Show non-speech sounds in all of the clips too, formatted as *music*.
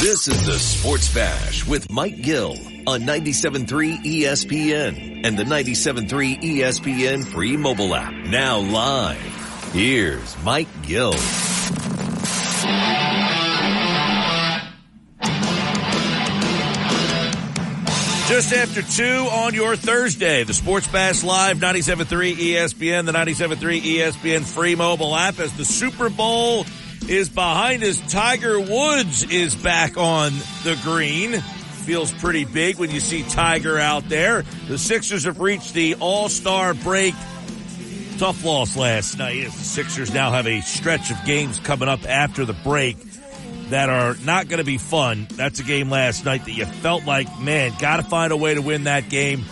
This is the Sports Bash with Mike Gill on 97.3 ESPN and the 97.3 ESPN free mobile app. Now live. Here's Mike Gill. Just after 2 on your Thursday, the Sports Bash Live 97.3 ESPN, the 97.3 ESPN free mobile app as the Super Bowl is behind us. Tiger Woods is back on the green. Feels pretty big when you see Tiger out there. The Sixers have reached the All-Star break. Tough loss last night the Sixers now have a stretch of games coming up after the break that are not going to be fun. That's a game last night that you felt like, man, got to find a way to win that game.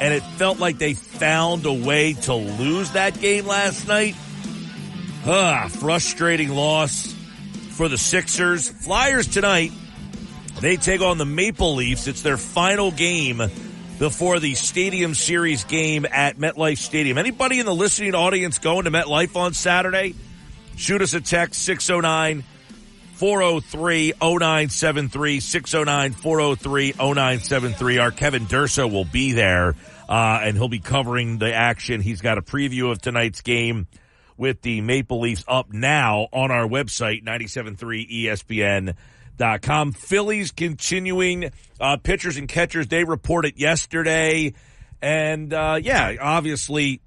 And it felt like they found a way to lose that game last night. Ah, frustrating loss for the Sixers. Flyers tonight, they take on the Maple Leafs. It's their final game before the Stadium Series game at MetLife Stadium. Anybody in the listening audience going to MetLife on Saturday? Shoot us a text 609 403 0973 609 403 0973. Our Kevin Durso will be there, uh, and he'll be covering the action. He's got a preview of tonight's game with the Maple Leafs up now on our website, 973ESPN.com. Phillies continuing, uh, pitchers and catchers. They reported yesterday. And, uh, yeah, obviously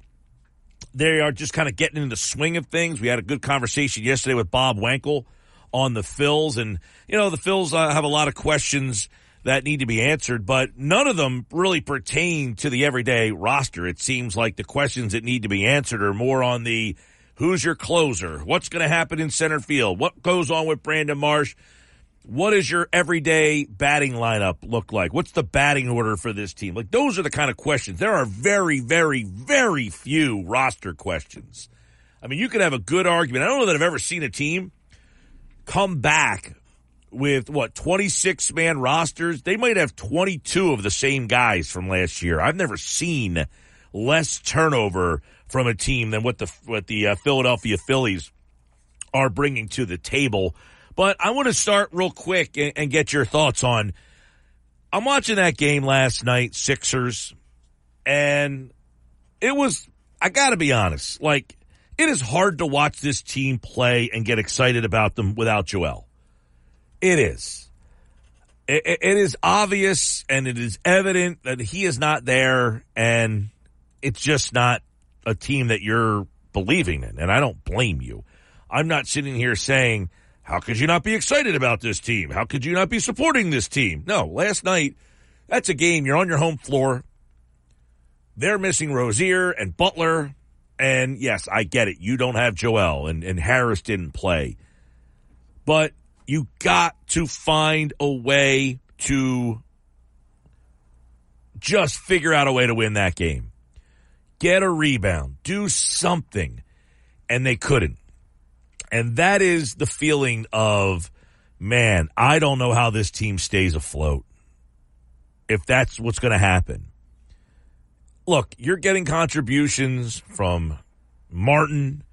they are just kind of getting in the swing of things. We had a good conversation yesterday with Bob Wankel on the Phils. And, you know, the Phils uh, have a lot of questions that need to be answered, but none of them really pertain to the everyday roster. It seems like the questions that need to be answered are more on the who's your closer? What's going to happen in center field? What goes on with Brandon Marsh? What does your everyday batting lineup look like? What's the batting order for this team? Like those are the kind of questions. There are very, very, very few roster questions. I mean, you could have a good argument. I don't know that I've ever seen a team come back with what 26 man rosters. They might have 22 of the same guys from last year. I've never seen less turnover from a team than what the what the uh, Philadelphia Phillies are bringing to the table. But I want to start real quick and, and get your thoughts on. I'm watching that game last night, Sixers, and it was. I got to be honest, like it is hard to watch this team play and get excited about them without Joel. It is. It, it is obvious and it is evident that he is not there, and it's just not a team that you're believing in. And I don't blame you. I'm not sitting here saying, how could you not be excited about this team? How could you not be supporting this team? No, last night, that's a game. You're on your home floor. They're missing Rozier and Butler. And yes, I get it. You don't have Joel and, and Harris didn't play. But you got to find a way to just figure out a way to win that game. Get a rebound, do something. And they couldn't. And that is the feeling of, man, I don't know how this team stays afloat. If that's what's going to happen look, you're getting contributions from Martin.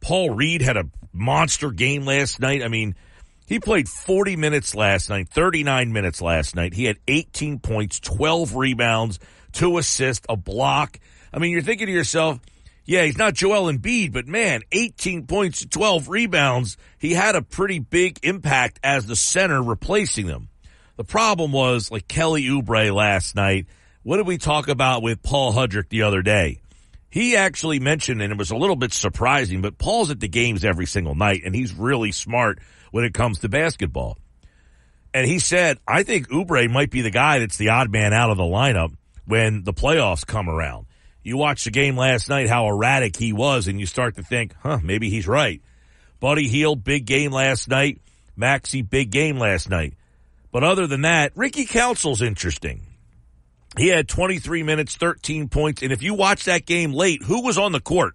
Paul Reed had a monster game last night. I mean, he played 40 minutes last night, 39 minutes last night. He had 18 points, 12 rebounds, two assists, a block. I mean, you're thinking to yourself, yeah, he's not Joel Embiid, but man, 18 points, 12 rebounds. He had a pretty big impact as the center replacing them. The problem was like Kelly Oubre last night what did we talk about with Paul Hudrick the other day? He actually mentioned, and it was a little bit surprising, but Paul's at the games every single night, and he's really smart when it comes to basketball. And he said, I think Oubre might be the guy that's the odd man out of the lineup when the playoffs come around. You watched the game last night, how erratic he was, and you start to think, huh, maybe he's right. Buddy Hield, big game last night. Maxey, big game last night. But other than that, Ricky Council's interesting. He had 23 minutes, 13 points. And if you watch that game late, who was on the court?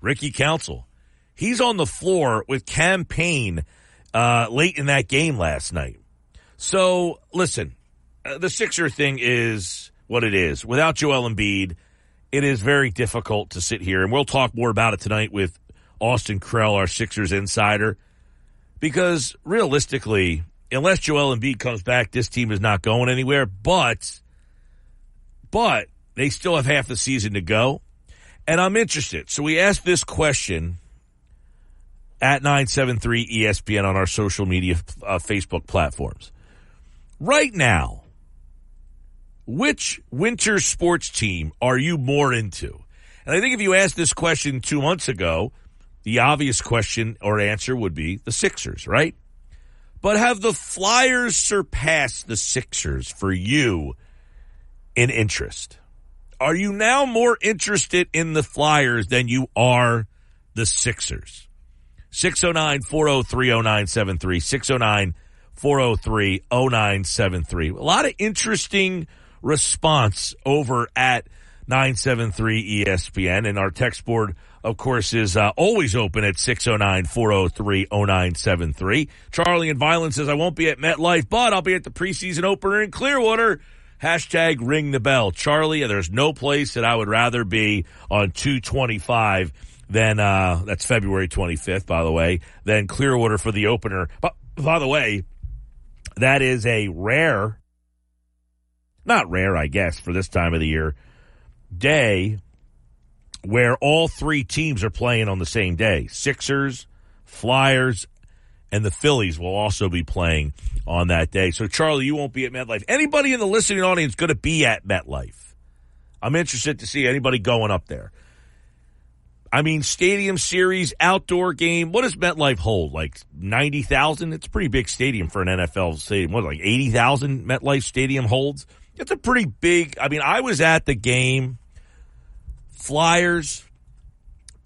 Ricky Council. He's on the floor with Cam Payne uh, late in that game last night. So listen, uh, the Sixer thing is what it is. Without Joel Embiid, it is very difficult to sit here, and we'll talk more about it tonight with Austin Krell, our Sixers insider, because realistically, unless Joel Embiid comes back, this team is not going anywhere. But, but they still have half the season to go, and I'm interested. So we asked this question at 973 ESPN on our social media uh, Facebook platforms. Right now, which winter sports team are you more into? And I think if you asked this question two months ago, the obvious question or answer would be the Sixers, right? But have the Flyers surpassed the Sixers for you in interest? Are you now more interested in the Flyers than you are the Sixers? 609 403 0973. 609 403 0973. A lot of interesting response over at 973 ESPN. And our text board, of course, is uh, always open at 609 403 0973. Charlie and Violence says, I won't be at MetLife, but I'll be at the preseason opener in Clearwater. Hashtag ring the bell. Charlie, there's no place that I would rather be on 225 than, uh, that's February 25th, by the way, than Clearwater for the opener. But by the way, that is a rare, not rare, I guess, for this time of the year, day where all three teams are playing on the same day. Sixers, Flyers, and the Phillies will also be playing on that day. So, Charlie, you won't be at MetLife. Anybody in the listening audience going to be at MetLife? I'm interested to see anybody going up there. I mean, stadium series, outdoor game. What does MetLife hold? Like 90,000? It's a pretty big stadium for an NFL stadium. What, like 80,000 MetLife Stadium holds? It's a pretty big. I mean, I was at the game. Flyers,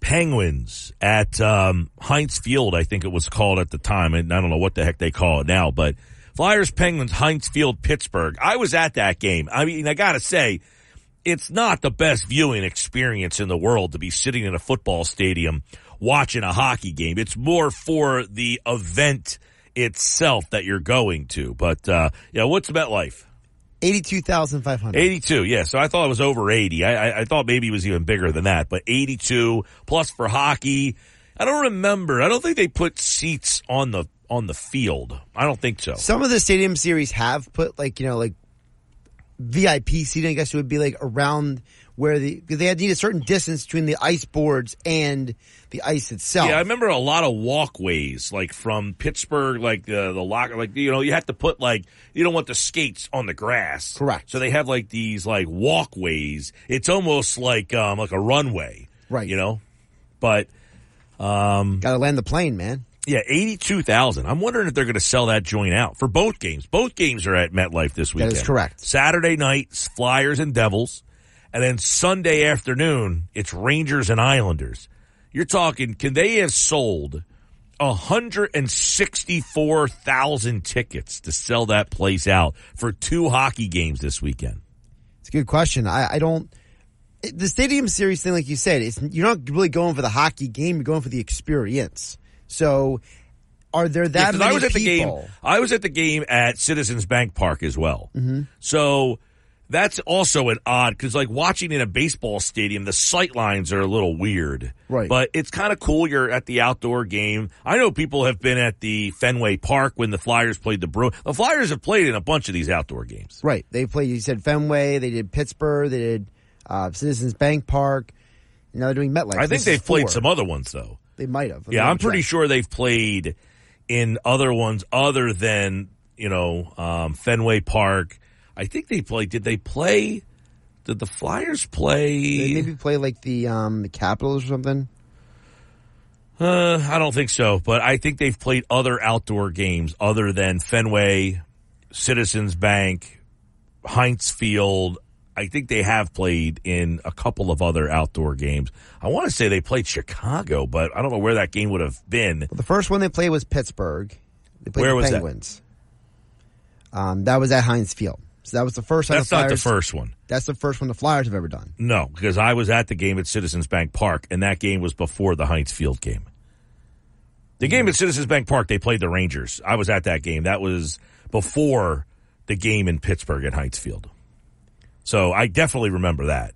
Penguins at um, Heinz Field, I think it was called at the time. And I don't know what the heck they call it now, but Flyers, Penguins, Heinz Field, Pittsburgh. I was at that game. I mean, I got to say, it's not the best viewing experience in the world to be sitting in a football stadium watching a hockey game. It's more for the event itself that you're going to. But uh, yeah, what's MetLife? Eighty-two thousand five hundred. Eighty-two. Yeah, so I thought it was over eighty. I, I, I thought maybe it was even bigger than that, but eighty-two plus for hockey. I don't remember. I don't think they put seats on the on the field. I don't think so. Some of the stadium series have put like you know like VIP seating. I guess it would be like around where the they had need a certain distance between the ice boards and the ice itself. Yeah, I remember a lot of walkways, like from Pittsburgh, like the the locker, like you know, you have to put like you don't want the skates on the grass, Correct. So they have like these like walkways. It's almost like um like a runway, Right. You know, but um Got to land the plane, man. yeah, eighty two thousand. I'm wondering if they're going to sell that joint out for both games. Both games are at MetLife this weekend. is correct. Saturday night, Flyers and Devils. And then Sunday afternoon, it's Rangers and Islanders. You're talking, can they have sold 164,000 tickets to sell that place out for two hockey games this weekend? It's a good question. I, I don't. The stadium series thing, like you said, it's you're not really going for the hockey game. You're going for the experience. So, are there that Yeah, many I was at the game. I was at the game at Citizens Bank Park as well. Mm-hmm. So that's also an odd because, like, watching in a baseball stadium, the sight lines are a little weird. Right. But it's kind of cool. You're at the outdoor game. I know people have been at the Fenway Park when the Flyers played the Brew. The Flyers have played in a bunch of these outdoor games. Right. They played. You said Fenway. They did Pittsburgh. They did uh, Citizens Bank Park. Now they're doing MetLife. I think This they've played four. some other ones though. They might have. Yeah, I'm pretty sure they've played in other ones other than you know um, Fenway Park. I think they played. Did they play? Did the Flyers play? They maybe play like the um the Capitals or something. Uh, I don't think so, but I think they've played other outdoor games other than Fenway, Citizens Bank, Heinz Field. I think they have played in a couple of other outdoor games. I want to say they played Chicago, but I don't know where that game would have been. The first one they played was Pittsburgh. They played Where the was that? Penguins. Um, that was at Heinz Field. So that was the first time. That's the not the first one. That's the first one the Flyers have ever done. No, because I was at the game at Citizens Bank Park, and that game was before the Heinz Field game. The game at Citizens Bank Park, they played the Rangers. I was at that game. That was before the game in Pittsburgh at Heinz Field. So I definitely remember that.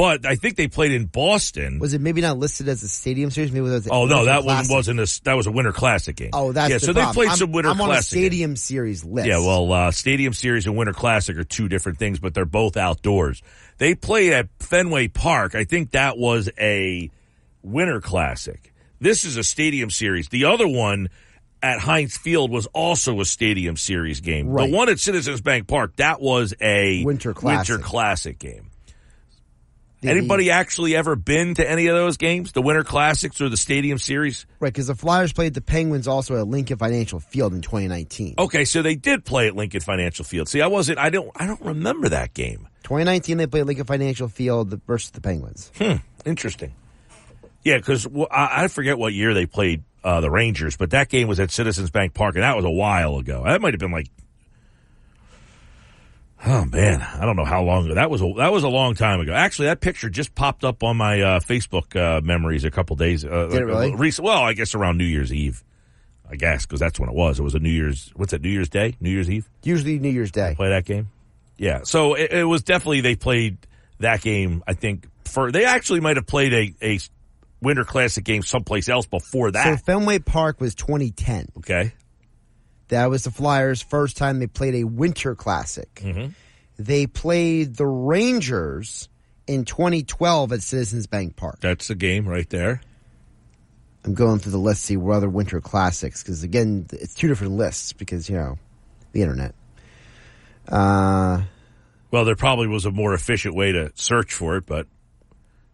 But I think they played in Boston. Was it maybe not listed as a stadium series? Maybe it was. oh no, that one wasn't a. That was a Winter Classic game. Oh, that's yeah. the so problem. they played I'm, some Winter I'm on a Classic. stadium series list. Yeah, well, uh, Stadium Series and Winter Classic are two different things, but they're both outdoors. They played at Fenway Park. I think that was a Winter Classic. This is a Stadium Series. The other one at Heinz Field was also a Stadium Series game. Right. The one at Citizens Bank Park, that was a Winter Classic. Winter Classic game. The- Anybody actually ever been to any of those games? The Winter Classics or the Stadium Series? right? Because the Flyers played the Penguins also at Lincoln Financial Field in 2019. Okay, so they did play at Lincoln Financial Field. See, I wasn't. I don't. I don't remember that game. 2019, they played Lincoln Financial Field versus the Penguins. Hmm, interesting. Yeah, because well, I, I forget what year they played uh, the Rangers, but that game was at Citizens Bank Park, and that was a while ago. That might have been like, oh man, I don't know how long ago. That was a, that was a long time ago. Actually, that picture just popped up on my uh, Facebook uh, memories a couple days. Uh, Did it really? Recent, well, I guess around New Year's Eve. I guess because that's when it was. It was a New Year's. What's that? New Year's Day? New Year's Eve? Usually New Year's Day. play that game? Yeah. So it, it was definitely they played that game. I think for they actually might have played a, a Winter Classic game someplace else before that. So. Fenway Park was 2010. okay. That was the Flyers' first time they played a Winter Classic. Mm-hmm. They played the Rangers in 2012 at Citizens Bank Park. That's the game right there. I'm going through the list to see what other Winter Classics because again, it's two different lists because you know the internet. Uh, Well, there probably was a more efficient way to search for it, but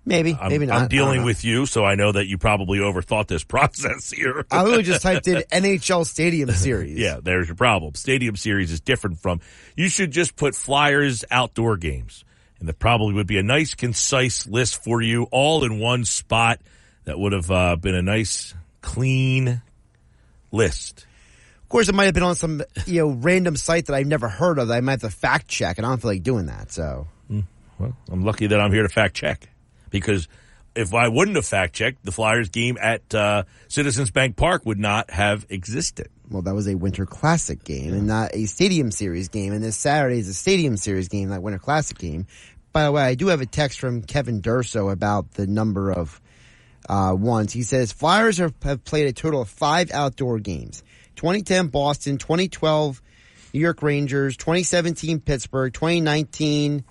maybe, I'm, maybe not. I'm dealing with you, so I know that you probably overthought this *laughs* process here. I literally just typed in NHL Stadium *laughs* Series. Yeah, there's your problem. Stadium series is different from. You should just put Flyers outdoor games, and that probably would be a nice, concise list for you, all in one spot. That would have uh, been a nice, clean list. Of course, it might have been on some you know random site that I've never heard of. That I might have to fact check, and I don't feel like doing that. So Well, I'm lucky that I'm here to fact check because if I wouldn't have fact checked, the Flyers game at uh, Citizens Bank Park would not have existed. well, that was a Winter Classic game and not a Stadium Series game. And this Saturday is a Stadium Series game, not Winter Classic game. By the way, I do have a text from Kevin Durso about the number of uh, ones. He says Flyers have, have played a total of five outdoor games: 2010 Boston, 2012 New York Rangers, 2017 Pittsburgh, 2019,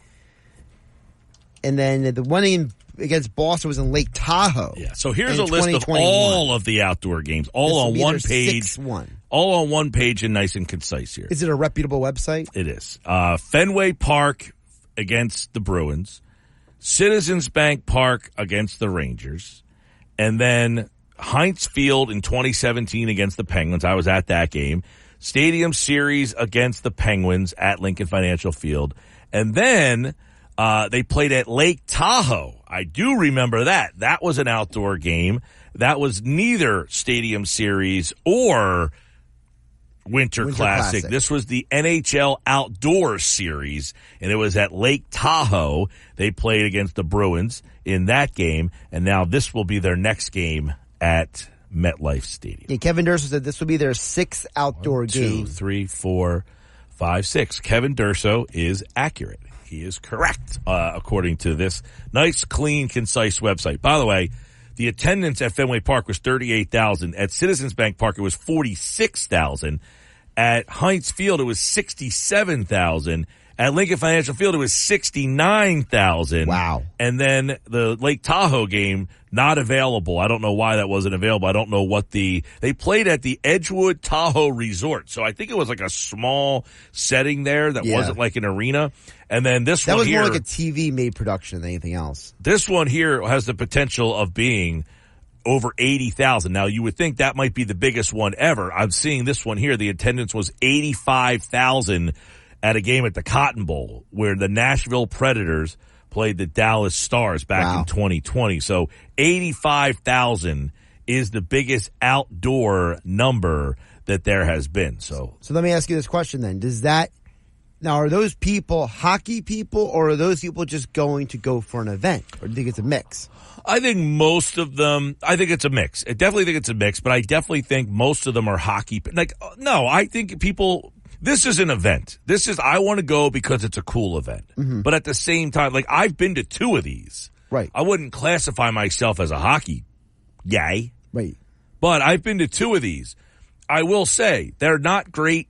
and then the one in against Boston was in Lake Tahoe. Yeah. So here's a list of all of the outdoor games, all on one page. one. All on one page and nice and concise here. Is it a reputable website? It is. Uh, Fenway Park against the Bruins, Citizens Bank Park against the Rangers, and then Heinz Field in 2017 against the Penguins. I was at that game. Stadium Series against the Penguins at Lincoln Financial Field. And then uh, they played at Lake Tahoe. I do remember that. That was an outdoor game. That was neither Stadium Series or Winter, Winter Classic. Classic. This was the NHL Outdoor Series, and it was at Lake Tahoe. They played against the Bruins in that game, and now this will be their next game at MetLife Stadium. Yeah, Kevin Durso said this will be their sixth outdoor Two, game. three, four, five, six. Kevin Durso is accurate. He is correct, uh, according to this nice, clean, concise website. By the way, the attendance at Fenway Park was 38,000. At Citizens Bank Park, it was 46,000. At Heinz Field, it was 67,000. At Lincoln Financial Field, it was 69,000. Wow. And then the Lake Tahoe game, not available. I don't know why that wasn't available. I don't know what the, they played at the Edgewood Tahoe Resort. So I think it was like a small setting there that Yeah. wasn't like an arena. And then this one That one was here, more like a TV made production than anything else. this one here has the potential of being over 80,000. Now you would think that might be the biggest one ever. I'm seeing this one here. The attendance was 85,000 at a game at the Cotton Bowl where the Nashville Predators played the Dallas Stars back Wow. in 2020. So 85,000 is the biggest outdoor number that there has been. So, So let me ask you this question then. Does that, now are those people hockey people or are those people just going to go for an event? Or do you think it's a mix? I think most of them, I think it's a mix. I definitely think it's a mix, but I definitely think most of them are hockey. Like, uh, no, I think people, this is an event. This is, I want to go because it's a cool event. Mm-hmm. But at the same time, like, I've been to two of these. Right. I wouldn't classify myself as a hockey guy, Right. but I've been to two of these. I will say they're not great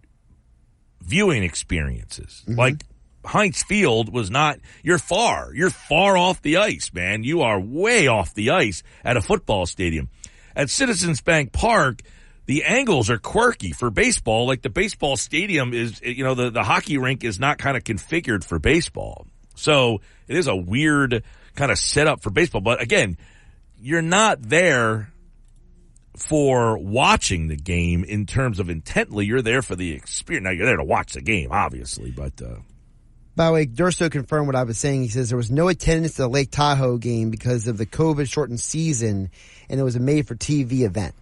viewing experiences. Mm-hmm. Like Heinz Field was not, you're far, you're far off the ice, man. You are way off the ice at a football stadium. At Citizens Bank Park, the angles are quirky for baseball. Like the baseball stadium is, you know, the, the hockey rink is not kind of configured for baseball. So it is a weird kind of setup for baseball. But again, you're not there for watching the game in terms of intently. You're there for the experience. Now you're there to watch the game, obviously, but uh, By the way, Durso confirmed what I was saying. He says there was no attendance to the Lake Tahoe game because of the COVID shortened season and it was a made for TV event.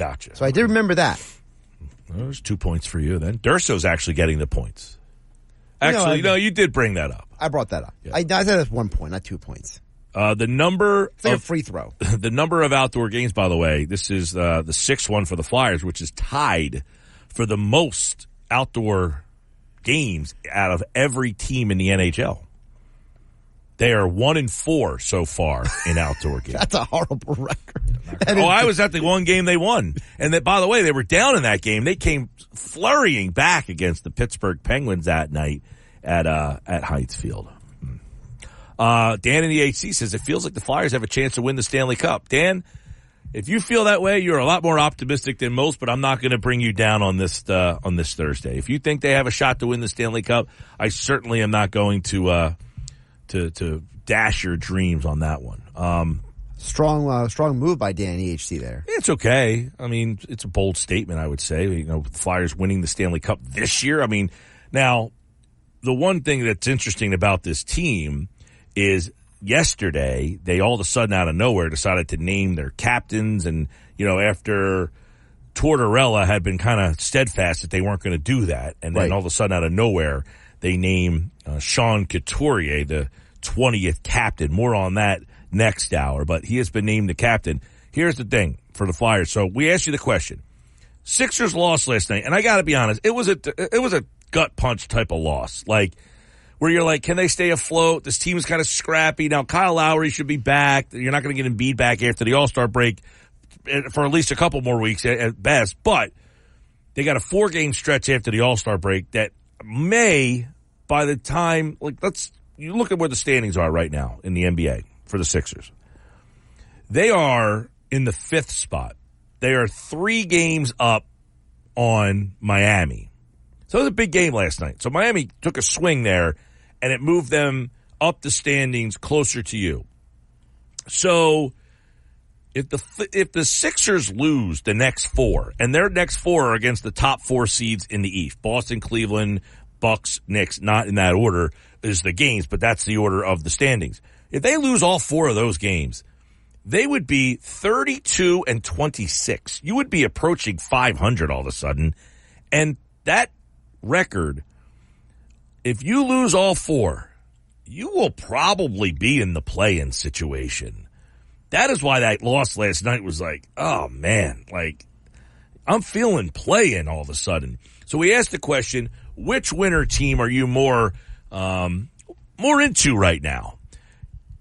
Gotcha. So I did remember that. Well, there's two points for you then. Durso's actually getting the points. You Actually, I- no, you did bring that up. I brought that up. Yeah. I, I said it's one point, not two points. Uh, the number It's like a of free throw. *laughs* the number of outdoor games, by the way, this is uh, the sixth one for the Flyers, which is tied for the most outdoor games out of every team in the NHL. They are one in four so far in outdoor *laughs* games. That's a horrible record. That Oh, I was at the one game they won. And that, by the way, they were down in that game. They came flurrying back against the Pittsburgh Penguins that night at, uh, at Heinz Field. Uh, Dan in the HC says it feels like the Flyers have a chance to win the Stanley Cup. Dan, if you feel that way, you're a lot more optimistic than most, but I'm not going to bring you down on this, uh, on this Thursday. If you think they have a shot to win the Stanley Cup, I certainly am not going to, uh, to, to dash your dreams on that one. Um, strong, uh, strong move by Dan EHC there. it's okay. I mean, it's a bold statement, I would say. You know, Flyers winning the Stanley Cup this year. I mean, now, the one thing that's interesting about this team is yesterday they all of a sudden out of nowhere decided to name their captains and, you know, after Tortorella had been kind of steadfast that they weren't going to do that. And then Right. all of a sudden out of nowhere, they name uh, Sean Couturier the 20th captain. More on that next hour, but he has been named the captain. Here's the thing for the Flyers. So we asked you the question. Sixers lost last night, and I got to be honest, it was a it was a gut punch type of loss. Like where you're like, can they stay afloat? This team is kind of scrappy now. Kyle Lowry should be back. You're not going to get Embiid back after the All Star break eh, for at least a couple more weeks at, at best. But they got a four game stretch after the All Star break that may, by the time, like let's you look at where the standings are right now in the NBA for the Sixers. They are in the fifth spot. They are three games up on Miami. So it was a big game last night. So Miami took a swing there and it moved them up the standings closer to you. So if the if the Sixers lose the next four, and their next four are against the top four seeds in the East, Boston, Cleveland, Bucks, Knicks, not in that order is the games, but that's the order of the standings. If they lose all four of those games, they would be 32 and 26. You would be approaching 500 all of a sudden. And that record, if you lose all four, you will probably be in the play-in situation. That is why that loss last night was like, oh man, like I'm feeling play-in all of a sudden. So we asked the question, which winner team are you more, um, more into right now?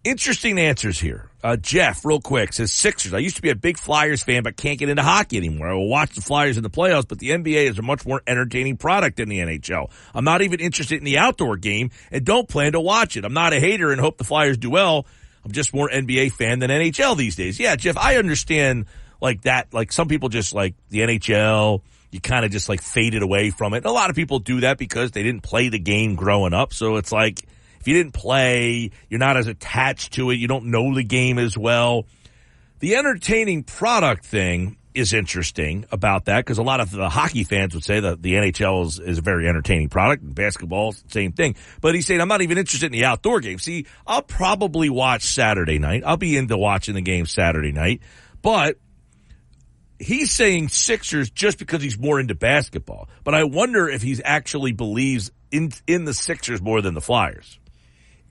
Interesting answers here. Uh, Jeff, real quick, says Sixers. I used to be a big Flyers fan, but can't get into hockey anymore. I will watch the Flyers in the playoffs, but the NBA is a much more entertaining product than the NHL. I'm not even interested in the outdoor game and don't plan to watch it. I'm not a hater and hope the Flyers do well. I'm just more NBA fan than NHL these days. Yeah, Jeff, I understand like that. Like some people just like the NHL, you kind of just like faded away from it. A lot of people do that because they didn't play the game growing up. So it's like, if you didn't play, you're not as attached to it. You don't know the game as well. The entertaining product thing is interesting about that because a lot of the hockey fans would say that the NHL is, is a very entertaining product. Basketball, same thing. But he's saying, I'm not even interested in the outdoor game. See, I'll probably watch Saturday night. I'll be into watching the game Saturday night. But he's saying Sixers just because he's more into basketball. But I wonder if he's actually believes in in the Sixers more than the Flyers.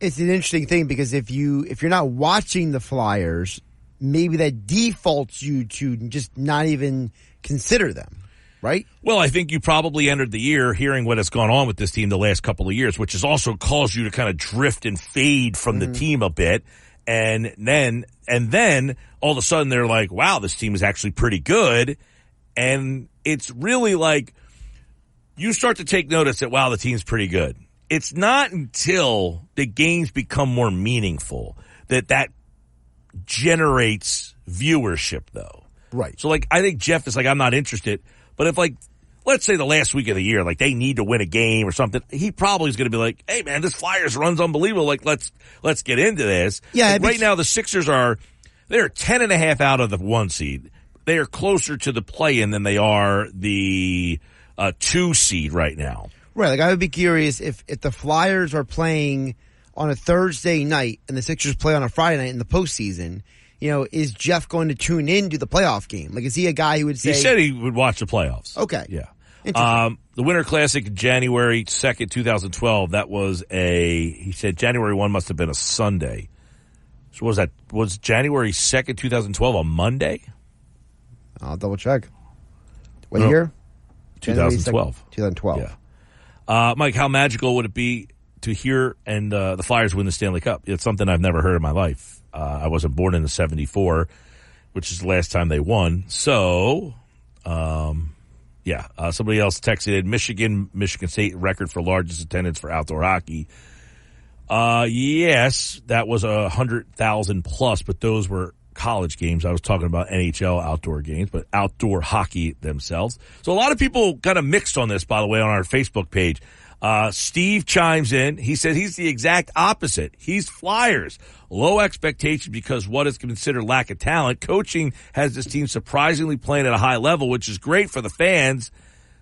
It's an interesting thing because if you if you're not watching the Flyers, maybe that defaults you to just not even consider them, right? Well, I think you probably entered the year hearing what has gone on with this team the last couple of years, which has also caused you to kind of drift and fade from the mm-hmm. team a bit. And then, and then all of a sudden they're like, wow, this team is actually pretty good. And it's really like you start to take notice that, wow, the team's pretty good. It's not until the games become more meaningful that that generates viewership though. Right. So like, I think Jeff is like, I'm not interested. But if like, let's say the last week of the year, like they need to win a game or something, he probably is going to be like, Hey man, this Flyers run's unbelievable. Like let's, let's get into this. Yeah, Like, right now the Sixers are, they're 10 and a half out of the one seed. They are closer to the play in than they are the, uh, two seed right now. Right. Like I would be curious if if the Flyers are playing on a Thursday night and the Sixers play on a Friday night in the postseason. You know, is Jeff going to tune in to the playoff game? Like, is he a guy who would say, He said he would watch the playoffs. Okay. Yeah. Um, the Winter Classic, January 2nd, 2012, that was a, he said January 1 must have been a Sunday. So what was that, was January 2nd, 2012 a Monday? I'll double check. What No. year? 2012. 2012. Yeah. Uh, Mike, how magical would it be to hear and uh, the Flyers win the Stanley Cup? It's something I've never heard in my life. Uh, I wasn't born in the '74, which is the last time they won. So, um, yeah. Uh, somebody else texted Michigan, Michigan State record for largest attendance for outdoor hockey. Uh, yes, that was a hundred thousand plus, but those were college games. I was talking about NHL outdoor games, but outdoor hockey themselves. So a lot of people kind of mixed on this, by the way, on our Facebook page. Uh, Steve chimes in. He says he's the exact opposite. He's Flyers. Low expectation because what is considered lack of talent. Coaching has this team surprisingly playing at a high level, which is great for the fans.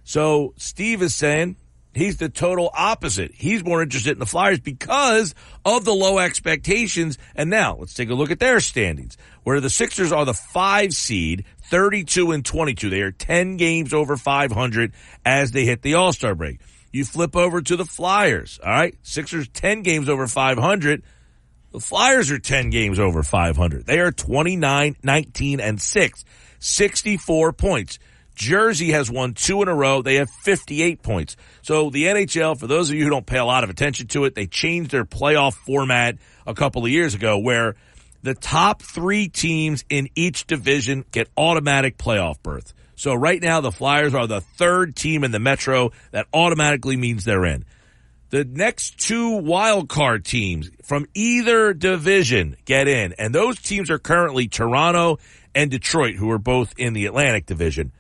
So Steve is saying he's the total opposite. He's more interested in the Flyers because of the low expectations. And now let's take a look at their standings, where the Sixers are the five seed, 32 and 22. They are 10 games over 500 as they hit the All-Star break. You flip over to the Flyers. All right. Sixers 10 games over 500. The Flyers are 10 games over 500. They are 29, 19, and 6. 64 points. Jersey has won two in a row. They have 58 points. So the NHL, for those of you who don't pay a lot of attention to it, they changed their playoff format a couple of years ago where the top three teams in each division get automatic playoff berth. So right now the Flyers are the third team in the Metro. That automatically means they're in. The next two wild card teams from either division get in, and those teams are currently Toronto and Detroit, who are both in the Atlantic division.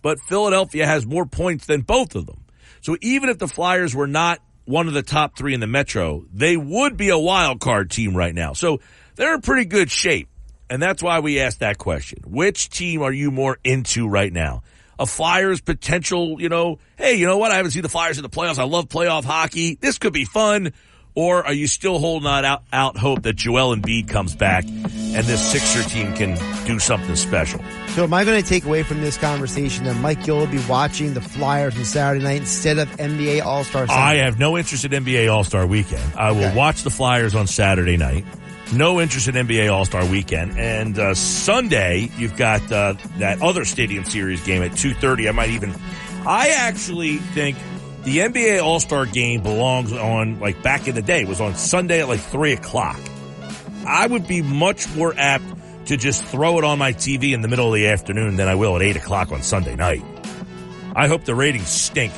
But Philadelphia has more points than both of them. So even if the Flyers were not one of the top three in the Metro, they would be a wild card team right now. So they're in pretty good shape. And that's why we asked that question. Which team are you more into right now? A Flyers potential, you know, hey, you know what? I haven't seen the Flyers in the playoffs. I love playoff hockey. This could be fun. Or are you still holding out, out, out hope that Joel Embiid comes back and this Sixer team can do something special? So am I going to take away from this conversation that Mike Gill will be watching the Flyers on Saturday night instead of NBA All-Star Sunday? I have no interest in NBA All Star Weekend. I will Okay. watch the Flyers on Saturday night. No interest in NBA All Star Weekend. And uh, Sunday, you've got uh, that other Stadium Series game at two thirty. I might even. I actually think the NBA All Star game belongs on like back in the day It was on Sunday at like three o'clock. I would be much more apt to just throw it on my TV in the middle of the afternoon than I will at eight o'clock on Sunday night. I hope the ratings stink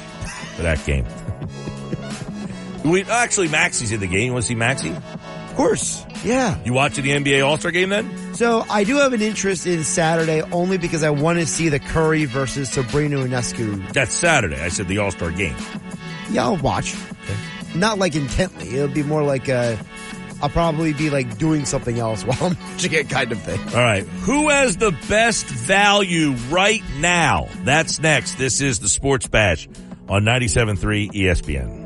for that game. *laughs* we actually Maxey's in the game. You want to see Maxi? Of course. Yeah. You watching the NBA All Star game then? So I do have an interest in Saturday only because I want to see the Curry versus Sabrina Ionescu. That's Saturday. I said the All Star game. Yeah, I'll watch. Not like intently. It'll be more like uh I'll probably be like doing something else *laughs* while I'm watching it kind of thing. All right. Who has the best value right now? That's next. This is the Sports Bash on 97.3 ESPN.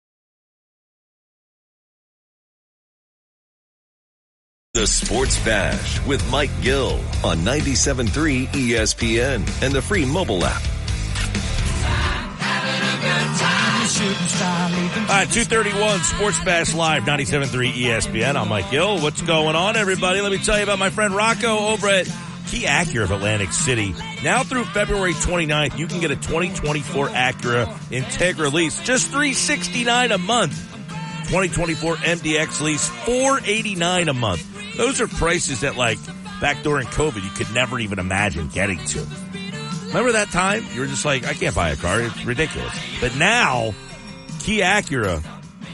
The Sports Bash with Mike Gill on 97.3 ESPN and the free mobile app. All right, 231 Sports Bash Live, 97.3 ESPN. I'm Mike Gill. What's going on, everybody? Let me tell you about my friend Rocco over at Key Acura of Atlantic City. Now through February 29th, you can get a 2024 Acura Integra lease, just 369 a month. 2024 MDX lease, 489 a month. Those are prices that, like, back during COVID, you could never even imagine getting to. Remember that time? You were just like, I can't buy a car. It's ridiculous. But now, Key Acura,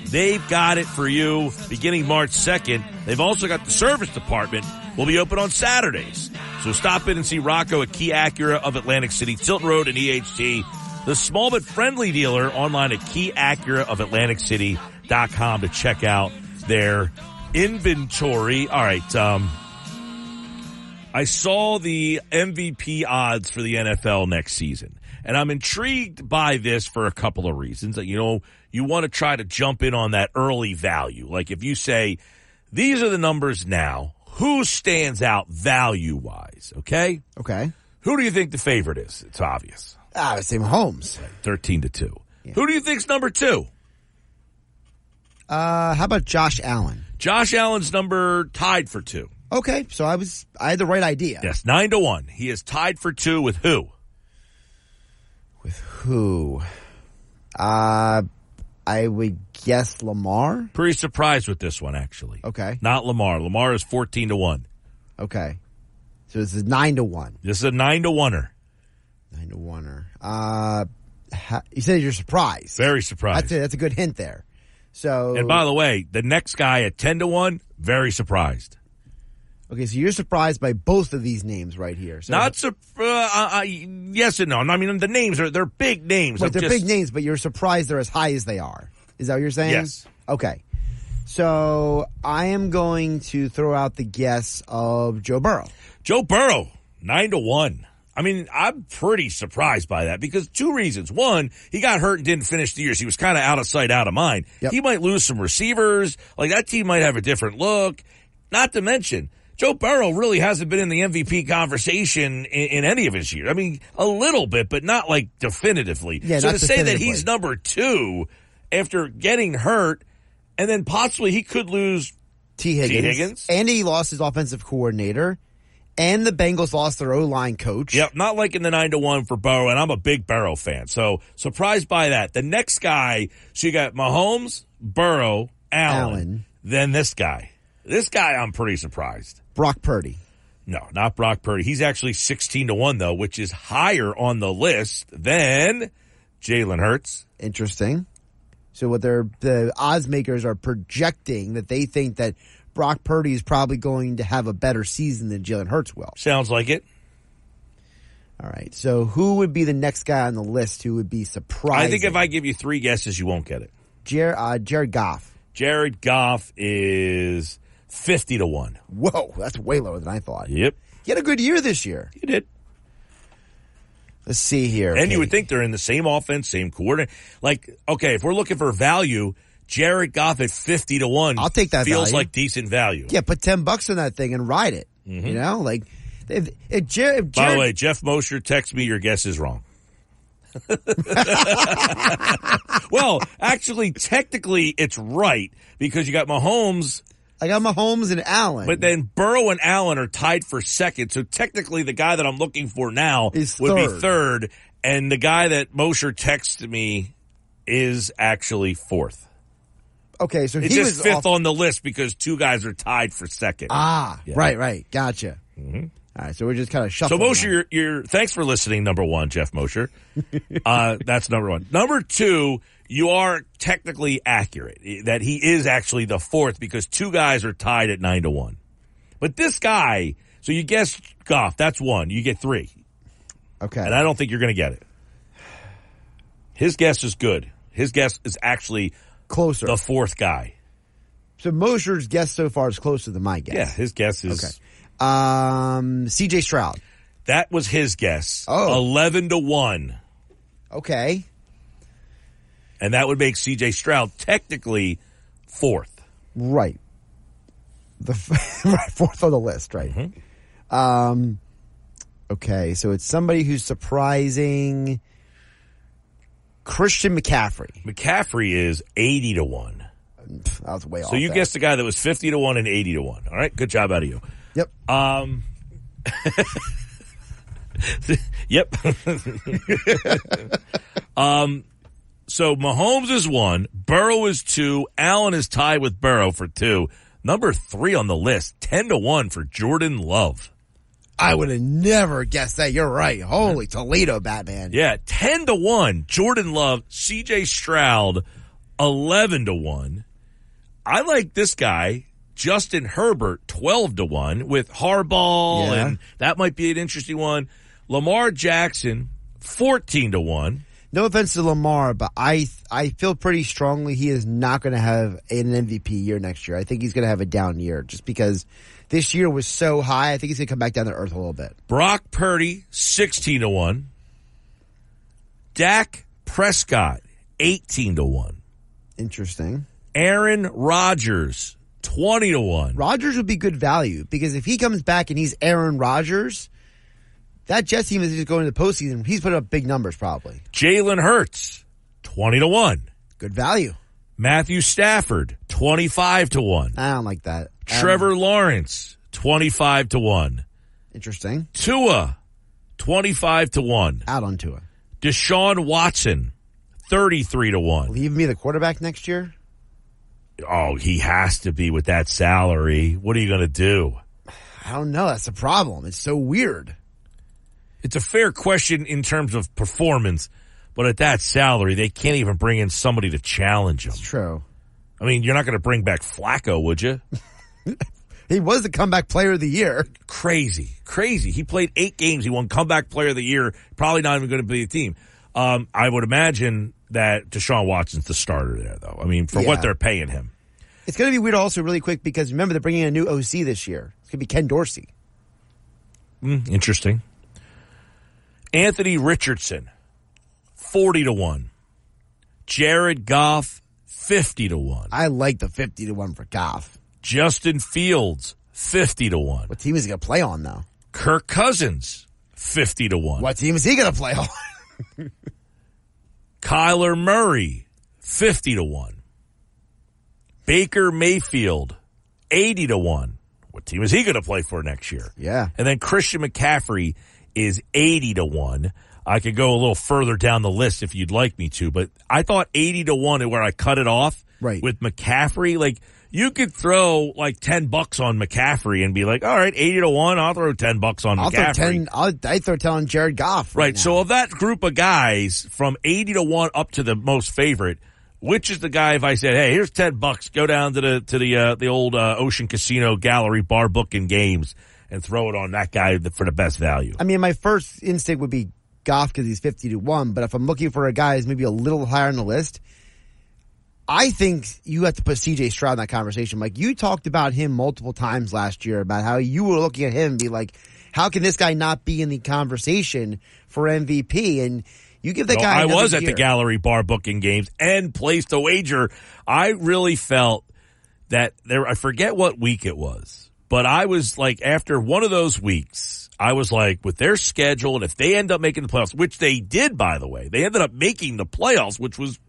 they've got it for you beginning March 2nd. They've also got the service department will be open on Saturdays. So stop in and see Rocco at Key Acura of Atlantic City, Tilton Road and EHT. The small but friendly dealer online at Key Acura of Atlantic City.com to check out their inventory. All right. Um, I saw the MVP odds for the NFL next season, and I'm intrigued by this for a couple of reasons. You know, you want to try to jump in on that early value. Like if you say these are the numbers now, who stands out value wise? Okay, Okay. who do you think the favorite is? It's obvious, Ah, would say Mahomes. thirteen to two. Who do you think's number two? Uh, how about Josh Allen? Josh Allen's number tied for two. Okay, so I was I had the right idea. Yes, nine to one. He is tied for two with who? With who? Uh, I would guess Lamar. Pretty surprised with this one, actually. Okay. Not Lamar. Lamar is 14 to 1. Okay. So this is nine to one. This is a 9 to 1er. Nine to oneer. Uh, ha- you said you're surprised. Very surprised. That's a, that's a good hint there. So And by the way, the next guy at 10 to 1, very surprised. okay, so you're surprised by both of these names right here. So Not sur- uh, uh, uh, yes and no. I mean, the names are, they're big names. But they're just- big names, but you're surprised they're as high as they are. Is that what you're saying? Yes. Okay. So I am going to throw out the guess of Joe Burrow. Joe Burrow, 9 to 1. I mean, I'm pretty surprised by that because two reasons. One, he got hurt and didn't finish the year. So he was kind of out of sight, out of mind. Yep. He might lose some receivers. Like that team might have a different look. Not to mention, Joe Burrow really hasn't been in the MVP conversation in, in any of his years. I mean, a little bit, but not like definitively. Yeah, so to say that he's number two after getting hurt and then possibly he could lose Tee Higgins. Tee Higgins. And he lost his offensive coordinator. And the Bengals lost their O line coach. Yep, not liking the nine to one for Burrow, and I'm a big Burrow fan, so surprised by that. The next guy, so you got Mahomes, Burrow, Allen, Allen. then this guy. This guy, I'm pretty surprised. Brock Purdy. No, not Brock Purdy. He's actually 16 to one though, which is higher on the list than Jalen Hurts. Interesting. So what they're, the odds makers are projecting that they think that Brock Purdy is probably going to have a better season than Jalen Hurts will. Sounds like it. All right. So who would be the next guy on the list who would be surprised? I think if I give you three guesses, you won't get it. Jared, uh, Jared Goff. Jared Goff is 50 to one. Whoa, that's way lower than I thought. Yep, He had a good year this year. you did. Let's see here. And you would think they're in the same offense, same coordinator. Like, okay, if we're looking for value, Jared Goff at 50 to 1 I'll take that feels value. like decent value. Yeah, put 10 bucks on that thing and ride it. You know, like, if, if, Jared, if Mm-hmm. By the way, Jeff Mosher, text me your guess is wrong. *laughs* well, actually, technically, it's right because you got Mahomes, I got Mahomes and Allen. but then Burrow and Allen are tied for second. So technically, the guy that I'm looking for now Is would be third. third, and the guy that Mosher texted me is actually fourth. Okay, so It's he just was fifth off, on the list because two guys are tied for second. Ah, Yeah. right, right. Gotcha. All right, so we're just kind of so. Mosher, you're thanks for listening. Number one, Jeff Mosher. *laughs* uh, that's number one. Number two, you are technically accurate that he is actually the fourth because two guys are tied at nine to one. But this guy, so you guess Goff, that's one. You get three, Okay. and I don't think you're going to get it. His guess is good. His guess is actually Closer. the fourth guy. so Mosher's guess so far is closer than my guess. Yeah, his guess is Okay. Um, C.J. Stroud. that was his guess. Oh. Eleven to one. Okay. And that would make CJ Stroud technically fourth. Right. The *laughs* right, fourth on the list, right? Mm-hmm. Um. Okay, so it's somebody who's surprising. Christian McCaffrey. McCaffrey is eighty to one. Pff, That was way off. So you guessed a guy that was fifty to one and eighty to one. All right, good job out of you. Yep. Um, *laughs* yep. *laughs* um, so Mahomes is one, Burrow is two, Allen is tied with Burrow for two. Number three on the list, ten to one for Jordan Love. I would have never guessed that. You're right. Holy Toledo, Batman. Yeah, ten to one. Jordan Love, C.J. Stroud, eleven to one. I like this guy, Justin Herbert, twelve to one with Harbaugh, Yeah. and that might be an interesting one. Lamar Jackson, fourteen to one. No offense to Lamar, but I I feel pretty strongly he is not going to have an MVP year next year. I think he's going to have a down year just because this year was so high. I think he's going to come back down to earth a little bit. Brock Purdy, sixteen to one. Dak Prescott, eighteen to one. Interesting. Aaron Rodgers, twenty to one. Rodgers would be good value because if he comes back and he's Aaron Rodgers, that Jets team is just going to the postseason. He's put up big numbers probably. Jalen Hurts, twenty to one. Good value. Matthew Stafford, 25 to 1. I don't like that. Um, Trevor Lawrence, 25 to 1. interesting. Tua, 25 to 1. Out on Tua. Deshaun Watson, 33 to 1. Leave me the quarterback next year? Oh, he has to be with that salary. What are you going to do? I don't know. That's the problem. It's so weird. It's a fair question in terms of performance, but at that salary, they can't even bring in somebody to challenge him. True. I mean, you're not going to bring back Flacco, would you? *laughs* *laughs* He was the comeback player of the year. crazy, crazy. He played eight games. He won comeback player of the year. Probably not even going to be a team. Um, I would imagine that Deshaun Watson's the starter there, though. I mean, for Yeah. what they're paying him. It's going to be weird also really quick because remember they're bringing in a new OC this year. It's going to be Ken Dorsey. Mm, interesting. Anthony Richardson, forty to one. Jared Goff, fifty to one. I like the 50 to 1 for Goff. Justin Fields, fifty to one. What team is he going to play on though? Kirk Cousins, fifty to one. What team is he going to play on? *laughs* Kyler Murray, 50 to 1. Baker Mayfield, 80 to 1. What team is he going to play for next year? Yeah. And then Christian McCaffrey is 80 to 1. I could go a little further down the list if you'd like me to, but I thought 80 to 1 is where I cut it off. Right. With McCaffrey, like you could throw like 10 bucks on McCaffrey and be like, all right, 80 to 1, I'll throw 10 bucks on I'll throw 10, I'll, I'd throw 10 on Jared Goff. Right. now. So of that group of guys from 80 to 1 up to the most favorite, which is the guy if I said, "Hey, here's 10 bucks, go down to the to the uh, the old uh, Ocean Casino Gallery bar book and games and throw it on that guy for the best value." I mean, my first instinct would be Goff because he's 50 to 1, but if I'm looking for a guy who's maybe a little higher on the list, I think you have to put CJ Stroud in that conversation. Like you talked about him multiple times last year about how you were looking at him and be like, how can this guy not be in the conversation for MVP? And you give that So guy. I was at the gallery bar booking games and placed a wager. I really felt that there, I forget what week it was, but I was like, after one of those weeks, I was like, with their schedule, and if they end up making the playoffs, which they did, by the way, they ended up making the playoffs, which was,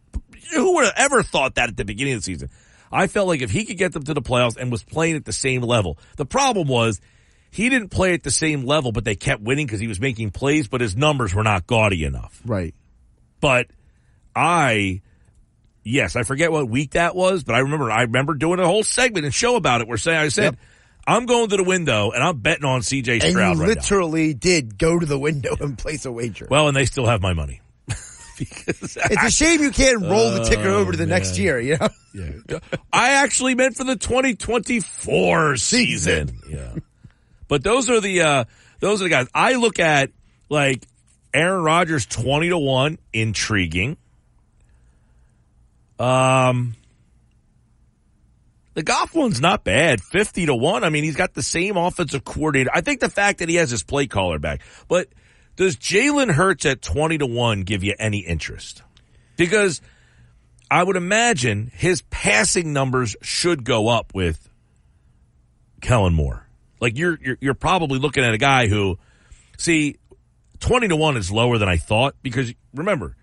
who would have ever thought that at the beginning of the season? I felt like if he could get them to the playoffs and was playing at the same level, the problem was he didn't play at the same level, but they kept winning because he was making plays, but his numbers were not gaudy enough. Right. But I, yes, I forget what week that was, but I remember, I remember doing a whole segment and show about it where say, I said, Yep. I'm going to the window and I'm betting on CJ And Stroud you right now. literally did go to the window *laughs* and place a wager. Well, and they still have my money. Because *laughs* it's a shame you can't roll the ticker over to the Oh, next year, you know? Yeah. I actually meant for the 2024 season. Yeah. But those are the, uh, those are the guys. I look at like Aaron Rodgers 20 to 1, intriguing. Um, the Goff one's not bad, fifty to one. I mean, he's got the same offensive coordinator. I think the fact that he has his play caller back, but does Jalen Hurts at twenty to one give you any interest? Because I would imagine his passing numbers should go up with Kellen Moore. Like you're, you're you're probably looking at a guy who, see, twenty to one is lower than I thought because remember,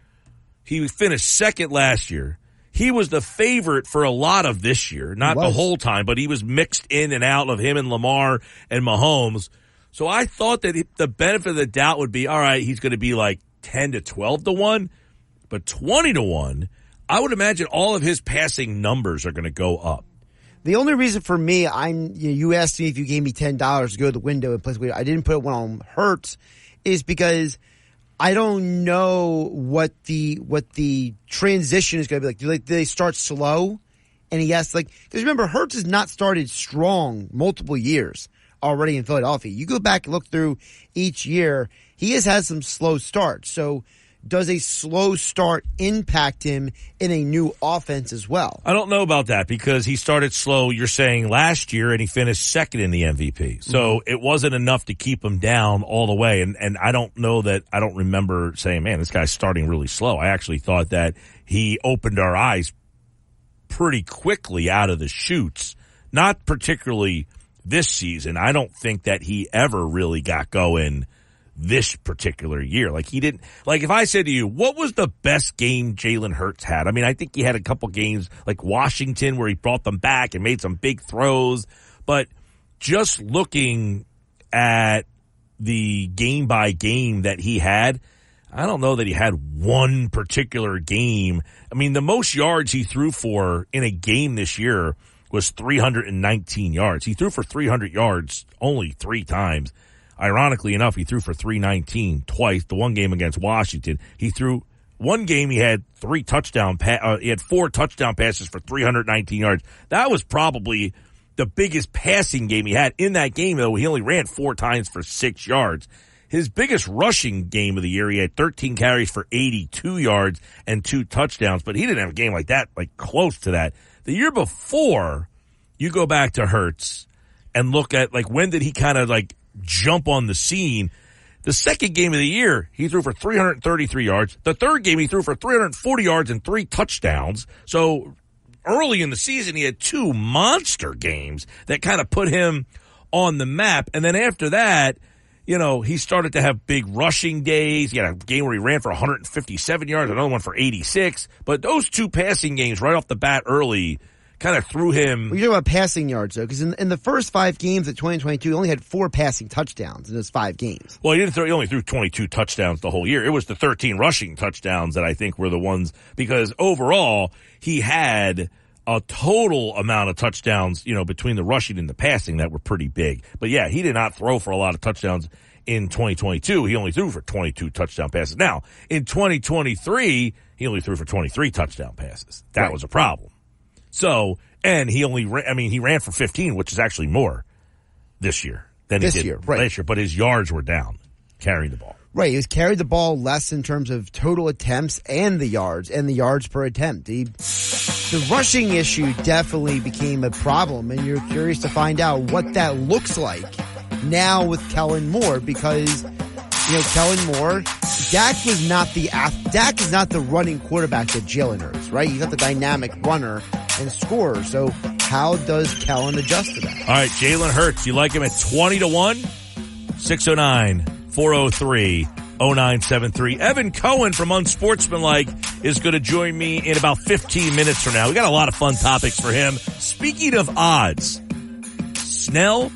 he finished second last year. He was the favorite for a lot of this year, not the whole time, but he was mixed in and out of him and Lamar and Mahomes. So I thought that the benefit of the doubt would be all right. He's going to be like ten to twelve to one, but twenty to one. I would imagine all of his passing numbers are going to go up. The only reason for me, I'm you, know, you asked me if you gave me ten dollars to go to the window and place. I didn't put one on Hurts, is because I don't know what the what the transition is going to be like. Do they, do they start slow? And he has like because remember Hurts has not started strong multiple years already in Philadelphia. You go back and look through each year, he has had some slow starts. So does a slow start impact him in a new offense as well? I don't know about that because he started slow, you're saying last year, and he finished second in the MVP. So mm-hmm. it wasn't enough to keep him down all the way. And, and I don't know that, I don't remember saying, man, this guy's starting really slow. I actually thought that he opened our eyes pretty quickly out of the chutes, not particularly this season. I don't think that he ever really got going this particular year. Like he didn't, like if I said to you, what was the best game Jalen Hurts had? I mean, I think he had a couple games like Washington where he brought them back and made some big throws, but just looking at the game by game that he had, I don't know that he had one particular game. I mean, the most yards he threw for in a game this year was 319 yards. He threw for 300 yards only three times. Ironically enough, he threw for 319 twice. The one game against Washington, he threw one game. He had three touchdown. Pa- uh, he had four touchdown passes for 319 yards. That was probably the biggest passing game he had. In that game, though, he only ran four times for six yards. His biggest rushing game of the year, he had 13 carries for 82 yards and two touchdowns, but he didn't have a game like that, like close to that. The year before, you go back to Hurts and look at like when did he kind of like jump on the scene. The second game of the year, he threw for 333 yards. The third game, he threw for 340 yards and three touchdowns. So early in the season, he had two monster games that kind of put him on the map. And then after that, you know, he started to have big rushing days. He had a game where he ran for 157 yards, another one for 86. But those two passing games right off the bat early kind of threw him. Well, you're talking about passing yards, though, because in, in the first five games of 2022, he only had four passing touchdowns in those five games. Well, he didn't throw, he only threw 22 touchdowns the whole year. It was the 13 rushing touchdowns that I think were the ones, because overall, he had a total amount of touchdowns, you know, between the rushing and the passing that were pretty big. But yeah, he did not throw for a lot of touchdowns in 2022. He only threw for 22 touchdown passes. Now, in 2023, he only threw for 23 touchdown passes. That right. was a problem. So, and he only, ran, I mean, he ran for 15, which is actually more this year than this he did year, right. last year, but his yards were down carrying the ball. Right. He was carried the ball less in terms of total attempts and the yards and the yards per attempt. He, the rushing issue definitely became a problem and you're curious to find out what that looks like now with Kellen Moore because, you know, Kellen Moore, Dak was not the, Dak is not the running quarterback that Jalen Hurts, right? He's not the dynamic runner and scorer. So how does Kellen adjust to that? All right, Jalen Hurts, you like him at 20 to 1? 609 403 0973. Evan Cohen from Unsportsmanlike is going to join me in about 15 minutes from now. We got a lot of fun topics for him. Speaking of odds, Snell,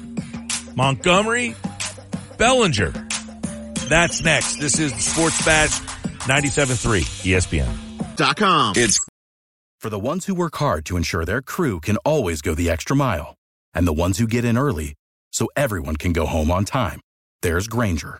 Montgomery, Bellinger. That's next. This is the Sports Bash 97.3 ESPN.com. It's for the ones who work hard to ensure their crew can always go the extra mile, and the ones who get in early so everyone can go home on time. There's Grainger,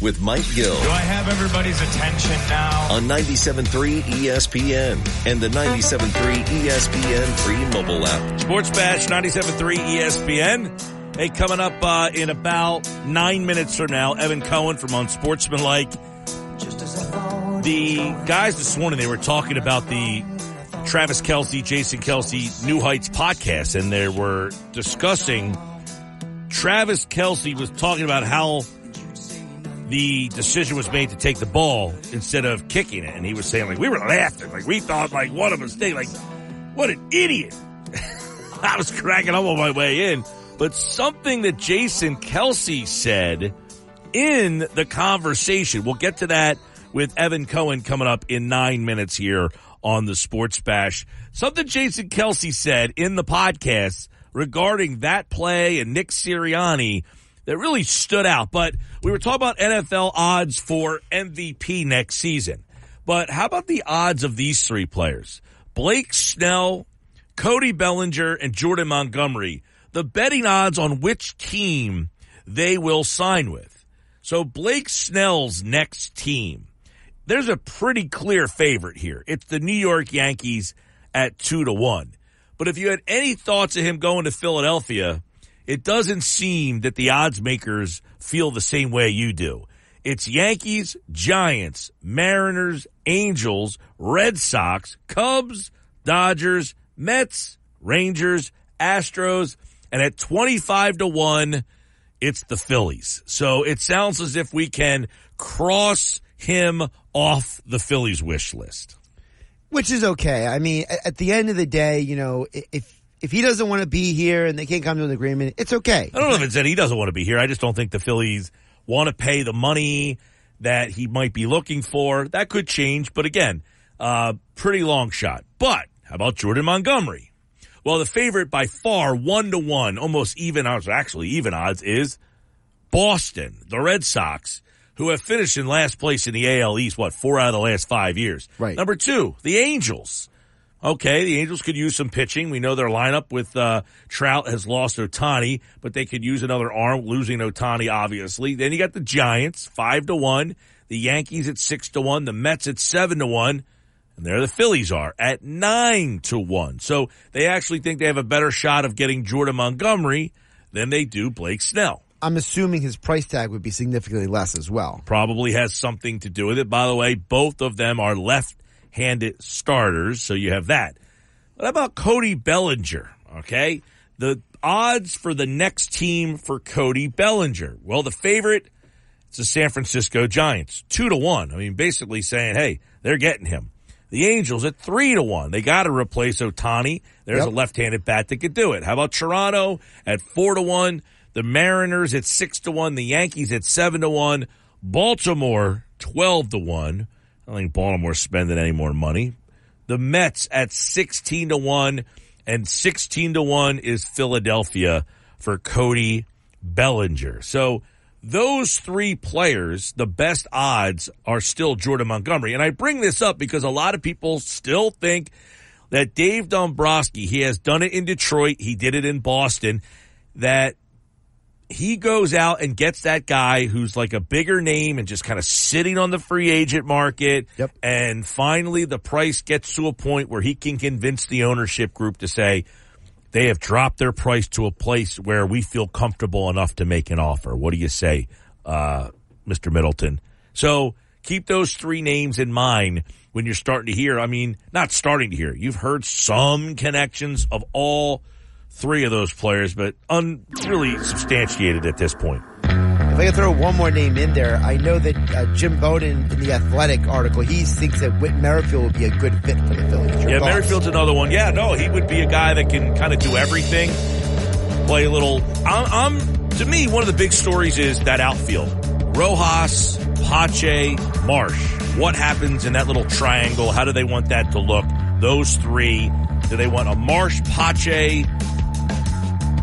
With Mike Gill Do I have everybody's attention now? on 97.3 ESPN and the 97.3 ESPN free mobile app. Sports Bash 97.3 ESPN. Hey, coming up uh, in about nine minutes from now, Evan Cohen from Unsportsmanlike. The guys this morning, they were talking about the Travis Kelce, Jason Kelce, New Heights podcast, and they were discussing Travis Kelce was talking about how the decision was made to take the ball instead of kicking it. And he was saying, like, we were laughing. Like, we thought, like, what a mistake. Like, what an idiot. *laughs* I was cracking up on my way in. But something that Jason Kelce said in the conversation, we'll get to that with Evan Cohen coming up in nine minutes here on the Sports Bash. Something Jason Kelce said in the podcast regarding that play and Nick Sirianni that really stood out. But we were talking about NFL odds for MVP next season. But how about the odds of these three players? Blake Snell, Cody Bellinger, and Jordan Montgomery. The betting odds on which team they will sign with. So Blake Snell's next team. There's a pretty clear favorite here. It's the New York Yankees at two to one. But if you had any thoughts of him going to Philadelphia, it doesn't seem that the odds makers feel the same way you do. It's Yankees, Giants, Mariners, Angels, Red Sox, Cubs, Dodgers, Mets, Rangers, Astros, and at 25 to 1, it's the Phillies. So it sounds as if we can cross him off the Phillies wish list. which is okay. I mean, at, the end of the day, you know, if if he doesn't want to be here and they can't come to an agreement, it's okay. I don't know if it's that he doesn't want to be here. I just don't think the Phillies want to pay the money that he might be looking for. That could change, but again, uh, pretty long shot. But how about Jordan Montgomery? Well, the favorite by far, one to one, almost even odds, actually even odds, is Boston, the Red Sox, who have finished in last place in the AL East, what, four out of the last five years. Right. Number two, the Angels. Okay, the Angels could use some pitching. We know their lineup with uh, Trout has lost Ohtani, but they could use another arm, losing Ohtani, obviously. Then you got the Giants, five to one. The Yankees at six to one. The Mets at seven to one. And there the Phillies are at nine to one. So they actually think they have a better shot of getting Jordan Montgomery than they do Blake Snell. I'm assuming his price tag would be significantly less as well. probably has something to do with it. By the way, both of them are left-handed starters, so you have that. What about Cody Bellinger? Okay, the odds for the next team for Cody Bellinger. Well, the favorite it's the San Francisco Giants, two to one. I mean, basically saying, hey, they're getting him. The Angels at three to one. They got to replace Ohtani. There's Yep. a left-handed bat that could do it. How about Toronto at four to one? The Mariners at six to one. The Yankees at seven to one. Baltimore twelve to one. I don't think Baltimore's spending any more money. The Mets at sixteen to one, and sixteen to one is Philadelphia for Cody Bellinger. So those three players, the best odds are still Jordan Montgomery. And I bring this up because a lot of people still think that Dave Dombrowski, he has done it in Detroit, he did it in Boston, that he goes out and gets that guy who's like a bigger name and just kind of sitting on the free agent market. Yep. And finally the price gets to a point where he can convince the ownership group to say, they have dropped their price to a place where we feel comfortable enough to make an offer. What do you say, uh, Mr. Middleton? So keep those three names in mind when you're starting to hear. I mean, not starting to hear. You've heard some connections of all three of those players, but un, really substantiated at this point. If I could throw one more name in there, I know that uh, Jim Bowden in the Athletic article, he thinks that Whit Merrifield would be a good fit for the Phillies. Your Yeah, thoughts? Merrifield's another one. Yeah, no, he would be a guy that can kind of do everything. Play a little. I'm, I'm to me one of the big stories is that outfield: Rojas, Pache, Marsh. What happens in that little triangle? How do they want that to look? Those three. Do they want a Marsh, Pache,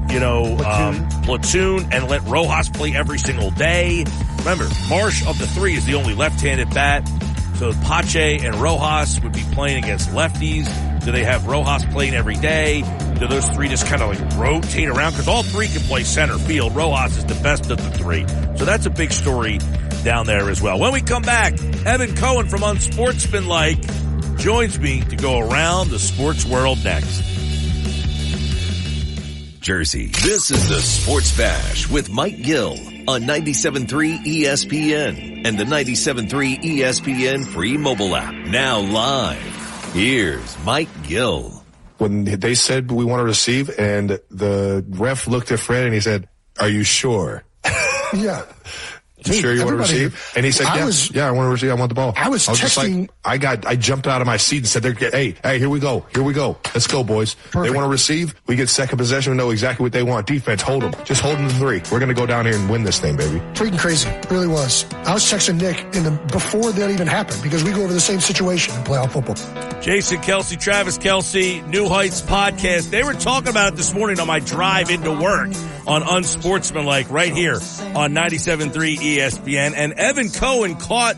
you know, Platoon. Um, platoon, and let Rojas play every single day? Remember, Marsh of the three is the only left-handed bat. So Pache and Rojas would be playing against lefties. Do they have Rojas playing every day? Do those three just kind of like rotate around? Because all three can play center field. Rojas is the best of the three. So that's a big story down there as well. When we come back, Evan Cohen from Unsportsmanlike joins me to go around the sports world next. Jersey. This is the Sports Bash with Mike Gill on 97.3 ESPN and the 97.3 ESPN free mobile app. Now live. Here's Mike Gill. When they said we want to receive and the ref looked at Fred and he said, are you sure? *laughs* Yeah. You Dude, sure you want to receive? And he said, yes. yeah, was- yeah, I want to receive. I want the ball. I was just like, texting- I got, I jumped out of my seat and said, they're, hey, hey, here we go. Here we go. Let's go, boys. They want to receive. We get second possession. We know exactly what they want. Defense, hold them. Just hold them to three. We're going to go down here and win this thing, baby. Freaking crazy. It really was. I was texting Nick in the before that even happened because we go over the same situation in playoff football. Jason Kelce, Travis Kelce, New Heights podcast. They were talking about it this morning on my drive into work on Unsportsmanlike right here on 97.3 ESPN. And Evan Cohen caught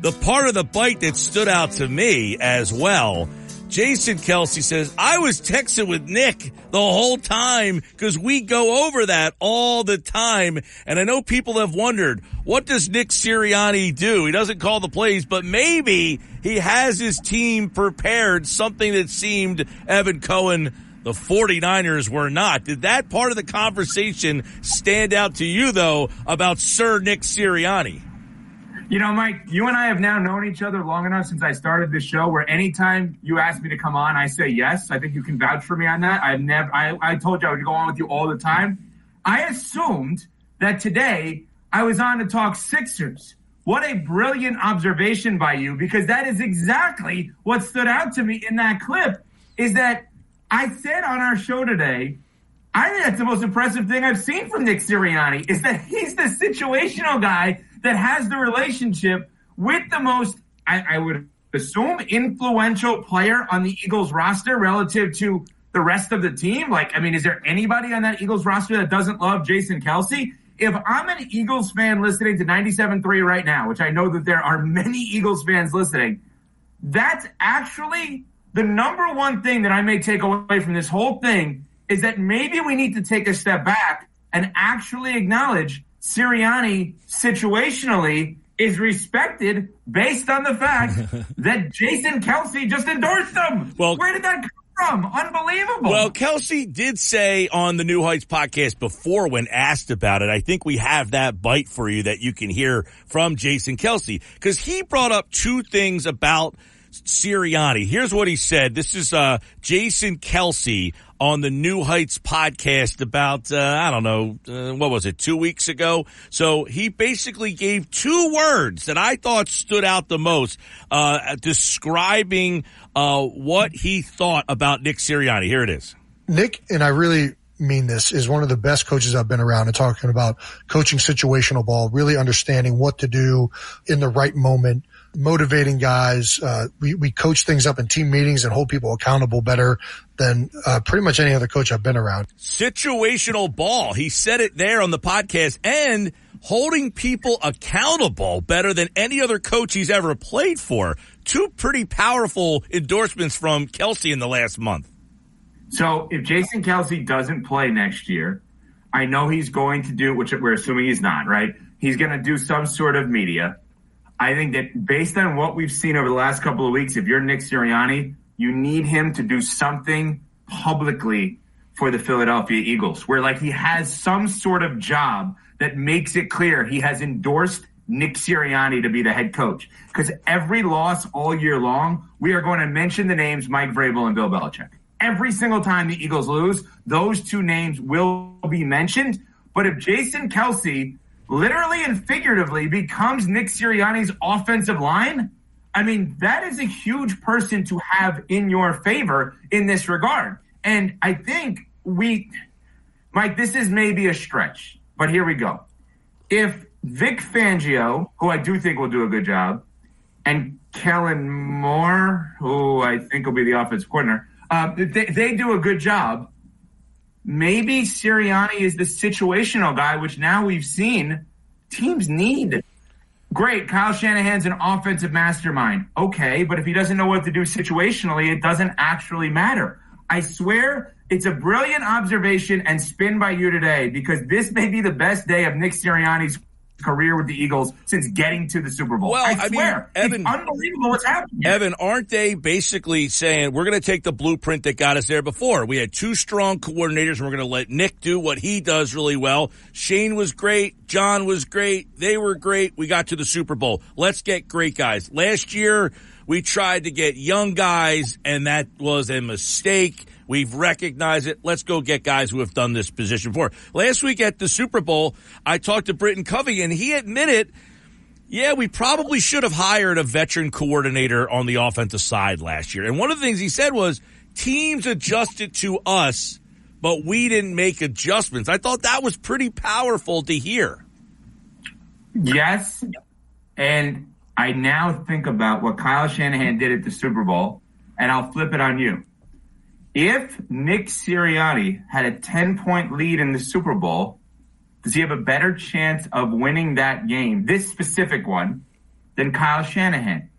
the part of the bite that stood out to me as well. Jason Kelce says, I was texting with Nick the whole time because we go over that all the time. And I know people have wondered, what does Nick Sirianni do? He doesn't call the plays, but maybe he has his team prepared, something that seemed Evan Cohen, the 49ers were not. Did that part of the conversation stand out to you though about Sir Nick Sirianni? You know, Mike, you and I have now known each other long enough since I started this show where anytime you ask me to come on, I say yes. I think you can vouch for me on that. I've never, I, I told you I would go on with you all the time. I assumed that today I was on to talk Sixers. What a brilliant observation by you because that is exactly what stood out to me in that clip is that I said on our show today, I think that's the most impressive thing I've seen from Nick Sirianni is that he's the situational guy that has the relationship with the most, I, I would assume, influential player on the Eagles roster relative to the rest of the team. Like, I mean, is there anybody on that Eagles roster that doesn't love Jason Kelce? If I'm an Eagles fan listening to 97.3 right now, which I know that there are many Eagles fans listening, that's actually the number one thing that I may take away from this whole thing is that maybe we need to take a step back and actually acknowledge Sirianni situationally is respected based on the fact *laughs* that Jason Kelce just endorsed him. Well- where did that come from? Unbelievable. Well, Kelce did say on the New Heights podcast before when asked about it, I think we have that bite for you that you can hear from Jason Kelce because he brought up two things about Sirianni. Here's what he said. This is, uh, Jason Kelce on the New Heights podcast about, uh, I don't know, uh, what was it, two weeks ago? So he basically gave two words that I thought stood out the most, uh, describing, uh, what he thought about Nick Sirianni. Here it is. Nick, and I really mean this, is one of the best coaches I've been around and talking about coaching situational ball, really understanding what to do in the right moment, motivating guys. Uh, we, we coach things up in team meetings and hold people accountable better than uh, pretty much any other coach I've been around. situational ball. He said it there on the podcast and holding people accountable better than any other coach he's ever played for. Two pretty powerful endorsements from Kelce in the last month. So if Jason Kelce doesn't play next year, I know he's going to do, which we're assuming he's not, right? He's going to do some sort of media. I think that based on what we've seen over the last couple of weeks, if you're Nick Sirianni, you need him to do something publicly for the Philadelphia Eagles, where like he has some sort of job that makes it clear he has endorsed Nick Sirianni to be the head coach. Because every loss all year long, we are going to mention the names Mike Vrabel and Bill Belichick. Every single time the Eagles lose, those two names will be mentioned. But if Jason Kelce literally and figuratively becomes Nick Sirianni's offensive line, I mean, that is a huge person to have in your favor in this regard. And I think we, Mike, this is maybe a stretch, but here we go. If Vic Fangio, who I do think will do a good job, and Kellen Moore, who I think will be the offensive coordinator, uh, they, they do a good job. Maybe Sirianni is the situational guy, which now we've seen teams need. Great, Kyle Shanahan's an offensive mastermind. Okay, but if he doesn't know what to do situationally, it doesn't actually matter. I swear it's a brilliant observation and spin by you today because this may be the best day of Nick Sirianni's career with the Eagles since getting to the Super Bowl. Well, I I swear, mean, Evan, it's unbelievable what's happening. Evan, aren't they basically saying we're going to take the blueprint that got us there before? We had two strong coordinators, and we're going to let Nick do what he does really well. Shane was great. John was great. They were great. We got to the Super Bowl. Let's get great guys. Last year, we tried to get young guys, and that was a mistake. We've recognized it. Let's go get guys who have done this position before. Last week at the Super Bowl, I talked to Britton Covey, and he admitted yeah, we probably should have hired a veteran coordinator on the offensive side last year. And one of the things he said was teams adjusted to us, but we didn't make adjustments. I thought that was pretty powerful to hear. Yes. And I now think about what Kyle Shanahan did at the Super Bowl, and I'll flip it on you. If Nick Sirianni had a 10 point lead in the Super Bowl, does he have a better chance of winning that game, this specific one, than Kyle Shanahan?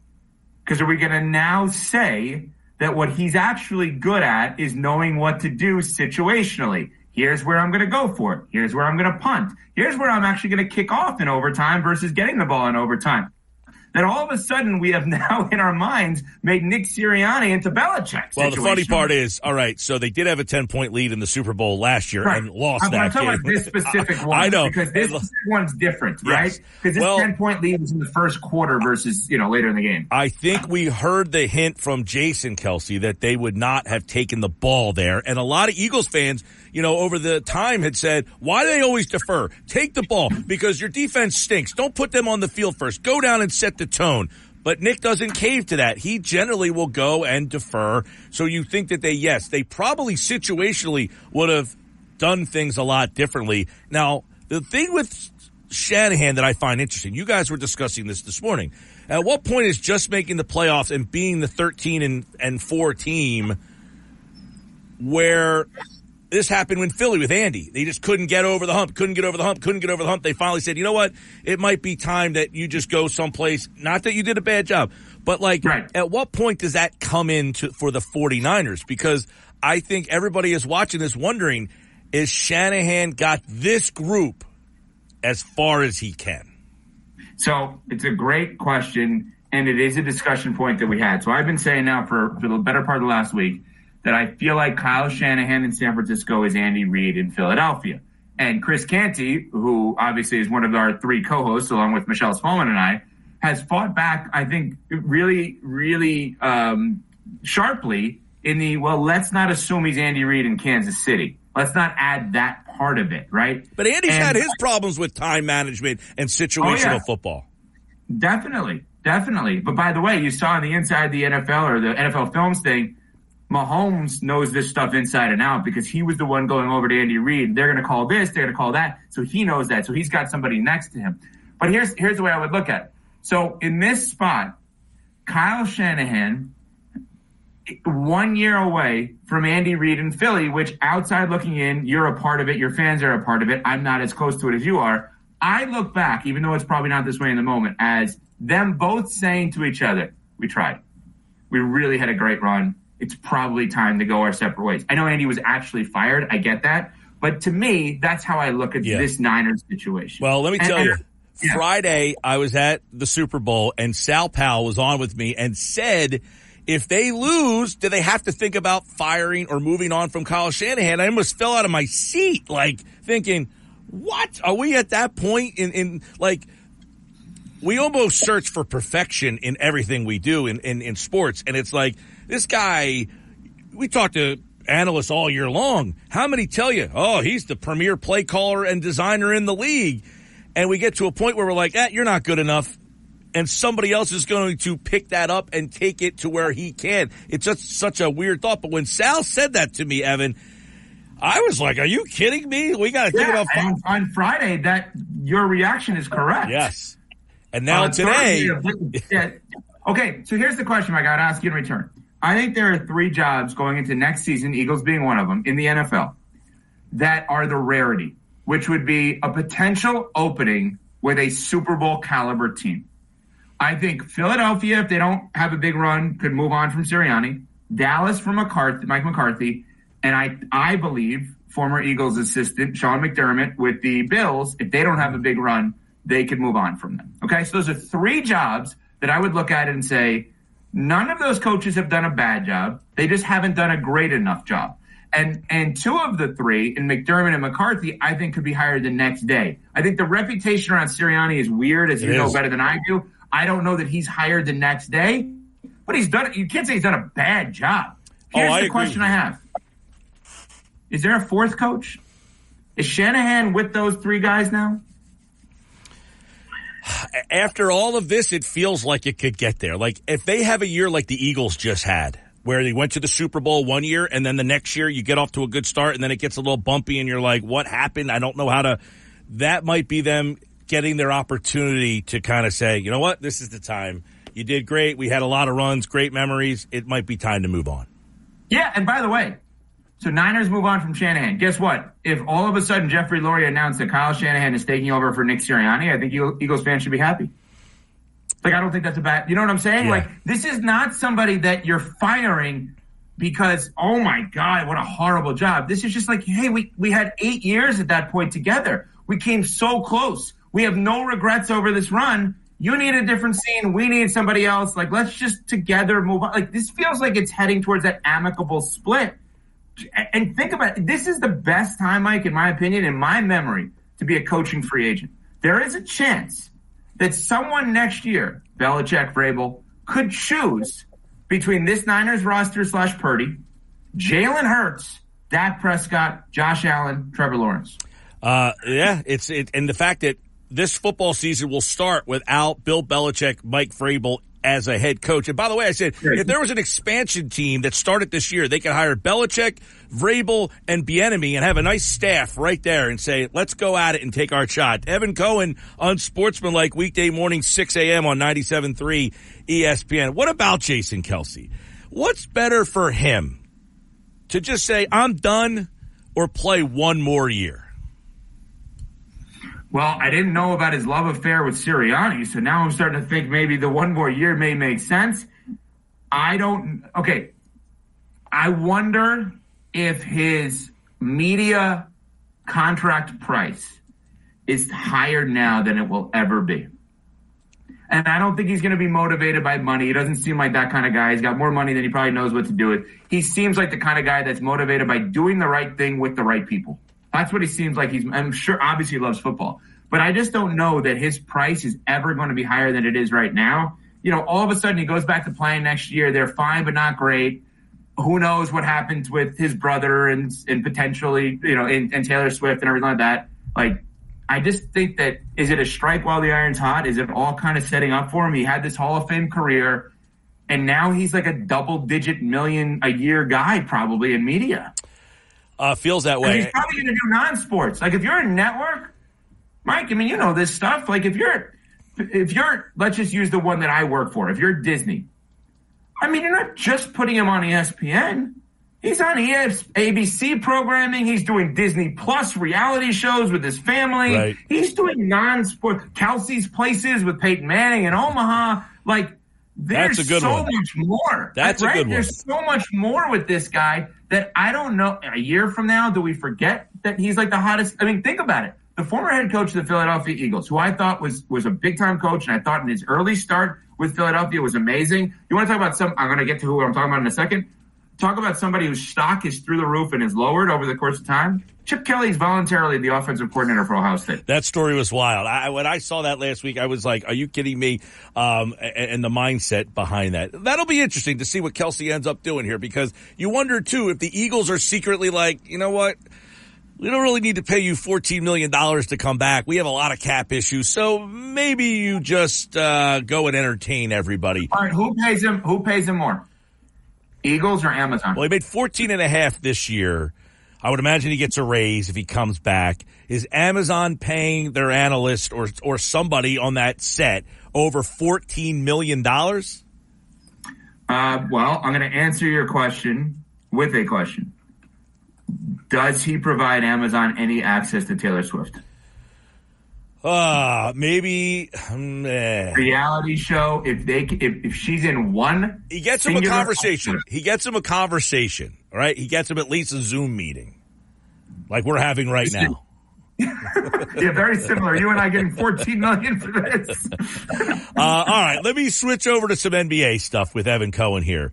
Because are we going to now say that what he's actually good at is knowing what to do situationally? Here's where I'm going to go for it. Here's where I'm going to punt. Here's where I'm actually going to kick off in overtime versus getting the ball in overtime. Then all of a sudden we have *laughs* now in our minds made Nick Sirianni into Belichick. Well, the funny part is, all right, so they did have a 10 point lead in the Super Bowl last year Right. and lost I'm, that I'm talking game. about this specific *laughs* one. I know. because this one's different, Yes. right? Because this Well- ten point lead was in the first quarter versus you know later in the game. I think we heard the hint from Jason Kelce that they would not have taken the ball there. And a lot of Eagles fans, you know, over the time had said, why do they always defer? Take the ball because your defense stinks. Don't put them on the field first. Go down and set the tone. But Nick doesn't cave to that. He generally will go and defer. So you think that they, yes, they probably situationally would have done things a lot differently. Now, the thing with Shanahan that I find interesting, you guys were discussing this this morning. At what point is just making the playoffs and being the 13 and, and 4 team where this happened when Philly with Andy. They just couldn't get over the hump, couldn't get over the hump, couldn't get over the hump. They finally said, you know what? It might be time that you just go someplace. Not that you did a bad job, but like, Right. at what point does that come in to, for the 49ers? Because I think everybody is watching this wondering, is Shanahan got this group as far as he can? So it's a great question, and it is a discussion point that we had. So I've been saying now for, for the better part of the last week that I feel like Kyle Shanahan in San Francisco is Andy Reid in Philadelphia. And Chris Canty, who obviously is one of our three co-hosts along with Michelle Smallmon and I, has fought back, I think, really, really um, sharply in the, well, let's not assume he's Andy Reid in Kansas City. Let's not add that part of it, right? But Andy's And- had his problems with time management and situational Oh, yeah. football. Definitely, definitely. But by the way, you saw on the inside the NFL or the NFL Films thing, Mahomes knows this stuff inside and out because he was the one going over to Andy Reid. They're going to call this, they're going to call that. So he knows that. So he's got somebody next to him. But here's here's the way I would look at it. So in this spot, Kyle Shanahan, one year away from Andy Reid in Philly, which outside looking in, you're a part of it. Your fans are a part of it. I'm not as close to it as you are. I look back, even though it's probably not this way in the moment, as them both saying to each other, we tried. We really had a great run. It's probably time to go our separate ways. I know Andy was actually fired. I get that. But to me, that's how I look at Yeah. this Niners situation. Well, let me And- tell and- you. yeah. Friday, I was at the Super Bowl and Sal Powell was on with me and said, if they lose, do they have to think about firing or moving on from Kyle Shanahan? I almost fell out of my seat, like thinking, what? Are we at that point in, in like, we almost search for perfection in everything we do in, in, in sports. And it's like, this guy, we talk to analysts all year long. How many tell you, oh, he's the premier play caller and designer in the league? And we get to a point where we're like, eh, you're not good enough. And somebody else is going to pick that up and take it to where he can. It's just such a weird thought. But when Sal said that to me, Evan, I was like, are you kidding me? We got to think Yeah, about. and on Friday, that your reaction is correct. Yes. And now On today, Thursday, yeah. Okay, so here's the question I got to ask you in return. I think there are three jobs going into next season, Eagles being one of them, in the NFL, that are the rarity, which would be a potential opening with a Super Bowl caliber team. I think Philadelphia, if they don't have a big run, could move on from Sirianni. Dallas from McCarthy, Mike McCarthy, and I, I believe former Eagles assistant Sean McDermott with the Bills, if they don't have a big run, they could move on from them. Okay, so those are three jobs that I would look at and say, none of those coaches have done a bad job. They just haven't done a great enough job. And and two of the three, in McDermott and McCarthy, I think could be hired the next day. I think the reputation around Sirianni is weird, as It you know better than I do. I don't know that he's hired the next day, but he's done. You can't say he's done a bad job. Oh, Here's I the question I have: Is there a fourth coach? Is Shanahan with those three guys now? After all of this, it feels like it could get there. Like if they have a year like the Eagles just had, where they went to the Super Bowl one year and then the next year you get off to a good start and then it gets a little bumpy and you're like, what happened? I don't know how to. That might be them getting their opportunity to kind of say, you know what, this is the time. You did great. We had a lot of runs, great memories. It might be time to move on. Yeah, and by the way, so Niners move on from Shanahan. Guess what? If all of a sudden Jeffrey Lurie announced that Kyle Shanahan is taking over for Nick Sirianni, I think Eagles fans should be happy. Like, I don't think that's a bad, you know what I'm saying? Yeah. Like, this is not somebody that you're firing because, oh my God, what a horrible job. This is just like, hey, we, we had eight years at that point together. We came so close. We have no regrets over this run. You need a different scene. We need somebody else. Like, let's just together move on. Like, this feels like it's heading towards that amicable split. And think about it. This is the best time, Mike, in my opinion, in my memory, to be a coaching free agent. There is a chance that someone next year, Belichick, Vrabel, could choose between this Niners roster slash Purdy, Jalen Hurts, Dak Prescott, Josh Allen, Trevor Lawrence. Uh, yeah, it's it, and the fact that this football season will start without Bill Belichick, Mike Vrabel as a head coach. And by the way, I said if there was an expansion team that started this year, they could hire Belichick, Vrabel, and Bieniemy and have a nice staff right there and say, let's go at it and take our shot. Evan Cohen Unsportsmanlike weekday morning, 6 a.m. on 97.3 ESPN. What about Jason Kelce? What's better for him? To just say, I'm done or play one more year? Well, I didn't know about his love affair with Sirianni, so now I'm starting to think maybe the one more year may make sense. I don't. Okay, I wonder if his media contract price is higher now than it will ever be. And I don't think he's going to be motivated by money. He doesn't seem like that kind of guy. He's got more money than he probably knows what to do with. He seems like the kind of guy that's motivated by doing the right thing with the right people. That's what he seems like. He's, I'm sure, obviously, he loves football, but I just don't know that his price is ever going to be higher than it is right now. You know, all of a sudden he goes back to playing next year. They're fine, but not great. Who knows what happens with his brother and and potentially, you know, and, and Taylor Swift and everything like that. Like, I just think that is it a strike while the iron's hot? Is it all kind of setting up for him? He had this Hall of Fame career, and now he's like a double digit million a year guy probably in media. Uh, feels that way. he's probably going to do non-sports. Like if you're a network, Mike, I mean, you know this stuff. Like if you're, if you're, let's just use the one that I work for. If you're Disney, I mean, you're not just putting him on ESPN. He's on ES, ABC programming. He's doing Disney Plus reality shows with his family. Right. He's doing non-sport Kelce's Places with Peyton Manning in Omaha. Like there's That's a good so one. much more. That's a right? good one. There's so much more with this guy that I don't know. A year from now, do we forget that he's like the hottest? I mean, think about it. The former head coach of the Philadelphia Eagles, who I thought was was a big time coach, and I thought in his early start with Philadelphia was amazing. You want to talk about some? I'm going to get to who I'm talking about in a second. Talk about somebody whose stock is through the roof and is lowered over the course of time. Chip Kelly's voluntarily the offensive coordinator for Ohio State. That story was wild. I, when I saw that last week, I was like, "Are you kidding me?" Um, and, and the mindset behind that. That'll be interesting to see what Kelce ends up doing here because you wonder too if the Eagles are secretly like, you know what? We don't really need to pay you $14 million to come back. We have a lot of cap issues. So maybe you just, uh, go and entertain everybody. All right, who pays him? Who pays him more? Eagles or Amazon? Well, he made 14 and a half this year. I would imagine he gets a raise if he comes back. Is Amazon paying their analyst or or somebody on that set over 14 million dollars? Uh, well, I'm going to answer your question with a question. Does he provide Amazon any access to Taylor Swift? Uh, maybe um, eh. Reality show. If they, if, if she's in one, he gets him a conversation. He gets him a conversation, all right? He gets him at least a Zoom meeting like we're having right now. *laughs* yeah, very similar. You and I getting 14 million for this. *laughs* uh, all right, let me switch over to some NBA stuff with Evan Cohen here.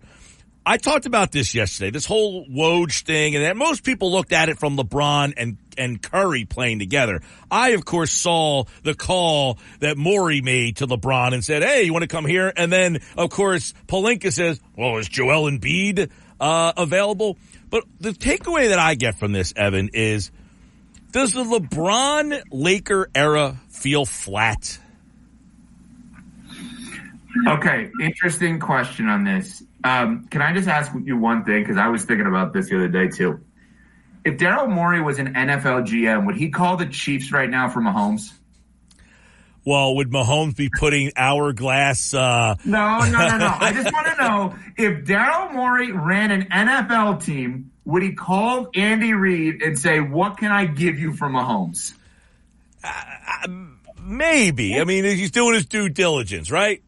I talked about this yesterday, this whole Woj thing, and most people looked at it from LeBron and, and Curry playing together. I, of course, saw the call that Morey made to LeBron and said, Hey, you want to come here? And then, of course, Pelinka says, Well, is Joel Embiid, uh, available? But the takeaway that I get from this, Evan, is does the LeBron Laker era feel flat? Okay, interesting question on this. Um, can I just ask you one thing? Because I was thinking about this the other day too. If Daryl Morey was an NFL GM, would he call the Chiefs right now for Mahomes? Well, would Mahomes be putting hourglass? Uh... No, no, no, no. *laughs* I just want to know if Daryl Morey ran an NFL team, would he call Andy Reid and say, "What can I give you for Mahomes"? Uh, uh, maybe. I mean, he's doing his due diligence, right?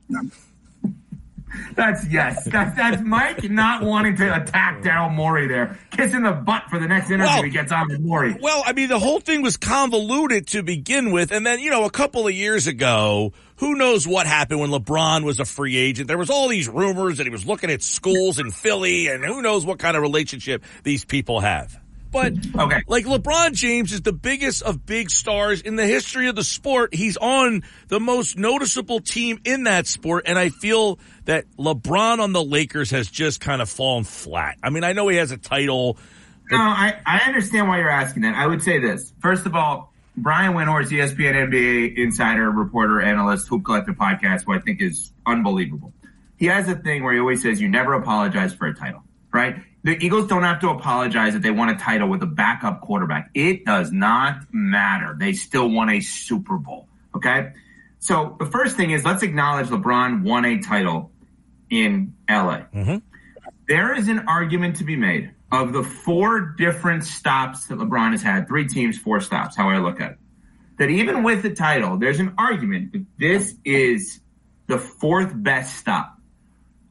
That's yes. That's that's Mike not wanting to attack Daryl Morey there, kissing the butt for the next interview well, he gets on with Morey. Well, I mean, the whole thing was convoluted to begin with, and then you know, a couple of years ago, who knows what happened when LeBron was a free agent? There was all these rumors that he was looking at schools in Philly, and who knows what kind of relationship these people have. But okay. like LeBron James is the biggest of big stars in the history of the sport. He's on the most noticeable team in that sport. And I feel that LeBron on the Lakers has just kind of fallen flat. I mean, I know he has a title. No, I, I understand why you're asking that. I would say this. First of all, Brian Windhorst, ESPN NBA insider, reporter, analyst, Hoop Collective podcast, who I think is unbelievable. He has a thing where he always says, you never apologize for a title, right? The Eagles don't have to apologize if they won a title with a backup quarterback. It does not matter. They still won a Super Bowl. Okay. So the first thing is let's acknowledge LeBron won a title in LA. Mm-hmm. There is an argument to be made of the four different stops that LeBron has had, three teams, four stops, how I look at it. That even with the title, there's an argument that this is the fourth best stop.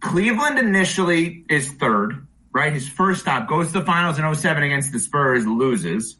Cleveland initially is third right? His first stop goes to the finals in 07 against the Spurs, loses.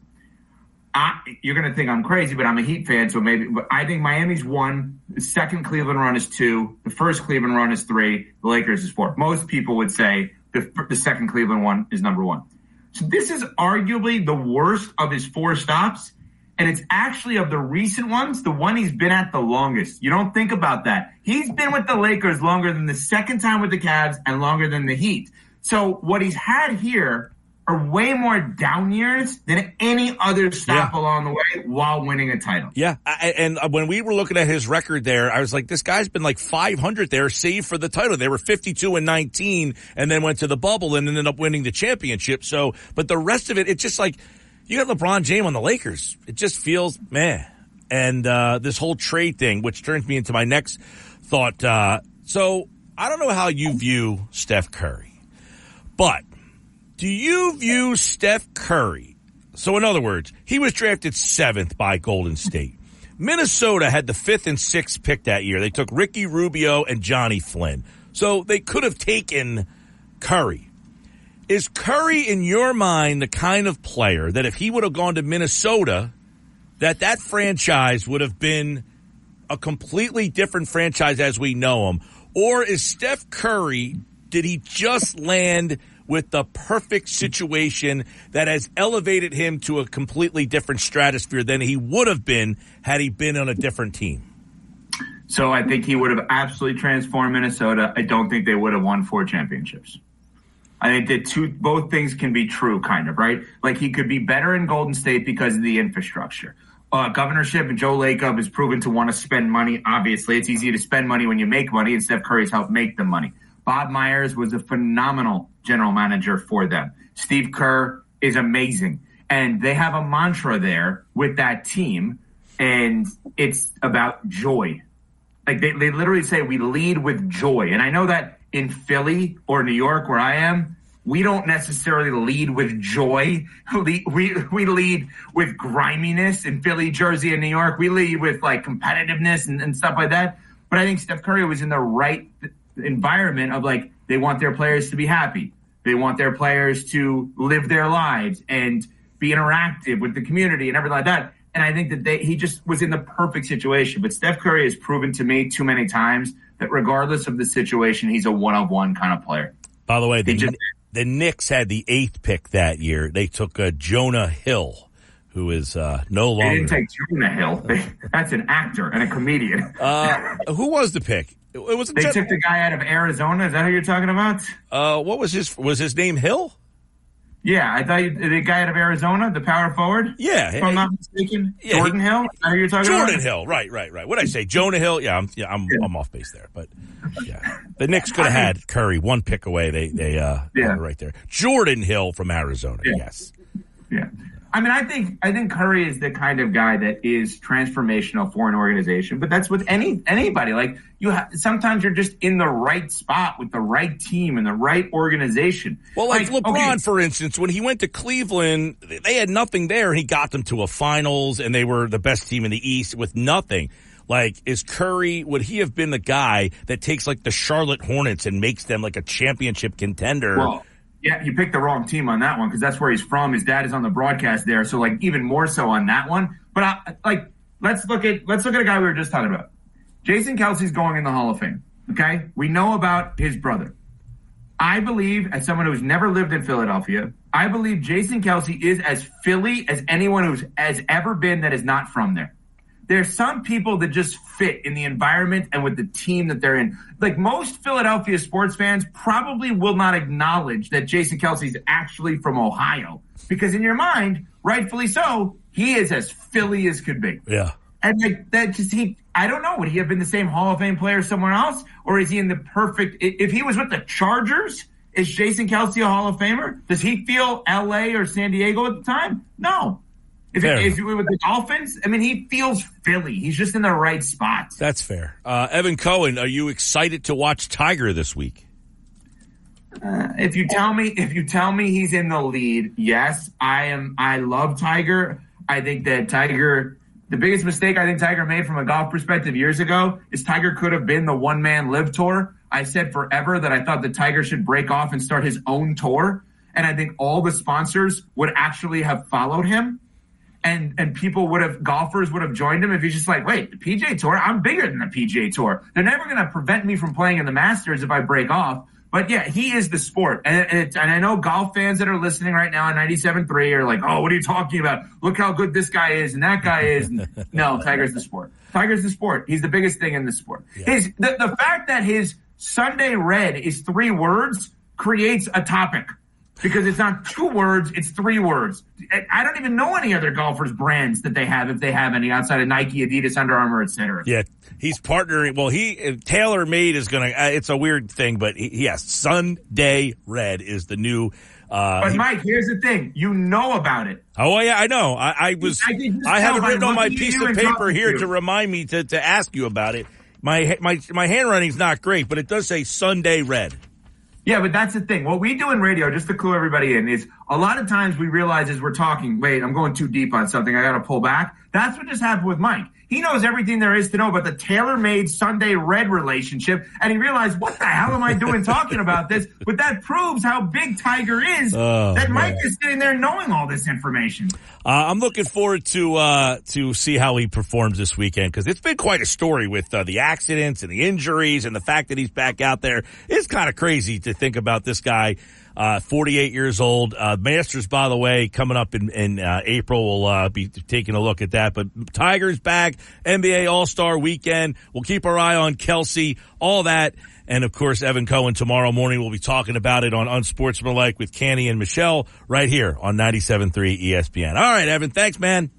I, you're going to think I'm crazy, but I'm a Heat fan, so maybe. But I think Miami's one. The second Cleveland run is two. The first Cleveland run is three. The Lakers is four. Most people would say the, the second Cleveland one is number one. So this is arguably the worst of his four stops. And it's actually of the recent ones, the one he's been at the longest. You don't think about that. He's been with the Lakers longer than the second time with the Cavs and longer than the Heat. So what he's had here are way more down years than any other stop yeah. along the way while winning a title. Yeah. I, and uh, when we were looking at his record there, I was like, this guy's been like 500 there, save for the title. They were 52 and 19 and then went to the bubble and ended up winning the championship. So, but the rest of it, it's just like, you got LeBron James on the Lakers. It just feels meh. And, uh, this whole trade thing, which turns me into my next thought. Uh, so I don't know how you view Steph Curry. But do you view Steph Curry? So, in other words, he was drafted seventh by Golden State. *laughs* Minnesota had the fifth and sixth pick that year. They took Ricky Rubio and Johnny Flynn. So they could have taken Curry. Is Curry, in your mind, the kind of player that if he would have gone to Minnesota, that that franchise would have been a completely different franchise as we know him? Or is Steph Curry did he just land with the perfect situation that has elevated him to a completely different stratosphere than he would have been had he been on a different team? So I think he would have absolutely transformed Minnesota. I don't think they would have won four championships. I think that two both things can be true, kind of right. Like he could be better in Golden State because of the infrastructure. Uh, governorship and Joe Lacob has proven to want to spend money. Obviously, it's easy to spend money when you make money, and Steph Curry's helped make the money. Bob Myers was a phenomenal general manager for them. Steve Kerr is amazing. And they have a mantra there with that team, and it's about joy. Like they, they literally say, we lead with joy. And I know that in Philly or New York, where I am, we don't necessarily lead with joy. *laughs* We, we, lead with griminess in Philly, Jersey, and New York. We lead with like competitiveness and, and stuff like that. But I think Steph Curry was in the right environment of like they want their players to be happy. They want their players to live their lives and be interactive with the community and everything like that. And I think that they, he just was in the perfect situation. But Steph Curry has proven to me too many times that regardless of the situation, he's a one of one kind of player. By the way, the, just- the Knicks had the eighth pick that year. They took uh, Jonah Hill, who is uh, no They longer. didn't take Jonah Hill. *laughs* That's an actor and a comedian. uh, who was the pick? It, was They took the guy out of Arizona. Is that who you're talking about? uh, what was his was his name Hill? Yeah, I thought you, the guy out of Arizona, the power forward. Yeah, if I'm not mistaken. Yeah, Jordan he- Hill. Is that who you're talking Jordan about? Hill, right, right, right. What did I say? Jonah Hill. Yeah, I'm, yeah, I'm, I'm off base there, but yeah, the Knicks could have had Curry one pick away. They, they, uh, Yeah. right there. Jordan Hill from Arizona. Yeah. Yes. Yeah. I mean, I think I think Curry is the kind of guy that is transformational for an organization. But that's with any anybody. Like you, ha- sometimes you're just in the right spot with the right team and the right organization. Well, like, Like, LeBron, okay. for instance, when he went to Cleveland, they had nothing there, he got them to a finals, and they were the best team in the East with nothing. Like, is Curry, would he have been the guy that takes like the Charlotte Hornets and makes them like a championship contender? Well, yeah, you picked the wrong team on that one because that's where he's from. His dad is on the broadcast there, so like even more so on that one. But I, like, let's look at let's look at a guy we were just talking about. Jason Kelce's going in the Hall of Fame. Okay, we know about his brother. I believe, as someone who's never lived in Philadelphia, I believe Jason Kelce is as Philly as anyone who's has ever been that is not from there. There's some people that just fit in the environment and with the team that they're in. Like most Philadelphia sports fans probably will not acknowledge that Jason Kelce's actually from Ohio because in your mind, rightfully so, he is as Philly as could be. yeah. And like that just he I don't know, would he have been the same Hall of Fame player somewhere else? Or is he in the perfect if he was with the Chargers, is Jason Kelce a Hall of Famer? Does he feel LA or San Diego at the time? No. If he, if with the Dolphins, I mean he feels Philly. He's just in the right spot. That's fair. Uh, Evan Cohen, are you excited to watch Tiger this week? If you tell me if you tell me he's in the lead, yes, I am I love Tiger. I think that Tiger the biggest mistake I think Tiger made from a golf perspective years ago is Tiger could have been the one man LIV tour. I said forever that I thought that Tiger should break off and start his own tour. And I think all the sponsors would actually have followed him. And and people would have golfers would have joined him if he's just like, wait, the PGA Tour, I'm bigger than the PGA Tour. They're never going to prevent me from playing in the Masters if I break off. But yeah, he is the sport, and and, and I know golf fans that are listening right now on 97.3 are like, oh, what are you talking about? Look how good this guy is and that guy is. *laughs* no, Tiger's the sport. Tiger's the sport. He's the biggest thing in the sport. His the, the fact that his Sunday red is three words creates a topic because it's not two words, it's three words. I- don't even know any other golfers' brands that they have, if they have any, outside of Nike, Adidas, Under Armour, etc. Yeah, he's partnering. Well, he TaylorMade is going to. Uh, it's a weird thing, but he, yes, Sunday Red is the new. Uh, But Mike, here's the thing: you know about it. oh yeah, I know. I, I was. I I have it written on my piece of paper talking to here to remind me to to ask you about it. My my my handwriting's not great, but it does say Sunday Red. Yeah, but that's the thing. What we do in radio, just to clue everybody in, is a lot of times we realize as we're talking, wait, I'm going too deep on something. I got to pull back. That's what just happened with Mike. He knows everything there is to know about the TaylorMade Sunday Red relationship, and he realized, what the hell am I doing talking about this? But that proves how big Tiger is. Oh, that Mike is sitting there knowing all this information. Uh, I'm looking forward to uh, to see how he performs this weekend because it's been quite a story with uh, the accidents and the injuries and the fact that he's back out there. It's kind of crazy to think about this guy, uh, 48 years old. Uh, Masters, by the way, coming up in, in uh, April. We'll uh, be taking a look at that. But Tigers back, NBA All Star Weekend. We'll keep our eye on Kelce, all that. And of course, Evan Cohen tomorrow morning will be talking about it on Unsportsmanlike with Canty and Michelle right here on 97.3 ESPN. All right, Evan. Thanks, man.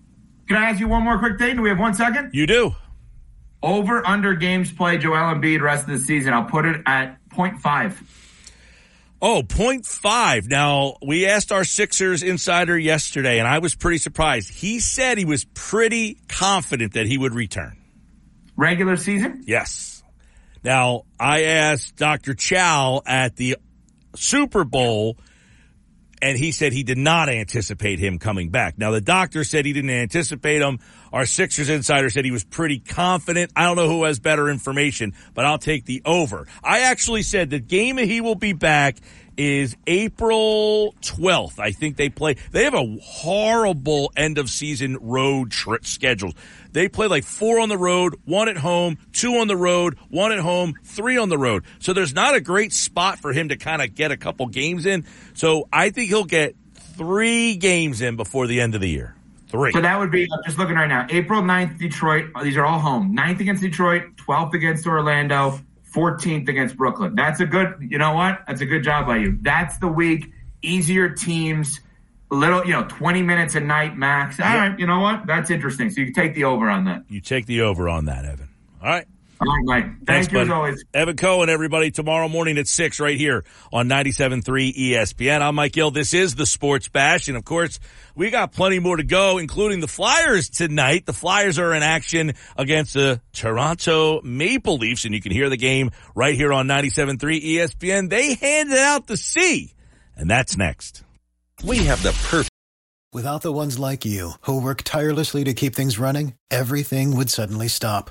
Can I ask you one more quick thing? Do we have one second? You do. Over under games played Joel Embiid rest of the season. I'll put it at 0.5. Oh, point five. Now, we asked our Sixers insider yesterday, and I was pretty surprised. He said he was pretty confident that he would return. Regular season? Yes. Now, I asked Dr. Chow at the Super Bowl, and he said he did not anticipate him coming back. Now, the doctor said he didn't anticipate him. Our Sixers insider said he was pretty confident. I don't know who has better information, but I'll take the over. I actually said the game he will be back is April 12th. I think they play. They have a horrible end of season road trip schedule. They play like four on the road, one at home, two on the road, one at home, three on the road. So there's not a great spot for him to kind of get a couple games in. So I think he'll get three games in before the end of the year. Three. So that would be, I'm just looking right now, April 9th, Detroit. These are all home. 9th against Detroit, 12th against Orlando, 14th against Brooklyn. That's a good, you know what? That's a good job by you. That's the week. Easier teams, little, you know, 20 minutes a night max. All right, you know what? That's interesting. So you can take the over on that. You take the over on that, Evan. All right. All right, Mike. Thank Thanks, you as always. Evan Cohen, everybody, tomorrow morning at 6 right here on 97.3 ESPN. I'm Mike Gill. This is the Sports Bash. And of course, we got plenty more to go, including the Flyers tonight. The Flyers are in action against the Toronto Maple Leafs, and you can hear the game right here on 97.3 ESPN. They handed out the C, and that's next. We have the perfect Without the ones like you, who work tirelessly to keep things running, everything would suddenly stop.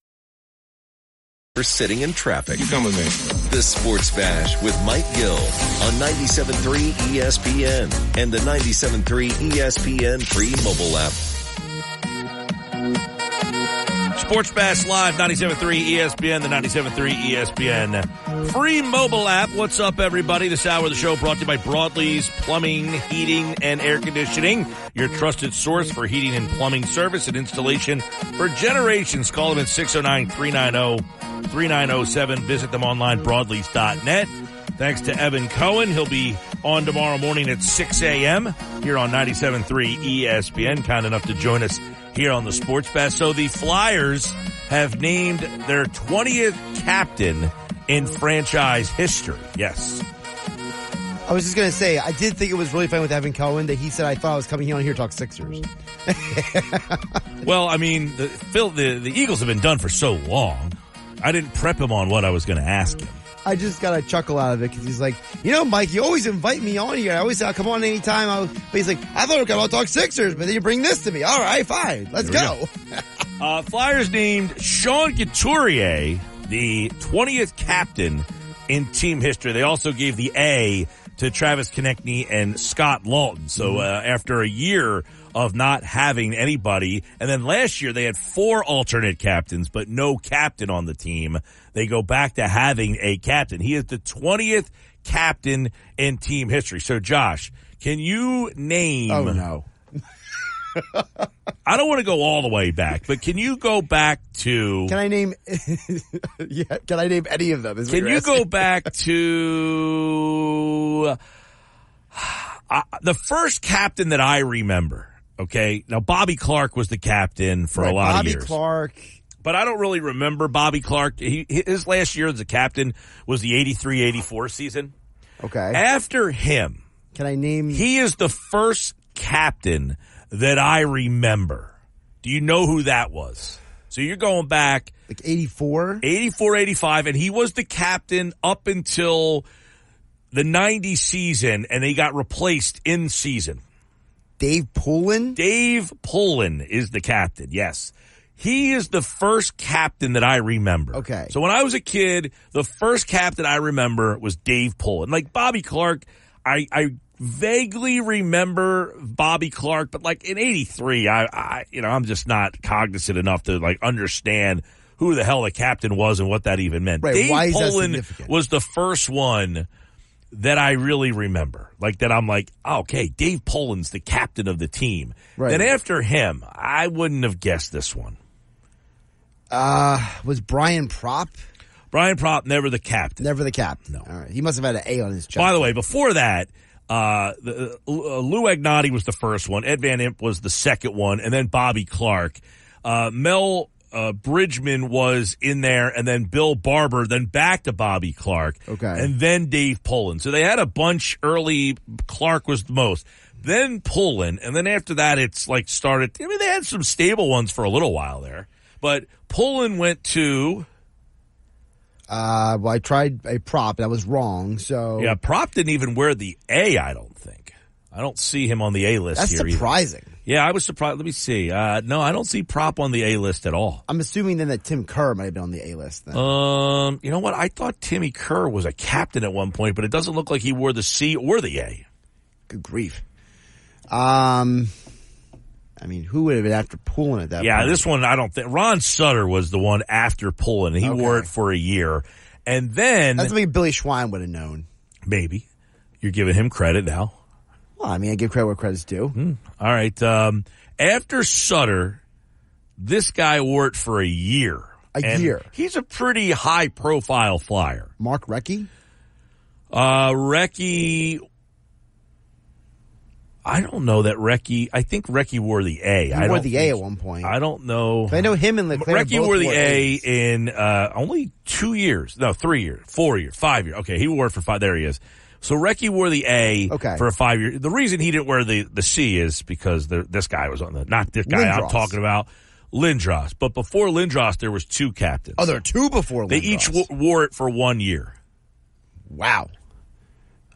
For sitting in traffic. You Come with me. The Sports Bash with Mike Gill on 97.3 ESPN and the 97.3 ESPN free mobile app. Sports Bash Live, 97.3 ESPN, the 97.3 ESPN free mobile app. What's up, everybody? This hour of the show brought to you by Broadlee's Plumbing, Heating, and Air Conditioning, your trusted source for heating and plumbing service and installation for generations. Call them at 609-390-3907. Visit them online, broadlees.net. Thanks to Evan Cohen. He'll be on tomorrow morning at 6 a.m. here on 97.3 ESPN. Kind enough to join us here on the Sports Bash. So the Flyers have named their 20th captain in franchise history. Yes. I was just gonna say, I did think it was really fun with Evan Cohen that he said I thought I was coming here on here to talk Sixers. *laughs* Well, I mean, the, Phil, the, the Eagles have been done for so long. I didn't prep him on what I was going to ask him. I just got a chuckle out of it because he's like, you know, Mike, you always invite me on here. I always say I'll come on anytime. I was, but he's like, I thought we were going to talk Sixers, but then you bring this to me. All right, fine, let's Here go. *laughs* Uh, Flyers named Sean Couturier the 20th captain in team history. They also gave the A to Travis Konecny and Scott Laughton. So uh, after a year of not having anybody, and then last year they had four alternate captains, but no captain on the team. They go back to having a captain. He is the 20th captain in team history. So Josh, can you name? oh no. *laughs* I don't want to go all the way back, but can you go back to? Can I name? *laughs* yeah, can I name any of them? Can you go back *laughs* to *sighs* uh, the first captain that I remember? Okay, now Bobby Clarke was the captain for Right, a lot Bobby of years, Bobby Clarke. but I don't really remember Bobby Clarke. He, his last year as a captain was the 83-84 season. Okay. After him, Can I name? he is the first captain that I remember. Do you know who that was? So you're going back like 84? 84 85 and he was the captain up until the 90 season and he got replaced in season Dave Poulin? dave poulin is the captain yes. He is the first captain that i remember. Okay. so when i was a kid the first captain i remember was dave poulin like bobby clarke i i vaguely remember bobby clarke but like in 83 i i you know i'm just not cognizant enough to like understand who the hell the captain was and what that even meant. Right, dave why is that poulin was the first one that I really remember. Like that I'm like, oh, okay, Dave Poulin's the captain of the team. Right. Then after him, I wouldn't have guessed this one. Uh, was Brian Propp Brian Propp, never the captain. never the captain? No. All right. He must have had an A on his chest. By the way, before that, uh, the, uh, Lou Angotti was the first one. Ed Van Impe was the second one, and then Bobby Clark. Uh, Mel uh, Bridgman was in there, and then Bill Barber, then back to Bobby Clarke. Okay. And then Dave Poulin. So they had a bunch early. Clarke was the most. then Poulin, and then after that, it's like started. I mean, they had some stable ones for a little while there, but Poulin went to Uh, well, I tried a prop that was wrong. So yeah. Propp didn't even wear the A. I don't think. I don't see him on the A list that's here. either. Yeah, I was surprised. Let me see. Uh, no, I don't see Propp on the A list at all. I'm assuming then that Tim Kerr might have been on the A list. Then. Um, you know what? I thought Timmy Kerr was a captain at one point, but it doesn't look like he wore the C or the A. Good grief. Um, I mean, who would have been after Poulin at that? Yeah, point? this one I don't think. Ron Sutter was the one after Poulin. He Okay. wore it for a year, and then That's something Billy Schwein would have known. maybe you're giving him credit now. Well, I mean, I give credit where credit's due. All right. Um, after Sutter, this guy wore it for a year. A And year. He's a pretty high profile flyer. Mark Recchi. Uh, Recchi. I don't know that Recchi. I think Recchi wore the A. He I wore the A at one point. I don't know. I know him and LeClair. Recchi wore the wore A A's. in uh, only two years. No, three years, four years, five years. Okay, he wore it for five. There he is. So Recchi wore the A Okay. for a five year. The reason he didn't wear the, the C is because the, this guy was on the not this guy I'm talking about, Lindros. But before Lindros, there was two captains. Oh, there are two before. they each w- wore it for one year. Wow.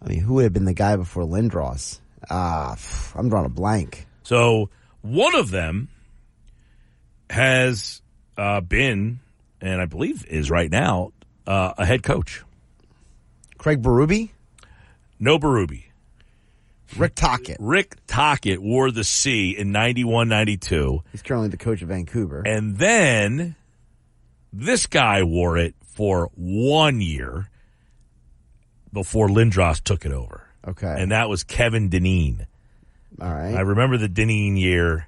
I mean, who would have been the guy before Lindros? Ah, pff, I'm drawing a blank. So one of them has uh, been, and I believe is right now, uh, a head coach. Craig Berube, No Berube. Rick Tocchet. Rick Tocchet wore the C in 91 92. He's currently the coach of Vancouver. And then this guy wore it for one year before Lindros took it over. Okay. And that was Kevin Dineen. All right. I remember the Dineen year.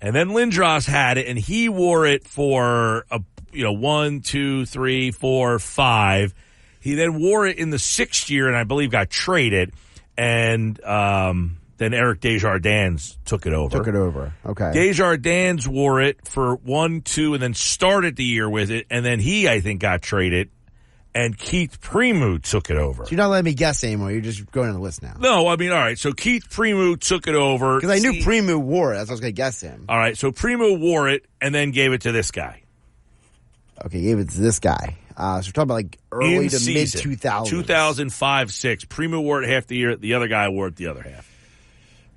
And then Lindros had it and he wore it for a you know one, two, three, four, five. He then wore it in the sixth year and I believe got traded. And um, then Eric Desjardins took it over. Took it over. Okay. Desjardins wore it for one, two, and then started the year with it, and then he, I think, got traded, and Keith Primeau took it over. so you're not letting me guess anymore. You're just going on the list now. No, I mean, all right. So Keith Primeau took it over Because I knew See- Primeau wore it. That's why I was going to guess him. All right, so Primeau wore it and then gave it to this guy. Okay, gave it to this guy. Uh, so we're talking about like early In to mid season. 2000s. 2005, six. Primeau wore it half the year. The other guy wore it the other half.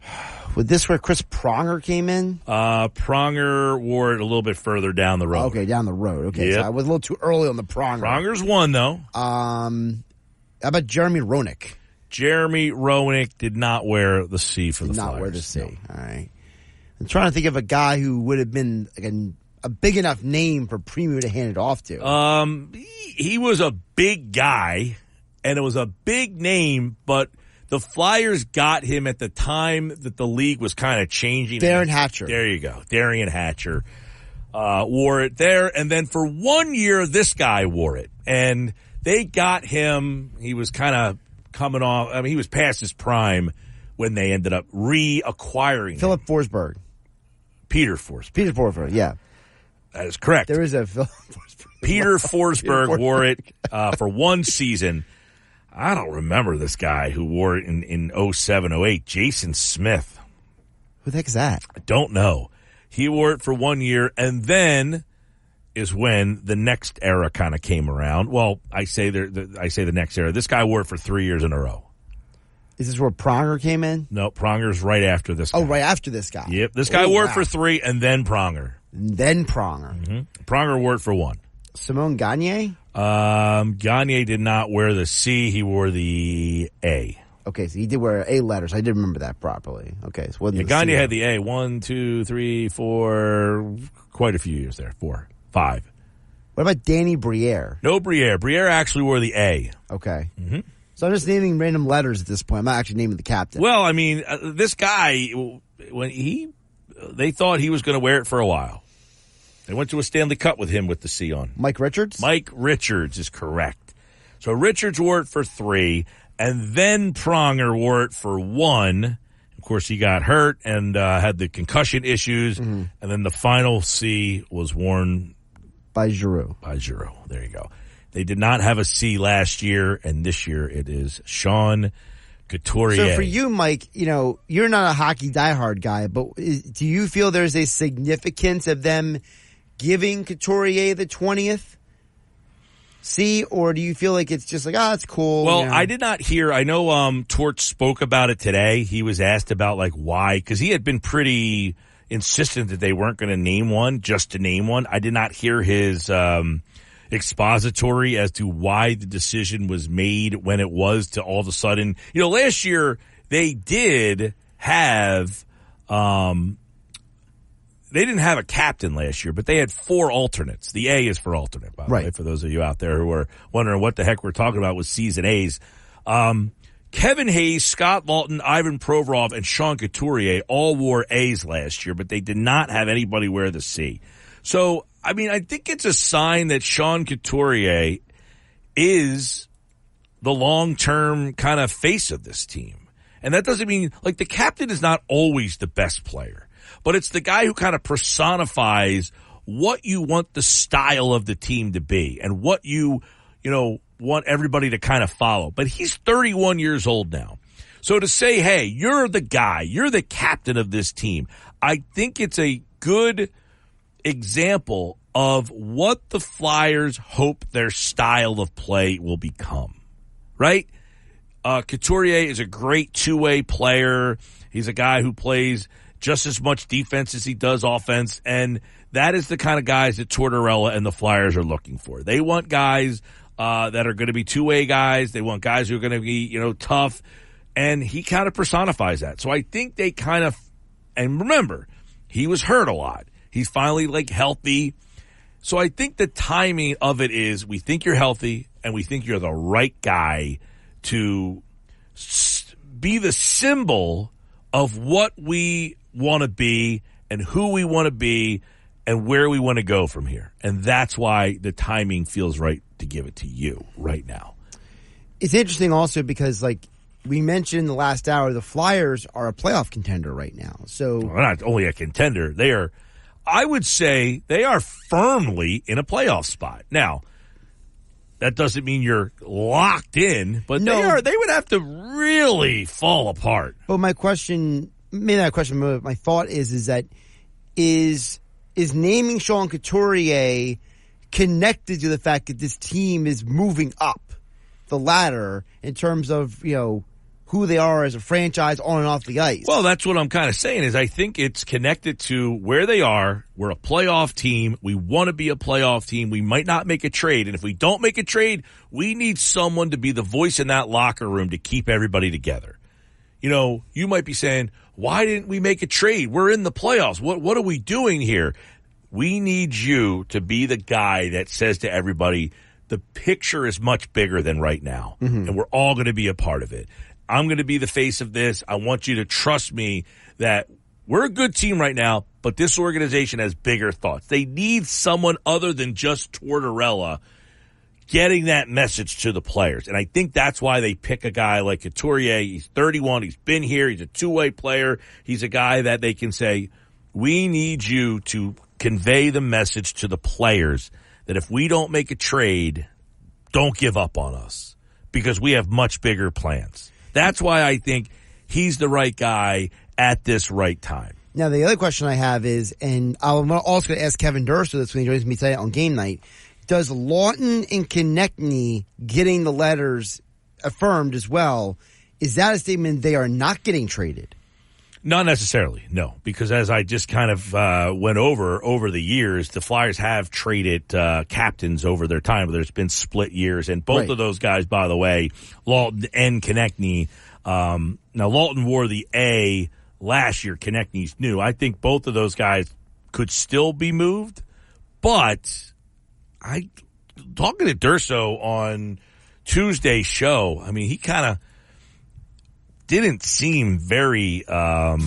*sighs* Was this where Chris Pronger came in? Uh, Pronger wore it a little bit further down the road. Okay, down the road. Okay, Yep. so I was a little too early on the Pronger. Pronger's one though. Um, how about Jeremy Roenick? Jeremy Roenick did not wear the C for Did the not Flyers. wear the C. No. All right. I'm trying to think of a guy who would have been like a, a big enough name for Primeau to hand it off to. Um, he, he was a big guy, and it was a big name, but the Flyers got him at the time that the league was kind of changing. Darren Hatcher. There you go, Derian Hatcher uh, wore it there, and then for one year, this guy wore it, and they got him. He was kind of coming off. I mean, he was past his prime when they ended up reacquiring him. Philip Forsberg. Peter Forsberg. Peter Forsberg, yeah. That is correct. There is a *laughs* Forsberg. Peter Forsberg wore it uh, for one season. I don't remember this guy who wore it in, in 07, 08. Jason Smith. Who the heck is that? I don't know. He wore it for one year, and then is when the next era kind of came around. Well, I say the, the I say the next era. This guy wore it for three years in a row. Is this where Pronger came in? No, Pronger's right after this. Guy. Oh, right after this guy. Yep, this guy Oh, wore wow. it for three, and then Pronger. Then Pronger. Pronger wore it for one. Simon Gagne? Um, Gagne did not wear the C; he wore the A. Okay, so he did wear A letters. I did remember that properly. Okay, so Yeah, the Gagne C. had the A. One, two, three, four, quite a few years there. Four, five. What about Danny Briere? No Briere. Briere actually wore the A. Okay. Mm-hmm. So I'm just naming random letters at this point. I'm not actually naming the captain. Well, I mean, uh, this guy, when he, they thought he was going to wear it for a while. They went to a Stanley Cup with him with the C on. Mike Richards? Mike Richards is correct. So Richards wore it for three, and then Pronger wore it for one. Of course, he got hurt and uh, had the concussion issues, Mm-hmm. and then the final C was worn By Giroux. by Giroux. There you go. They did not have a C last year, and this year it is Sean Couturier. So for you, Mike, you know, you're not a hockey diehard guy, but is, do you feel there's a significance of them giving Couturier the 20th? See, or do you feel like it's just like, oh, it's cool? Well, you know? I did not hear. I know um, Torch spoke about it today. He was asked about like why, because he had been pretty insistent that they weren't going to name one just to name one. I did not hear his um, expository as to why the decision was made when it was to all of a sudden. You know, last year they did have. Um, they didn't have a captain last year, but they had four alternates. The A is for alternate, by the Right. way, for those of you out there who are wondering what the heck we're talking about with season A's. Um, Kevin Hayes, Scott Laughton, Ivan Provorov, and Sean Couturier all wore A's last year, but they did not have anybody wear the C. So, I mean, I think it's a sign that Sean Couturier is the long-term kind of face of this team. And that doesn't mean, like, the captain is not always the best player, but it's the guy who kind of personifies what you want the style of the team to be and what you, you know, want everybody to kind of follow. But he's 31 years old now. So to say, hey, you're the guy, you're the captain of this team, I think it's a good example of what the Flyers hope their style of play will become. Right? Uh, Couturier is a great two way player. He's a guy who plays just as much defense as he does offense. And that is the kind of guys that Tortorella and the Flyers are looking for. They want guys uh, that are going to be two way guys. They want guys who are going to be, you know, tough. And he kind of personifies that. So I think they kind of, and remember, he was hurt a lot. He's finally like healthy. So I think the timing of it is we think you're healthy and we think you're the right guy to s- be the symbol of what we want to be and who we want to be and where we want to go from here. And that's why the timing feels right to give it to you right now. it's interesting also because like we mentioned in the last hour, the Flyers are a playoff contender right now. So They're not only a contender, they are, I would say, they are firmly in a playoff spot. Now, that doesn't mean you're locked in, but they are. They would have to really fall apart. But my question, maybe not a question, but my thought is, is that is is naming Sean Couturier connected to the fact that this team is moving up the ladder in terms of you know who they are as a franchise on and off the ice? Well, that's what I'm kind of saying is I think it's connected to where they are. We're a playoff team. We want to be a playoff team. We might not make a trade. And if we don't make a trade, we need someone to be the voice in that locker room to keep everybody together. You know, you might be saying, why didn't we make a trade? We're in the playoffs. What, what are we doing here? We need you to be the guy that says to everybody, the picture is much bigger than right now. Mm-hmm. And we're all going to be a part of it. I'm going to be the face of this. I want you to trust me that we're a good team right now, but this organization has bigger thoughts. They need someone other than just Tortorella getting that message to the players. And I think that's why they pick a guy like Couturier. He's 31. He's been here. He's a two way player. He's a guy that they can say, we need you to convey the message to the players that if we don't make a trade, don't give up on us because we have much bigger plans. That's why I think he's the right guy at this right time. Now, the other question I have is, and I'm also going to ask Kevin Durso this when he joins me today on game night. Does Laughton and Konecny getting the letters affirmed as well? Is that a statement they are not getting traded? Not necessarily, no, because as I just kind of uh, went over over the years, the Flyers have traded uh, captains over their time. There's been split years, and both Right. of those guys, by the way, Laughton and Konecny. Um, now Laughton wore the A last year. Konecny's new. I think both of those guys could still be moved, but I talking to Durso on Tuesday's show. I mean, he kind of didn't seem very. Um,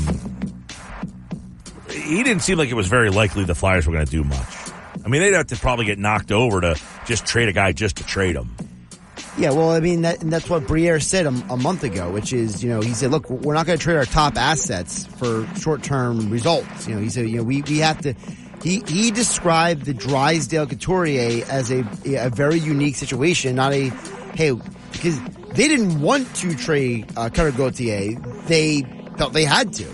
he didn't seem like it was very likely the Flyers were going to do much. I mean, they'd have to probably get knocked over to just trade a guy just to trade him. Yeah, well, I mean, that, that's what Briere said a, a month ago, which is, you know, he said, look, we're not going to trade our top assets for short-term results. You know, he said, you know, we, we have to, he, he described the Drysdale Couturier as a, a very unique situation, not a, hey, because they didn't want to trade uh, Cutter Gauthier. They felt they had to.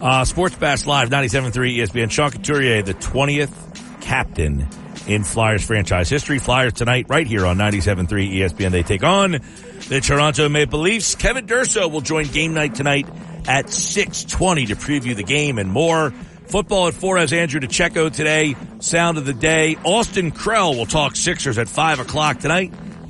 Uh, Sports Bash Live, 97.3 ESPN. Sean Couturier, the 20th captain in Flyers franchise history. Flyers tonight, right here on 97.3 ESPN. They take on the Toronto Maple Leafs. Kevin Durso will join game night tonight at 6.20 to preview the game and more. Football at 4 has Andrew DiCecco today. Sound of the day. Austin Krell will talk Sixers at 5 o'clock tonight.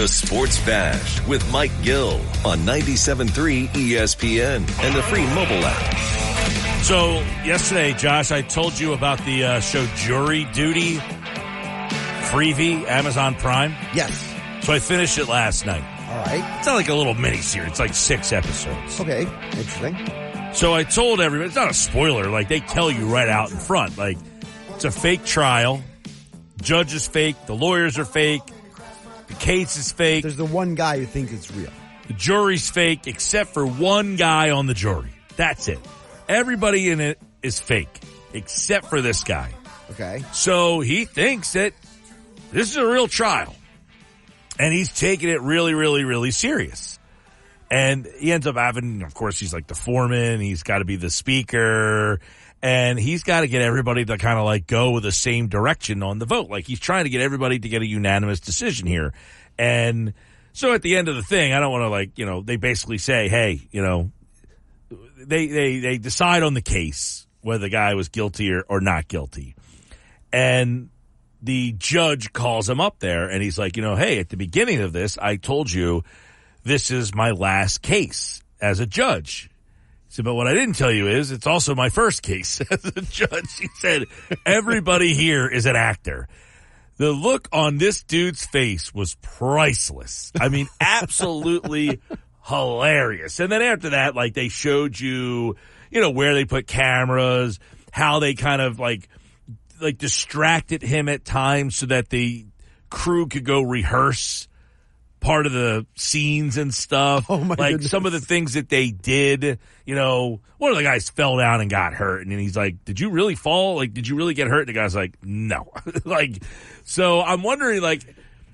The Sports Bash with Mike Gill on 97.3 ESPN and the free mobile app. So yesterday, Josh, I told you about the uh, show Jury Duty, Freevee, Amazon Prime. Yes. So I finished it last night. All right. It's not like a little mini series; it's like six episodes. Okay. Interesting. So I told everybody, it's not a spoiler. Like they tell you right out in front, like it's a fake trial. Judge is fake. The lawyers are fake. The case is fake. There's the one guy who thinks it's real. The jury's fake, except for one guy on the jury. That's it. Everybody in it is fake, except for this guy. Okay. So he thinks that this is a real trial. And he's taking it really, really, really serious. And he ends up having, of course, he's like the foreman. He's got to be the speaker. And he's got to get everybody to kind of like go the same direction on the vote. Like he's trying to get everybody to get a unanimous decision here. And so at the end of the thing, I don't want to like, you know, they basically say, hey, you know, they, they, they decide on the case whether the guy was guilty or, or not guilty. And the judge calls him up there and he's like, you know, hey, at the beginning of this, I told you this is my last case as a judge. Said, but what I didn't tell you is it's also my first case *laughs* as a judge. He said, everybody here is an actor. The look on this dude's face was priceless. I mean, absolutely *laughs* hilarious. And then after that, like they showed you, you know, where they put cameras, how they kind of like, like distracted him at times so that the crew could go rehearse part of the scenes and stuff. Oh my like goodness. some of the things that they did, you know, one of the guys fell down and got hurt and then he's like, did you really fall? Like, did you really get hurt? And the guy's like, no. *laughs* like, so I'm wondering like,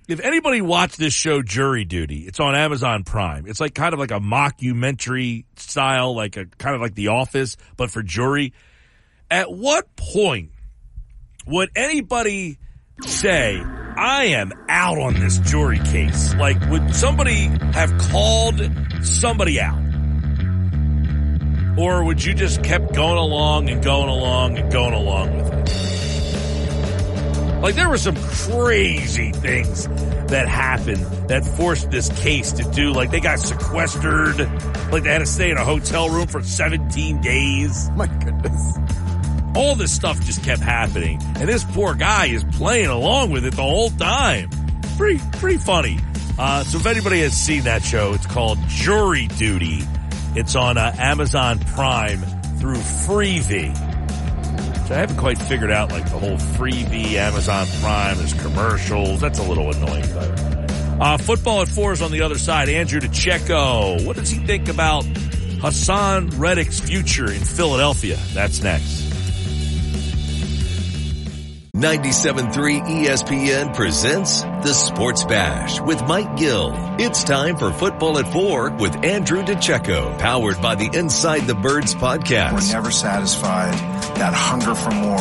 if anybody watched this show Jury Duty, it's on Amazon Prime. It's like kind of like a mockumentary style, like a kind of like The Office, but for jury. At what point would anybody say, I am out on this jury case? Like, would somebody have called somebody out? Or would you just kept going along and going along and going along with it? Like, there were some crazy things that happened that forced this case to do, like, they got sequestered, like, they had to stay in a hotel room for 17 days My goodness. All this stuff just kept happening, and this poor guy is playing along with it the whole time. Pretty, pretty funny. Uh, so if anybody has seen that show, it's called Jury Duty. It's on uh, Amazon Prime through Freevee. So I haven't quite figured out like the whole Freevee Amazon Prime. There's commercials. That's a little annoying. But uh, football at four is on the other side. Andrew DiCecco. What does he think about Haason Reddick's future in Philadelphia? That's next. 97.3 ESPN presents The Sports Bash with Mike Gill. It's time for Football at 4 with Andrew DiCecco, powered by the Inside the Birds podcast. We're never satisfied. That hunger for more.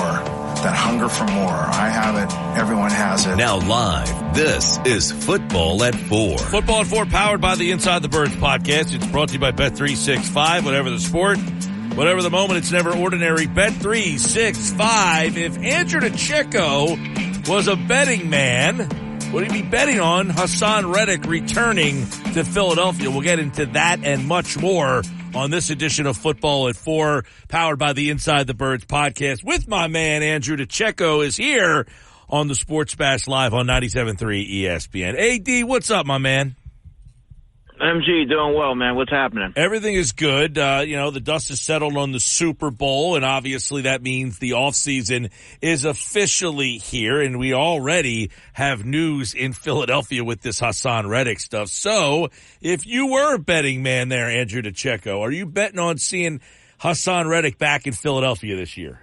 That hunger for more. I have it. Everyone has it. Now live, this is Football at 4. Football at four, powered by the Inside the Birds podcast. It's brought to you by Bet365. Whatever the sport, whatever the moment, it's never ordinary. Bet365. If Andrew DiCecco was a betting man, would he be betting on Haason Reddick returning to Philadelphia? We'll get into that and much more on this edition of Football at Four, powered by the Inside the Birds podcast. With my man Andrew DiCecco is here on the Sports Bash Live on 97.3 ESPN. AD, what's up, my man? MG, doing well, man. What's happening? Everything is good. Uh, you know, the dust is settled on the Super Bowl, and obviously that means the offseason is officially here, and we already have news in Philadelphia with this Haason Reddick stuff. So, if you were a betting man there, Andrew DiCecco, are you betting on seeing Haason Reddick back in Philadelphia this year?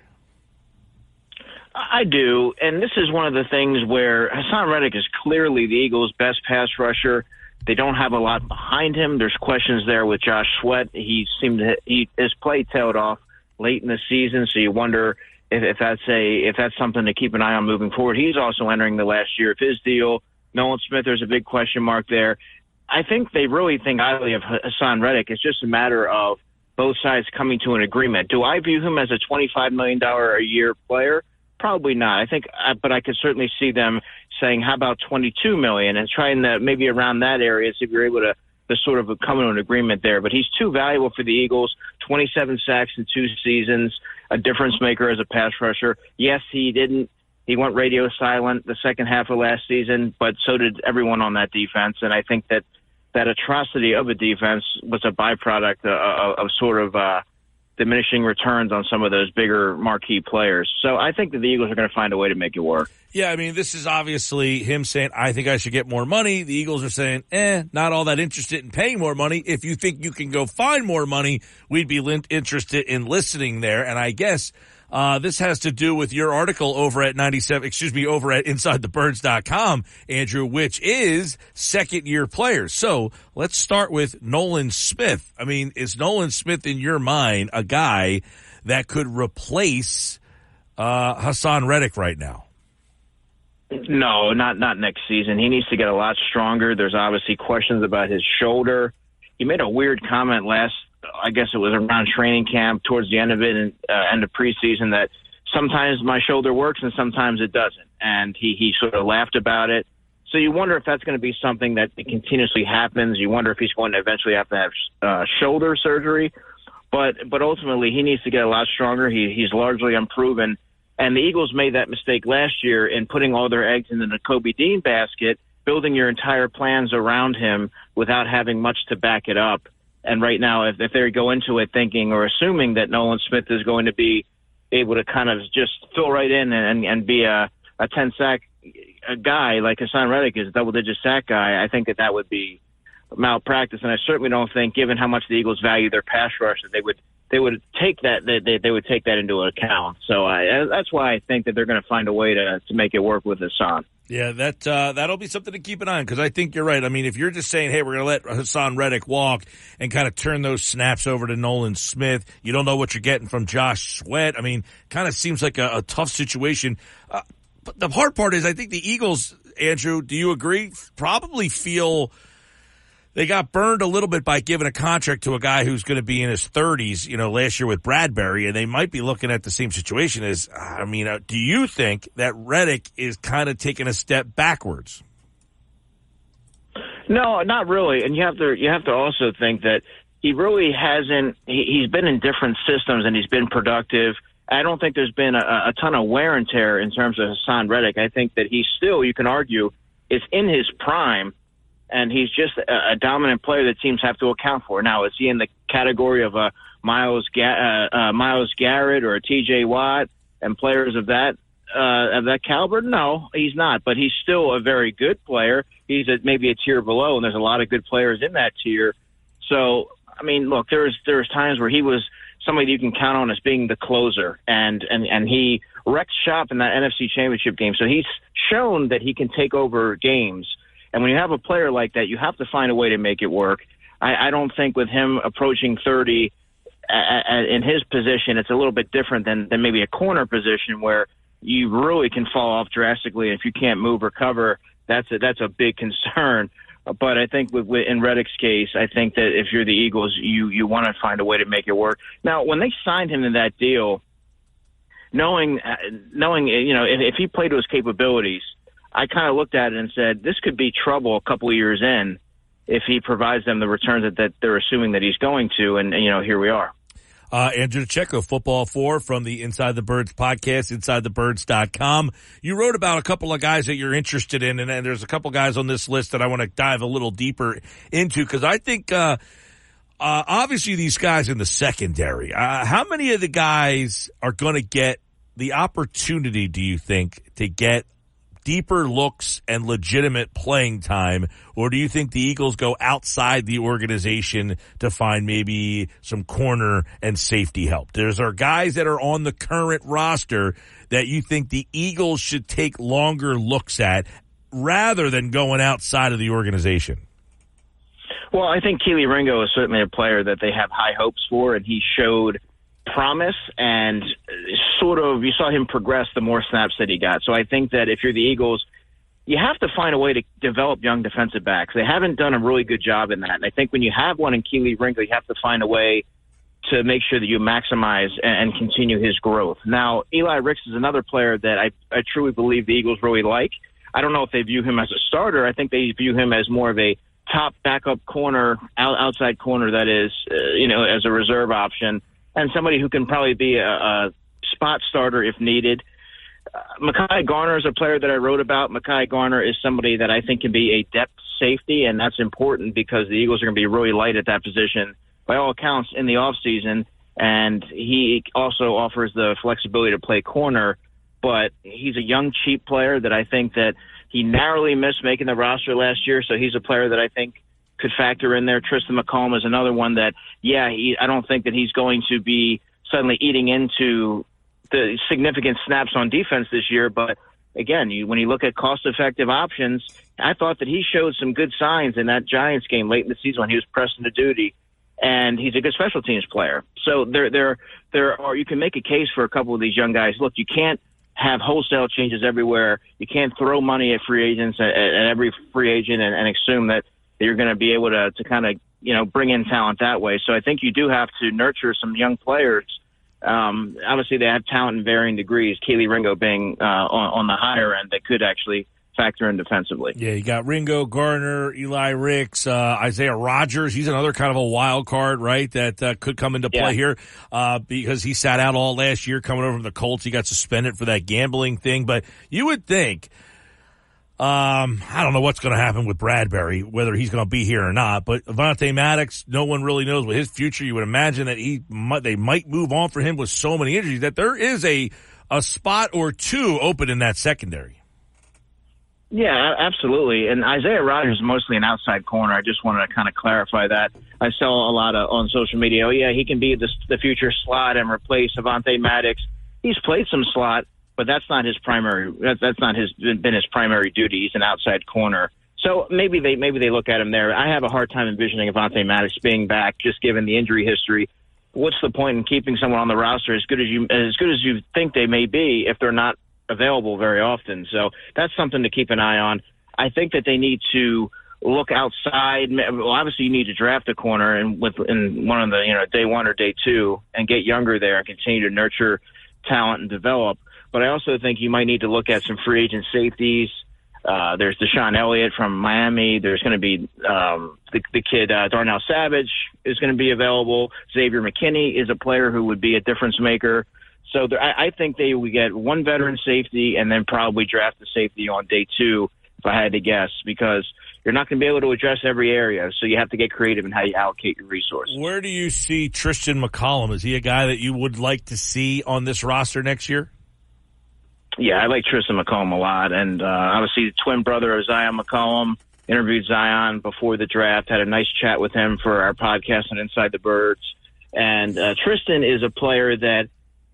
I do, and this is one of the things where Haason Reddick is clearly the Eagles' best pass rusher. They don't have a lot behind him. There's questions there with Josh Sweat. He seemed to he his play tailed off late in the season, so you wonder if, if that's a if that's something to keep an eye on moving forward. He's also entering the last year of his deal. Nolan Smith, there's a big question mark there. I think they really think highly of Haason Reddick. It's just a matter of both sides coming to an agreement. Do I view him as a $25 million a year player? Probably not. I think, but I could certainly see them saying, "How about 22 million?" and trying to maybe around that area, see if you're able to to sort of come to an agreement there. But he's too valuable for the Eagles. 27 sacks in two seasons, a difference maker as a pass rusher. Yes, he didn't. He went radio silent the second half of last season, but so did everyone on that defense. And I think that that atrocity of a defense was a byproduct of, of, of sort of. Uh, diminishing returns on some of those bigger marquee players. So I think that the Eagles are going to find a way to make it work. Yeah, I mean, this is obviously him saying, I think I should get more money. The Eagles are saying, eh, not all that interested in paying more money. If you think you can go find more money, we'd be interested in listening there. And I guess uh, this has to do with your article over at 97, excuse me, over at InsideTheBirds.com, Andrew, which is second year players. So let's start with Nolan Smith. I mean, is Nolan Smith in your mind a guy that could replace uh, Haason Reddick right now? No, not not next season. He needs to get a lot stronger. There's obviously questions about his shoulder. He made a weird comment last I guess it was around training camp towards the end of it and uh, end of preseason that sometimes my shoulder works and sometimes it doesn't. And he, he sort of laughed about it. So you wonder if that's going to be something that continuously happens. You wonder if he's going to eventually have to have uh, shoulder surgery. But but ultimately, he needs to get a lot stronger. He, he's largely unproven. And the Eagles made that mistake last year in putting all their eggs in the Kobe Dean basket, building your entire plans around him without having much to back it up. And right now, if, if they go into it thinking or assuming that Nolan Smith is going to be able to kind of just fill right in and, and be a, a 10 sack a guy like Haason Reddick is a double digit sack guy, I think that that would be malpractice. And I certainly don't think, given how much the Eagles value their pass rush, that they would they would take that they, they, they would take that into account. So I, that's why I think that they're going to find a way to to make it work with Haason. Yeah, that uh, that'll be something to keep an eye on because I think you're right. I mean, if you're just saying, "Hey, we're going to let Haason Reddick walk and kind of turn those snaps over to Nolan Smith," you don't know what you're getting from Josh Sweat. I mean, kind of seems like a, a tough situation. Uh, but the hard part is, I think the Eagles, Andrew, do you agree? Probably feel they got burned a little bit by giving a contract to a guy who's going to be in his 30s, you know, last year with Bradbury, and they might be looking at the same situation as, I mean, uh, do you think that Reddick is kind of taking a step backwards? No, not really. And you have to, you have to also think that he really hasn't, he, he's been in different systems and he's been productive. I don't think there's been a, a ton of wear and tear in terms of Haason Reddick. I think that he's still, you can argue, is in his prime and he's just a, a dominant player that teams have to account for. Now, is he in the category of a Myles Ga- uh, uh, Myles Garrett or a T.J. Watt and players of that uh, of that caliber? No, he's not. But he's still a very good player. He's at maybe a tier below, and there's a lot of good players in that tier. So, I mean, look, there's there's times where he was somebody you can count on as being the closer, and and and he wrecked shop in that NFC Championship game. So he's shown that he can take over games. And when you have a player like that, you have to find a way to make it work. I, I don't think with him approaching 30 in his position, it's a little bit different than, than maybe a corner position where you really can fall off drastically. If you can't move or cover, that's a, that's a big *laughs* concern. But I think with, with in Reddick's case, I think that if you're the Eagles, you you want to find a way to make it work. Now, when they signed him to that deal, knowing uh, knowing you know if, if he played to his capabilities, I kind of looked at it and said, this could be trouble a couple of years in if he provides them the returns that, that they're assuming that he's going to. And, and, you know, here we are. Uh, Andrew Checo, Football 4 from the Inside the Birds podcast, InsideTheBirds.com. You wrote about a couple of guys that you're interested in, and, and there's a couple guys on this list that I want to dive a little deeper into because I think, uh, uh, obviously these guys in the secondary, uh, how many of the guys are going to get the opportunity, do you think, to get deeper looks and legitimate playing time, or do you think the Eagles go outside the organization to find maybe some corner and safety help? There's are guys that are on the current roster that you think the Eagles should take longer looks at rather than going outside of the organization. Well, I think Kelee Ringo is certainly a player that they have high hopes for, and he showed – promise and sort of you saw him progress the more snaps that he got. So I think that if you're the Eagles, you have to find a way to develop young defensive backs. They haven't done a really good job in that. And I think when you have one in Kelee Ringo, you have to find a way to make sure that you maximize and continue his growth. Now, Eli Ricks is another player that I, I truly believe the Eagles really like. I don't know if they view him as a starter. I think they view him as more of a top backup corner, outside corner that is, uh, you know, as a reserve option and somebody who can probably be a, a spot starter if needed. Uh, Mekhi Garner is a player that I wrote about. Mekhi Garner is somebody that I think can be a depth safety, and that's important because the Eagles are going to be really light at that position by all accounts in the offseason. And he also offers the flexibility to play corner, but he's a young, cheap player that I think that he narrowly missed making the roster last year. So he's a player that I think could factor in there. Tristin McCollum is another one that, yeah, he, I don't think that he's going to be suddenly eating into the significant snaps on defense this year. But again, you, when you look at cost-effective options, I thought that he showed some good signs in that Giants game late in the season when he was pressed into duty, and he's a good special teams player. So there, there, there are. You can make a case for a couple of these young guys. Look, you can't have wholesale changes everywhere. You can't throw money at free agents at, at every free agent and, and assume that that you're going to be able to to kind of you know bring in talent that way. So I think you do have to nurture some young players. Um, obviously, they have talent in varying degrees. Kelee Ringo being uh, on, on the higher end, that could actually factor in defensively. Yeah, you got Ringo, Garner, Eli Ricks, uh, Isaiah Rogers. He's another kind of a wild card, right? That uh, could come into play yeah. here uh, because he sat out all last year coming over from the Colts. He got suspended for that gambling thing. But you would think um, I don't know what's going to happen with Bradbury, whether he's going to be here or not. But Avonte Maddox, no one really knows what his future. You would imagine that he might, they might move on for him with so many injuries that there is a a spot or two open in that secondary. Yeah, absolutely. And Isaiah Rogers is mostly an outside corner. I just wanted to kind of clarify that. I saw a lot of on social media. Oh yeah, he can be the, the future slot and replace Avonte Maddox. He's played some slot but that's not his primary. That's not his been his primary duty. He's an outside corner. So maybe they maybe they look at him there. I have a hard time envisioning Avonte Maddox being back, just given the injury history. What's the point in keeping someone on the roster as good as you as good as you think they may be if they're not available very often? So that's something to keep an eye on. I think that they need to look outside. Well, obviously, you need to draft a corner and with in one of the you know day one or day two and get younger there and continue to nurture talent and develop. But I also think you might need to look at some free agent safeties. Uh, there's DeShon Elliott from Miami. There's going to be um, the, the kid uh, Darnell Savage is going to be available. Xavier McKinney is a player who would be a difference maker. So there, I, I think they would get one veteran safety and then probably draft the safety on day two, if I had to guess, because you're not going to be able to address every area. So you have to get creative in how you allocate your resources. Where do you see Tristin McCollum? Is he a guy that you would like to see on this roster next year? Yeah, I like Tristin McCollum a lot, and uh, obviously the twin brother of Zyon McCollum interviewed Zyon before the draft. Had a nice chat with him for our podcast on Inside the Birds, and uh, Tristin is a player that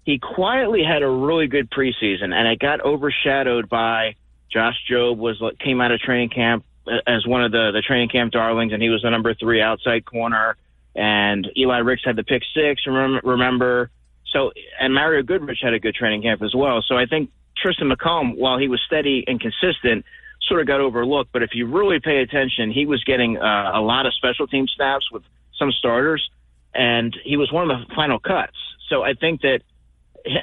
he quietly had a really good preseason, and it got overshadowed by Josh Jobe was came out of training camp as one of the the training camp darlings, and he was the number three outside corner. And Eli Ricks had the pick six. Remember, remember so and Mario Goodrich had a good training camp as well. So I think Tristin McCollum, while he was steady and consistent, sort of got overlooked. But if you really pay attention, he was getting uh, a lot of special team snaps with some starters, and he was one of the final cuts. So I think that,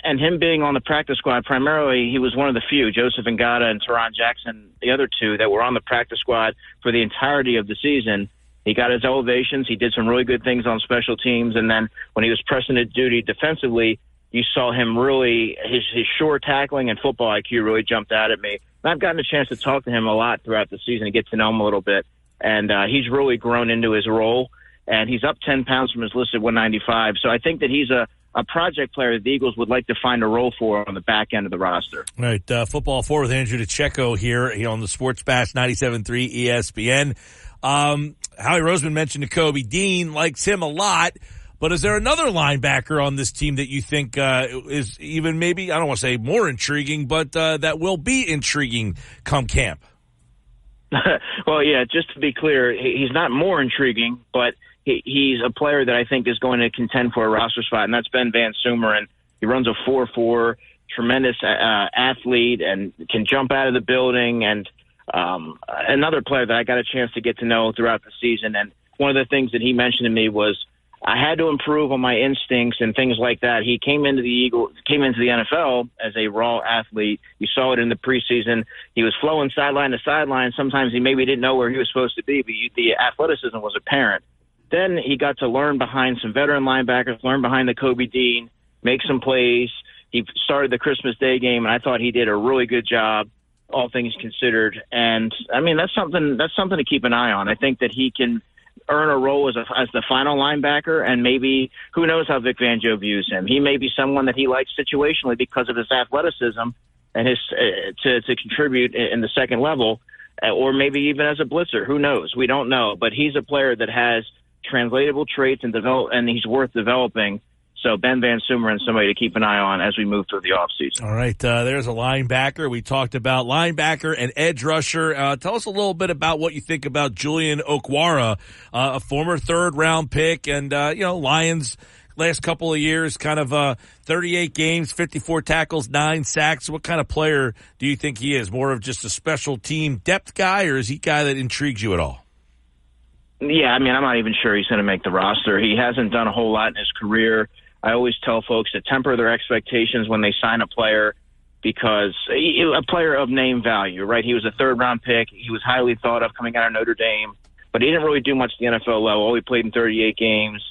and him being on the practice squad, primarily he was one of the few, Joseph Ngata and Tarron Jackson, the other two that were on the practice squad for the entirety of the season. He got his elevations. He did some really good things on special teams, and then when he was pressing at duty defensively, you saw him really his his short tackling and football IQ really jumped out at me. And I've gotten a chance to talk to him a lot throughout the season and get to know him a little bit, and uh, he's really grown into his role. And he's up 10 pounds from his listed 195. So I think that he's a a project player that the Eagles would like to find a role for on the back end of the roster. All right, uh, football four with Andrew DiCecco here, here on the Sports Bash 97.3 ESPN. Um, Howie Roseman mentioned to Kobe Dean likes him a lot. But is there another linebacker on this team that you think uh, is even maybe I don't want to say more intriguing, but uh, that will be intriguing come camp? *laughs* well, yeah. Just to be clear, he's not more intriguing, but he's a player that I think is going to contend for a roster spot, and that's Ben Van Sumeren. He runs a four-four, tremendous uh, athlete, and can jump out of the building. And um, another player that I got a chance to get to know throughout the season. And one of the things that he mentioned to me was I had to improve on my instincts and things like that. He came into the Eagle, came into the NFL as a raw athlete. You saw it in the preseason. He was flowing sideline to sideline. Sometimes he maybe didn't know where he was supposed to be, but you, the athleticism was apparent. Then he got to learn behind some veteran linebackers, learn behind the Kobe Dean, make some plays. He started the Christmas Day game, and I thought he did a really good job, all things considered. And I mean, that's something that's something to keep an eye on. I think that he can earn a role as a, as the final linebacker, and maybe who knows how Vic Fangio views him. He may be someone that he likes situationally because of his athleticism and his uh, to to contribute in the second level, uh, or maybe even as a blitzer. Who knows? We don't know, but he's a player that has translatable traits and develop, and he's worth developing. So Ben Van Sumeren somebody to keep an eye on as we move through the offseason. All right, uh, there's a linebacker. We talked about linebacker and edge rusher. Uh, tell us a little bit about what you think about Julian Okwara, uh, a former third round pick, and uh, you know Lions last couple of years, kind of uh, 38 games, 54 tackles, nine sacks. What kind of player do you think he is? More of just a special team depth guy, or is he a guy that intrigues you at all? Yeah, I mean, I'm not even sure he's going to make the roster. He hasn't done a whole lot in his career. I always tell folks to temper their expectations when they sign a player because a player of name value, right? He was a third round pick. He was highly thought of coming out of Notre Dame, but he didn't really do much at the NFL level. All he played in 38 games.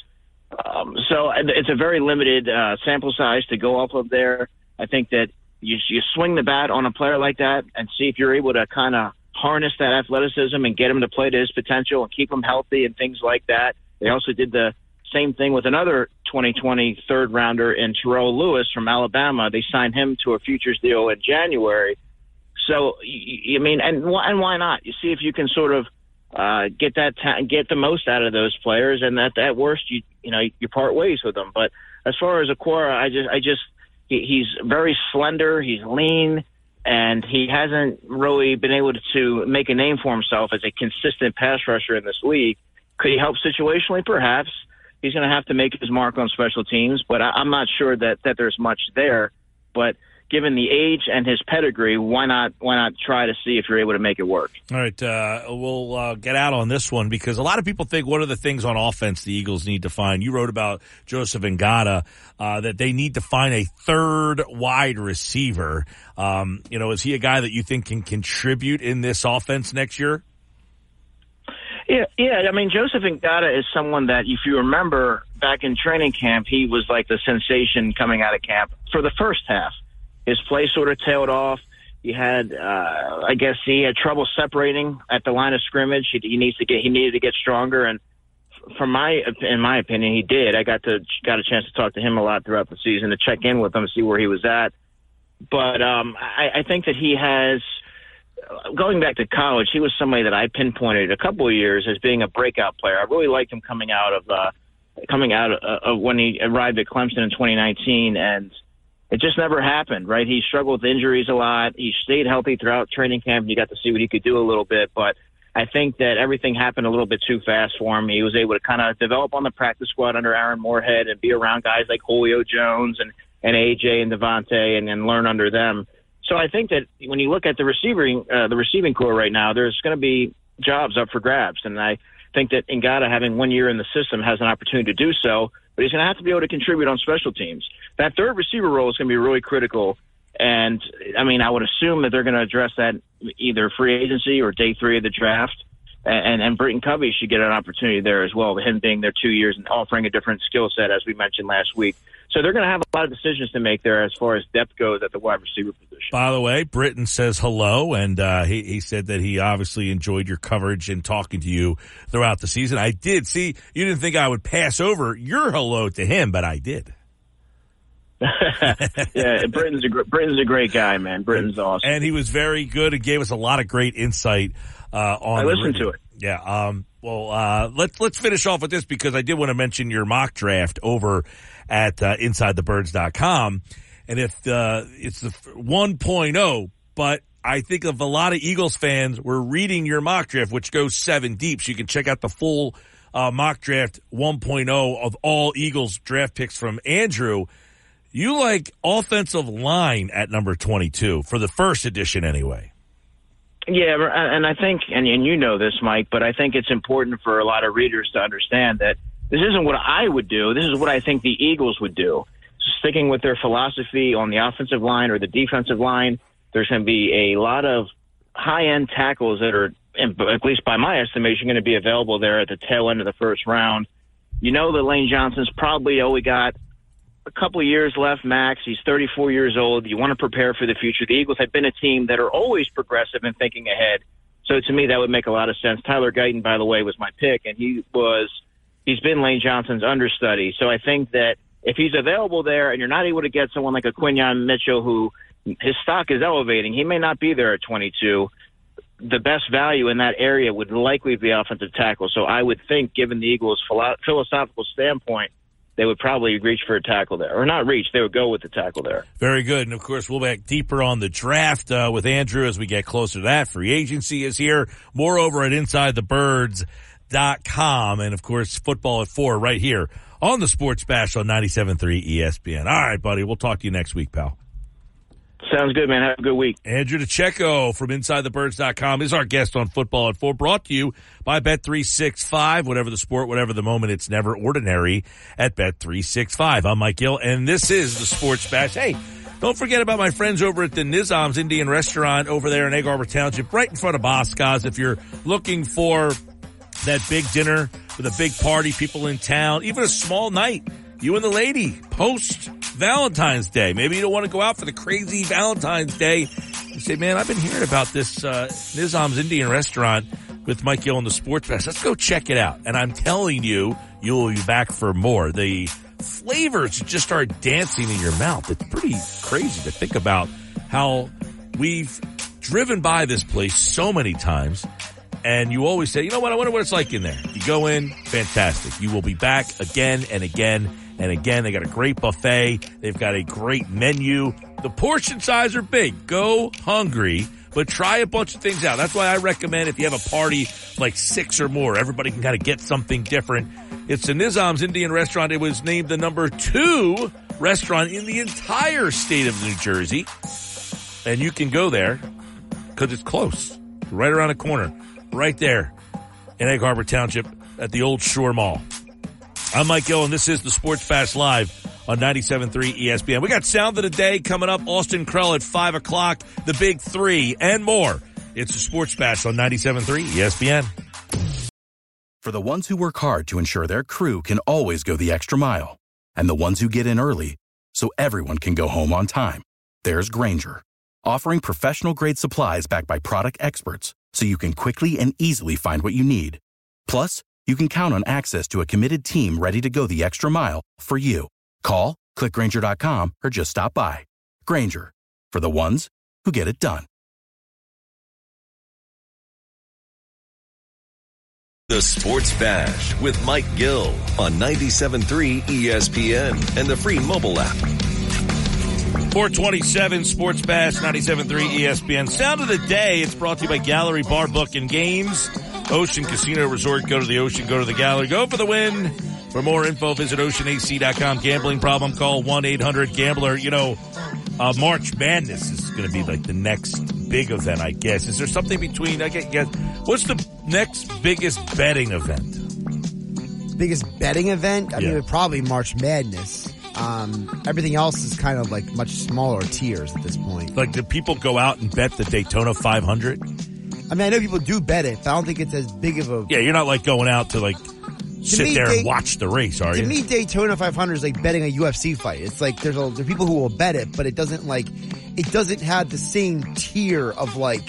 Um, so it's a very limited uh, sample size to go off of there. I think that you, you swing the bat on a player like that and see if you're able to kind of harness that athleticism and get him to play to his potential and keep him healthy and things like that. They also did the same thing with another 2020 third rounder in Terrell Lewis from Alabama. They signed him to a futures deal in January. So, you, mean, and and why not? You see if you can sort of uh, get that ta- get the most out of those players, and at that worst, you you know you part ways with them. But as far as Okwara, I just I just he, he's very slender, he's lean, and he hasn't really been able to make a name for himself as a consistent pass rusher in this league. Could he help situationally? Perhaps. He's going to have to make his mark on special teams, but I, I'm not sure that that there's much there. But given the age and his pedigree, why not why not try to see if you're able to make it work? All right, uh, we'll uh, get out on this one because a lot of people think what are the things on offense the Eagles need to find. You wrote about Joseph Ngata uh, that they need to find a third wide receiver. Um, you know, is he a guy that you think can contribute in this offense next year? Yeah, yeah. I mean, Joseph Ngata is someone that, if you remember back in training camp, he was like the sensation coming out of camp for the first half his play sort of tailed off. He had, uh, I guess, he had trouble separating at the line of scrimmage. He, he needs to get, he needed to get stronger, and from my, in my opinion, he did. I got to got a chance to talk to him a lot throughout the season to check in with him, see where he was at. But um, I, I think that he has, going back to college, he was somebody that I pinpointed a couple of years as being a breakout player. I really liked him coming out of, uh, coming out of, of when he arrived at Clemson in 2019, and it just never happened, right? He struggled with injuries a lot. He stayed healthy throughout training camp. You got to see what he could do a little bit, but I think that everything happened a little bit too fast for him. He was able to kind of develop on the practice squad under Aaron Moorehead and be around guys like Julio Jones and, and AJ and DeVonta and, and learn under them. So I think that when you look at the receiving uh, the receiving core right now, there's going to be jobs up for grabs, and I think that Ngata having one year in the system has an opportunity to do so but he's going to have to be able to contribute on special teams. That third receiver role is going to be really critical. And I mean, I would assume that they're going to address that either free agency or day three of the draft. and and Britain Covey should get an opportunity there as well. Him being there two years and offering a different skill set, as we mentioned last week. So they're going to have a lot of decisions to make there as far as depth goes at the wide receiver position. By the way, Britain says hello, and uh, he, he said that he obviously enjoyed your coverage and talking to you throughout the season. I did. See, you didn't think I would pass over your hello to him, but I did. *laughs* yeah, Britain's a Britain's a great guy, man. Britain's awesome, and he was very good and gave us a lot of great insight uh, on. I listened to it. Yeah. Um, well, uh, let's let's finish off with this because I did want to mention your mock draft over at uh, InsideTheBirds.com, and if uh, it's the 1.0, but I think of a lot of Eagles fans were reading your mock draft, which goes seven deep, so you can check out the full uh, mock draft 1.0 of all Eagles draft picks from Andrew. You like offensive line at number 22 for the first edition anyway. Yeah, and I think, and, and you know this, Mike, but I think it's important for a lot of readers to understand that this isn't what I would do. This is what I think the Eagles would do. Sticking with their philosophy on the offensive line or the defensive line, there's going to be a lot of high end tackles that are, at least by my estimation, going to be available there at the tail end of the first round. You know that Lane Johnson's probably only got a couple of years left, max. He's 34 years old. You want to prepare for the future. The Eagles have been a team that are always progressive and thinking ahead. So to me, that would make a lot of sense. Tyler Guyton, by the way, was my pick, and he was he's been Lane Johnson's understudy. So I think that if he's available there, and you're not able to get someone like a Quinyon Mitchell, who his stock is elevating, he may not be there at 22. The best value in that area would likely be offensive tackle. So I would think, given the Eagles' philosophical standpoint they would probably reach for a tackle there, or not reach. They would go with the tackle there. Very good, and of course we'll back deeper on the draft uh, with Andrew as we get closer to that. Free agency is here. Moreover, at Inside the at InsideTheBirds.com, and of course football at four right here on the Sports Bash on 97.3 ESPN. All right, buddy. We'll talk to you next week, pal. Sounds good, man. Have a good week. Andrew DiCecco from InsideTheBirds.com is our guest on Football at 4, brought to you by Bet365. Whatever the sport, whatever the moment, it's never ordinary at Bet365. I'm Mike Gill, and this is the Sports Bash. Hey, don't forget about my friends over at the Nizam's Indian Restaurant over there in Egg Harbor Township, right in front of Boscov's. If you're looking for that big dinner with a big party, people in town, even a small night, you and the lady post Valentine's Day. Maybe you don't want to go out for the crazy Valentine's Day. You say, man, I've been hearing about this uh, Nizam's Indian restaurant with Mike Gill and the Sports Fest. Let's go check it out. And I'm telling you, you will be back for more. The flavors just start dancing in your mouth. It's pretty crazy to think about how we've driven by this place so many times. And you always say, you know what? I wonder what it's like in there. You go in, fantastic. You will be back again and again and again, they got a great buffet. They've got a great menu. The portion size are big. Go hungry, but try a bunch of things out. That's why I recommend if you have a party like six or more, everybody can kind of get something different. It's the Nizam's Indian restaurant. It was named the number two restaurant in the entire state of New Jersey. And you can go there because it's close, right around the corner, right there in Egg Harbor Township at the Old Shore Mall. I'm Mike Gill, and this is the Sports Bash Live on 97.3 ESPN. We got Sound of the Day coming up, Austin Krell at 5 o'clock, the Big Three, and more. It's the Sports Bash on 97.3 ESPN. For the ones who work hard to ensure their crew can always go the extra mile, and the ones who get in early so everyone can go home on time, there's Grainger, offering professional-grade supplies backed by product experts so you can quickly and easily find what you need. Plus, you can count on access to a committed team ready to go the extra mile for you. Call, clickgrainger.com, or just stop by. Grainger, for the ones who get it done. The Sports Bash with Mike Gill on 97.3 ESPN and the free mobile app. 427 Sports Bash 97.3 ESPN. Sound of the day. It's brought to you by Gallery Bar Book and Games. Ocean Casino Resort. Go to the ocean, go to the gallery, go for the win. For more info, visit oceanac.com. Gambling problem, call 1-800-GAMBLER. You know, uh, March Madness is going to be like the next big event, I guess. Is there something between, I guess, what's the next biggest betting event? Biggest betting event? I Yeah. mean, probably March Madness. Um, everything else is kind of like much smaller tiers at this point. Like, do people go out and bet the Daytona 500? I I mean, I know people do bet it, but I don't think it's as big of a. Yeah, you're not like going out to like sit me, there and watch the race, are To you? To me, Daytona 500 is like betting a UFC fight. It's like there's a, there are people who will bet it, but it doesn't like it doesn't have the same tier of like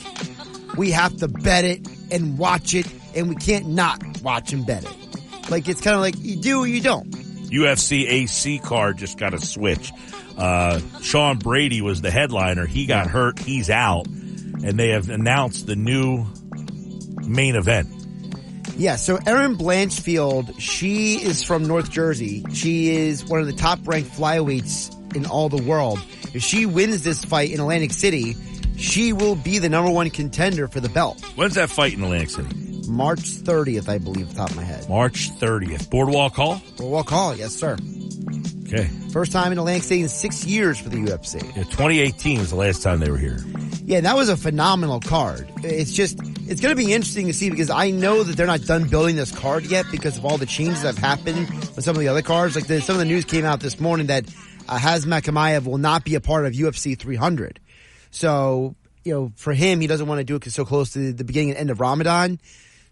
we have to bet it and watch it, and we can't not watch and bet it. Like it's kind of like you do or you don't. UFC AC card just got a switch. Uh, Sean Brady was the headliner. He got hurt. He's out. And they have announced the new main event. Yeah, so Erin Blanchfield, she is from North Jersey. She is one of the top ranked flyweights in all the world. If she wins this fight in Atlantic City, she will be the number one contender for the belt. When's that fight in Atlantic City? March 30th, I believe, top of my head. March 30th. Boardwalk Hall? Boardwalk Hall, yes, sir. Okay. First time in Atlantic City in six years for the UFC. Yeah, 2018 was the last time they were here. Yeah, that was a phenomenal card. It's just, it's going to be interesting to see because I know that they're not done building this card yet because of all the changes that have happened with some of the other cards. Like the, some of the news came out this morning that uh, Khamzat Chimaev will not be a part of UFC 300. So, you know, for him, he doesn't want to do it because so close to the beginning and end of Ramadan.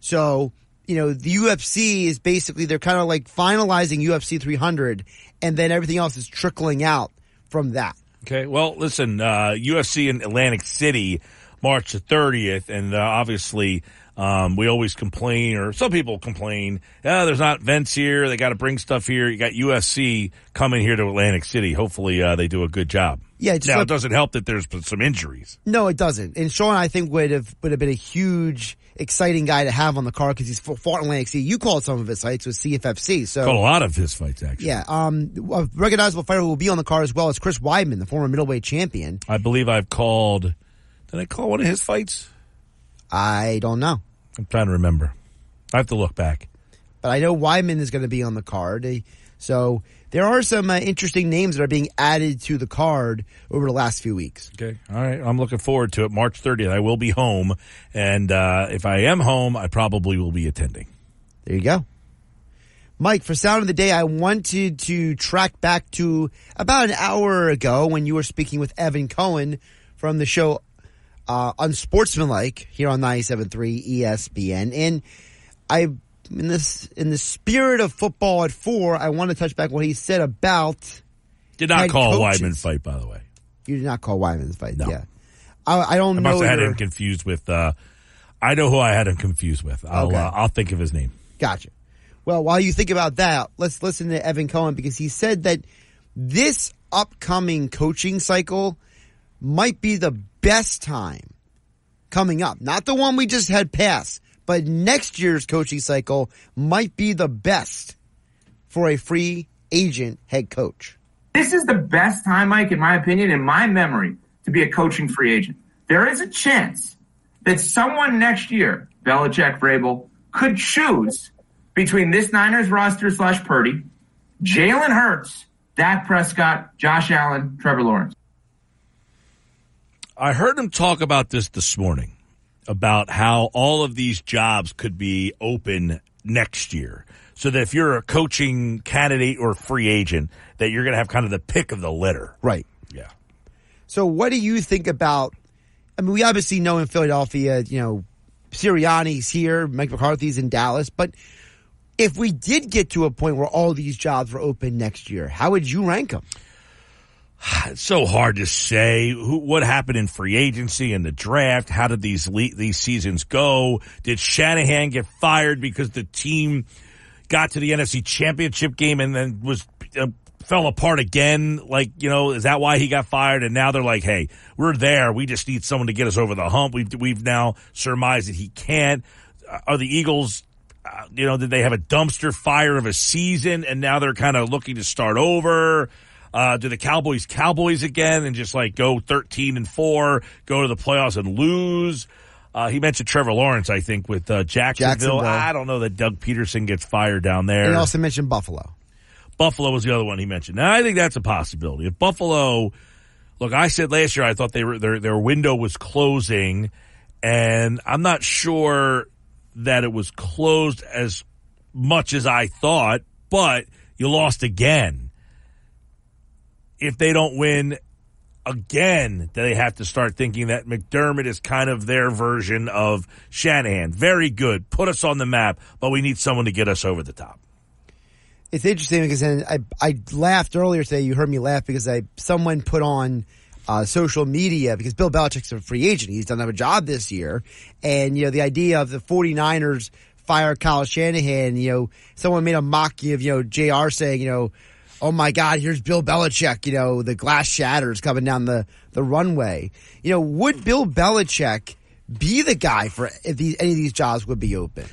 So, you know, the UFC is basically, they're kind of like finalizing UFC 300 and then everything else is trickling out from that. Okay. Well, listen, uh, UFC in Atlantic City, March the 30th, and uh, obviously, um, we always complain, or some people complain, yeah, there's not events here. They got to bring stuff here. You got UFC coming here to Atlantic City. Hopefully, uh, they do a good job. Yeah, now, like- it doesn't help that there's some injuries. No, it doesn't. And Sean, I think would have would have been a huge, exciting guy to have on the card because he's fought in Atlantic City. You called some of his fights with CFFC, so Caught a lot of his fights, actually. yeah. Um, a recognizable fighter who will be on the card as well as Chris Weidman, the former middleweight champion. I believe I've called, did I call one of his fights? I don't know, I'm trying to remember. I have to look back. but I know Weidman is going to be on the card. Eh, So there are some uh, interesting names that are being added to the card over the last few weeks. Okay. All right. I'm looking forward to it. March 30th. I will be home. And, uh, if I am home, I probably will be attending. There you go. Mike, for Sound of the Day, I wanted to track back to about an hour ago when you were speaking with Evan Cohen from the show uh, Unsportsmanlike here on 97.3 ESPN. And I, in this, in the spirit of football at four, I want to touch back what he said about. Did not call coaches. Weidman fight, by the way. You did not call Weidman's fight. No. Yeah. I, I don't I know. must have had him confused with, uh, I know who I had him confused with. I'll, Okay. uh, I'll think of his name. Gotcha. Well, while you think about that, let's listen to Evan Cohen because he said that this upcoming coaching cycle might be the best time coming up. Not the one we just had passed, but next year's coaching cycle might be the best for a free agent head coach. This is the best time, Mike, in my opinion, in my memory, to be a coaching free agent. There is a chance that someone next year, Belichick, Vrabel, could choose between this Niners roster slash Purdy, Jalen Hurts, Dak Prescott, Josh Allen, Trevor Lawrence. I heard him talk about this this morning about how all of these jobs could be open next year. So that if you're a coaching candidate or free agent, that you're going to have kind of the pick of the litter. Right. Yeah. So what do you think about, I mean, we obviously know in Philadelphia, you know, Sirianni's here, Mike McCarthy's in Dallas, but if we did get to a point where all these jobs were open next year, how would you rank them? It's *sighs* so hard to say who, what happened in free agency and the draft. How did these le- these seasons go? Did Shanahan get fired because the team got to the NFC Championship game and then was uh, fell apart again? Like you know, is that why he got fired? And now they're like, hey, we're there. We just need someone to get us over the hump. We've we've now surmised that he can't. Uh, Are the Eagles? Uh, you know, did they have a dumpster fire of a season and now they're kind of looking to start over? Uh, do the Cowboys Cowboys again and just like go 13 and 4, go to the playoffs and lose? Uh, he mentioned Trevor Lawrence, I think, with uh, Jacksonville. Jacksonville. I don't know that Doug Pederson gets fired down there. And he also mentioned Buffalo. Buffalo was the other one he mentioned. Now I think that's a possibility. If Buffalo, look, I said last year I thought they were their their window was closing, and I'm not sure that it was closed as much as I thought. But you lost again. If they don't win again they have to start thinking that McDermott is kind of their version of Shanahan. Very good, put us on the map, but we need someone to get us over the top. It's interesting because I I laughed earlier today. You heard me laugh because I someone put on uh, social media because Bill Belichick's a free agent. He's done have a job this year. And, you know, the idea of the 49ers fire Kyle Shanahan, you know, someone made a mocky of, you know, JR saying, you know, oh my God, here's Bill Belichick, you know, the glass shatters coming down the, the runway. You know, would Bill Belichick be the guy for if these, any of these jobs would be open?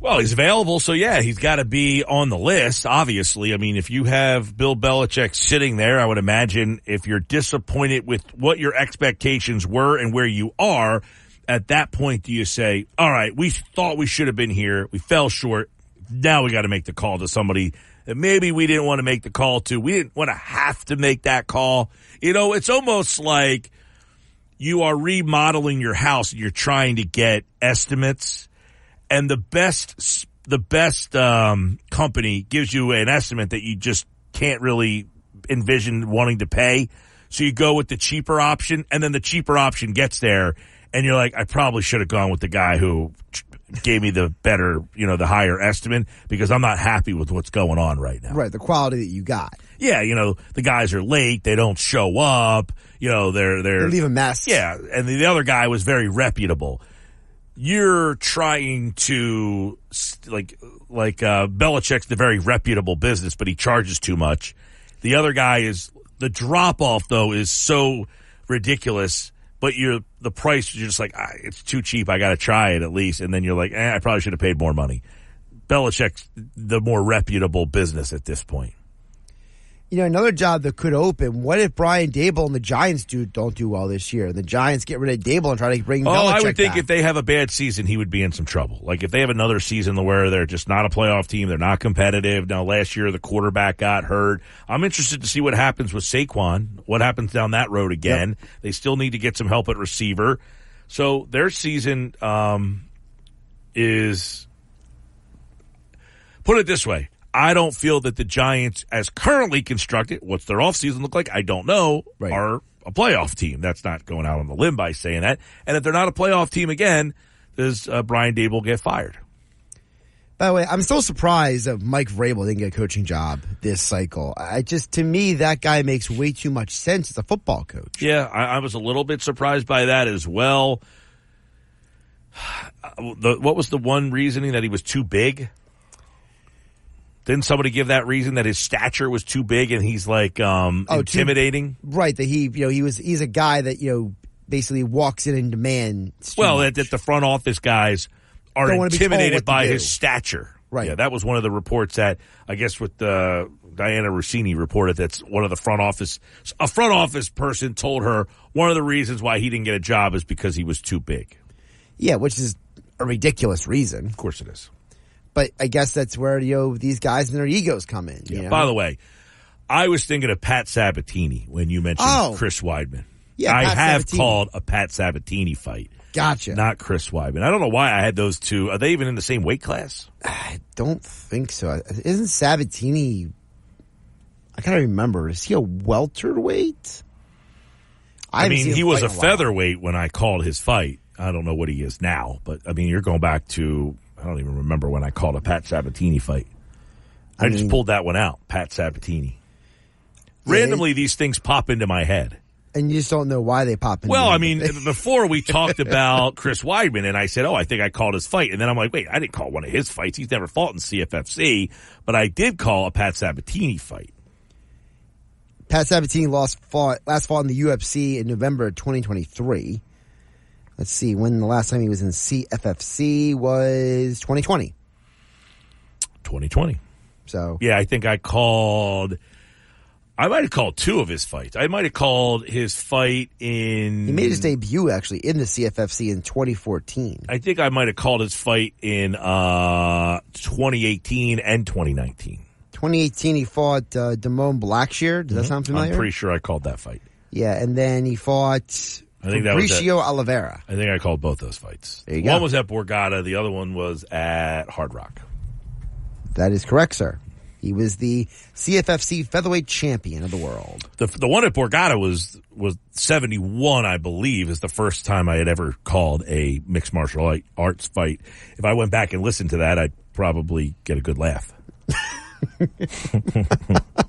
Well, he's available, so yeah, he's got to be on the list, obviously. I mean, if you have Bill Belichick sitting there, I would imagine if you're disappointed with what your expectations were and where you are, at that point, do you say, all right, we thought we should have been here. We fell short. Now we got to make the call to somebody that maybe we didn't want to make the call to. We didn't want to have to make that call. You know, it's almost like you are remodeling your house and you're trying to get estimates and the best the best um, company gives you an estimate that you just can't really envision wanting to pay. So you go with the cheaper option, and then the cheaper option gets there, and you're like, I probably should have gone with the guy who gave me the better, you know, the higher estimate because I'm not happy with what's going on right now. Right, the quality that you got. Yeah, you know, the guys are late, they don't show up, you know, they're they're they leave a mess. Yeah, and the, the other guy was very reputable you're trying to like like uh, Belichick's the very reputable business, but he charges too much. The other guy is the drop off though is so ridiculous, but you're the price you're just like ah, it's too cheap. I got to try it at least, and then you're like, eh, I probably should have paid more money. Belichick's the more reputable business at this point you know, another job that could open. What if Brian Daboll and the Giants do don't do well this year? The Giants get rid of Daboll and try to bring. Oh, Belichick I would think back. if they have a bad season, he would be in some trouble. Like if they have another season where they're just not a playoff team, they're not competitive. Now, last year the quarterback got hurt. I'm interested to see what happens with Saquon. What happens down that road again? Yep. They still need to get some help at receiver. So their season um, is put it this way I don't feel that the Giants, as currently constructed, what's their offseason look like? I don't know. Right. Are a playoff team. That's not going out on the limb by saying that. And if they're not a playoff team again, does uh, Brian Daboll get fired? By the way, I'm still surprised that Mike Vrabel didn't get a coaching job this cycle. I just, to me, that guy makes way too much sense as a football coach. Yeah, I, I was a little bit surprised by that as well. *sighs* The, what was the one reasoning that he was too big? Didn't somebody give that reason that his stature was too big and he's like um, oh, intimidating? Too, right. That he, you know, he was he's a guy that you know basically walks in and demands. Well, that, that, the front office guys are intimidated by his stature. Right. Yeah, that was one of the reports that I guess with uh, Dianna Russini reported that's one of the front office a front office person told her one of the reasons why he didn't get a job is because he was too big. Yeah, which is a ridiculous reason. Of course it is. But I guess that's where you know these guys and their egos come in. Yeah. Know? By the way, I was thinking of Pat Sabatini when you mentioned oh. Chris Weidman. Yeah, I Pat have Sabatini. called a Pat Sabatini fight. Gotcha. Not Chris Weidman. I don't know why I had those two. Are they even in the same weight class? I don't think so. Isn't Sabatini? I can't remember. Is he a welterweight? I, I mean, he was a featherweight when I called his fight. I don't know what he is now, but I mean, you're going back to I don't even remember when I called a Pat Sabatini fight. I, I mean, just mm. pulled that one out, Pat Sabatini. Randomly, yeah, these things pop into my head. And you just don't know why they pop in. Well, I mean, before we talked *laughs* about Chris Weidman, and I said, "Oh, I think I called his fight," and then I'm like, "Wait, I didn't call one of his fights. He's never fought in CFFC, but I did call a Pat Sabatini fight." Pat Sabatini lost fought last fought in the UFC in November 2023. Let's see, when the last time he was in CFFC was 2020. 2020. So. Yeah, I think I called. I might have called two of his fights. I might have called his fight in. He made his debut actually in the CFFC in 2014. I think I might have called his fight in uh, 2018 and 2019. 2018, he fought uh, Damon Blackshear. Does mm-hmm. that sound familiar? I'm pretty sure I called that fight. Yeah, and then he fought I think that was Fabricio Oliveira. I think I called both those fights. One go. was at Borgata, the other one was at Hard Rock. That is correct, sir. He was the CFFC featherweight champion of the world. The the one at Borgata was was seventy one, I believe, is the first time I had ever called a mixed martial arts fight. If I went back and listened to that, I'd probably get a good laugh. *laughs*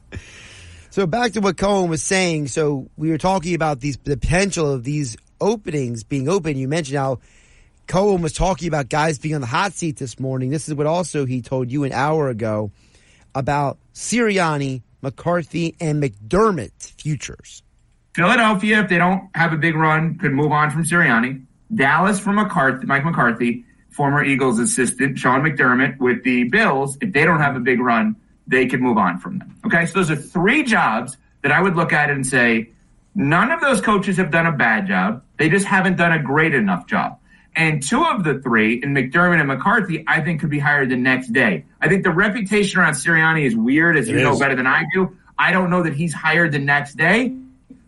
so back to what Cohen was saying. So we were talking about these the potential of these openings being open. You mentioned how Cohen was talking about guys being on the hot seat this morning. This is what also he told you an hour ago about Sirianni, McCarthy, and McDermott futures. Philadelphia, if they don't have a big run, could move on from Sirianni. Dallas from McCarthy, Mike McCarthy, former Eagles assistant Sean McDermott with the Bills. If they don't have a big run, they could move on from them. Okay, so those are three jobs that I would look at and say none of those coaches have done a bad job. They just haven't done a great enough job. And two of the three, in McDermott and McCarthy, I think could be hired the next day. I think the reputation around Sirianni is weird, as it you is. know better than I do. I don't know that he's hired the next day,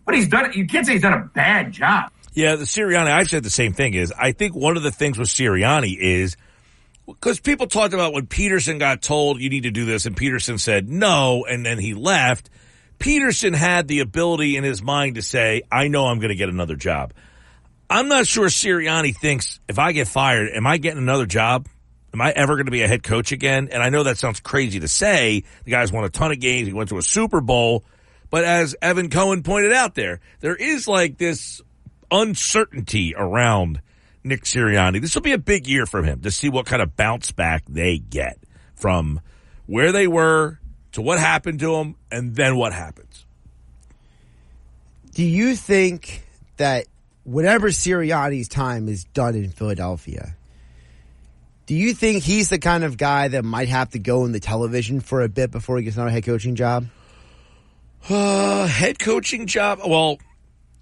but he's done. You can't say he's done a bad job. Yeah, the Sirianni. I've said the same thing. Is I think one of the things with Sirianni is because people talked about when Pederson got told you need to do this, and Pederson said no, and then he left. Pederson had the ability in his mind to say, "I know I'm going to get another job." I'm not sure Sirianni thinks if I get fired, am I getting another job? Am I ever going to be a head coach again? And I know that sounds crazy to say. The guy's won a ton of games. He went to a Super Bowl. But as Evan Cohen pointed out there, there is like this uncertainty around Nick Sirianni. This will be a big year for him to see what kind of bounce back they get from where they were to what happened to them and then what happens. Do you think that whatever Sirianni's time is done in Philadelphia, do you think he's the kind of guy that might have to go in the television for a bit before he gets another head coaching job? Uh, *sighs* head coaching job? Well,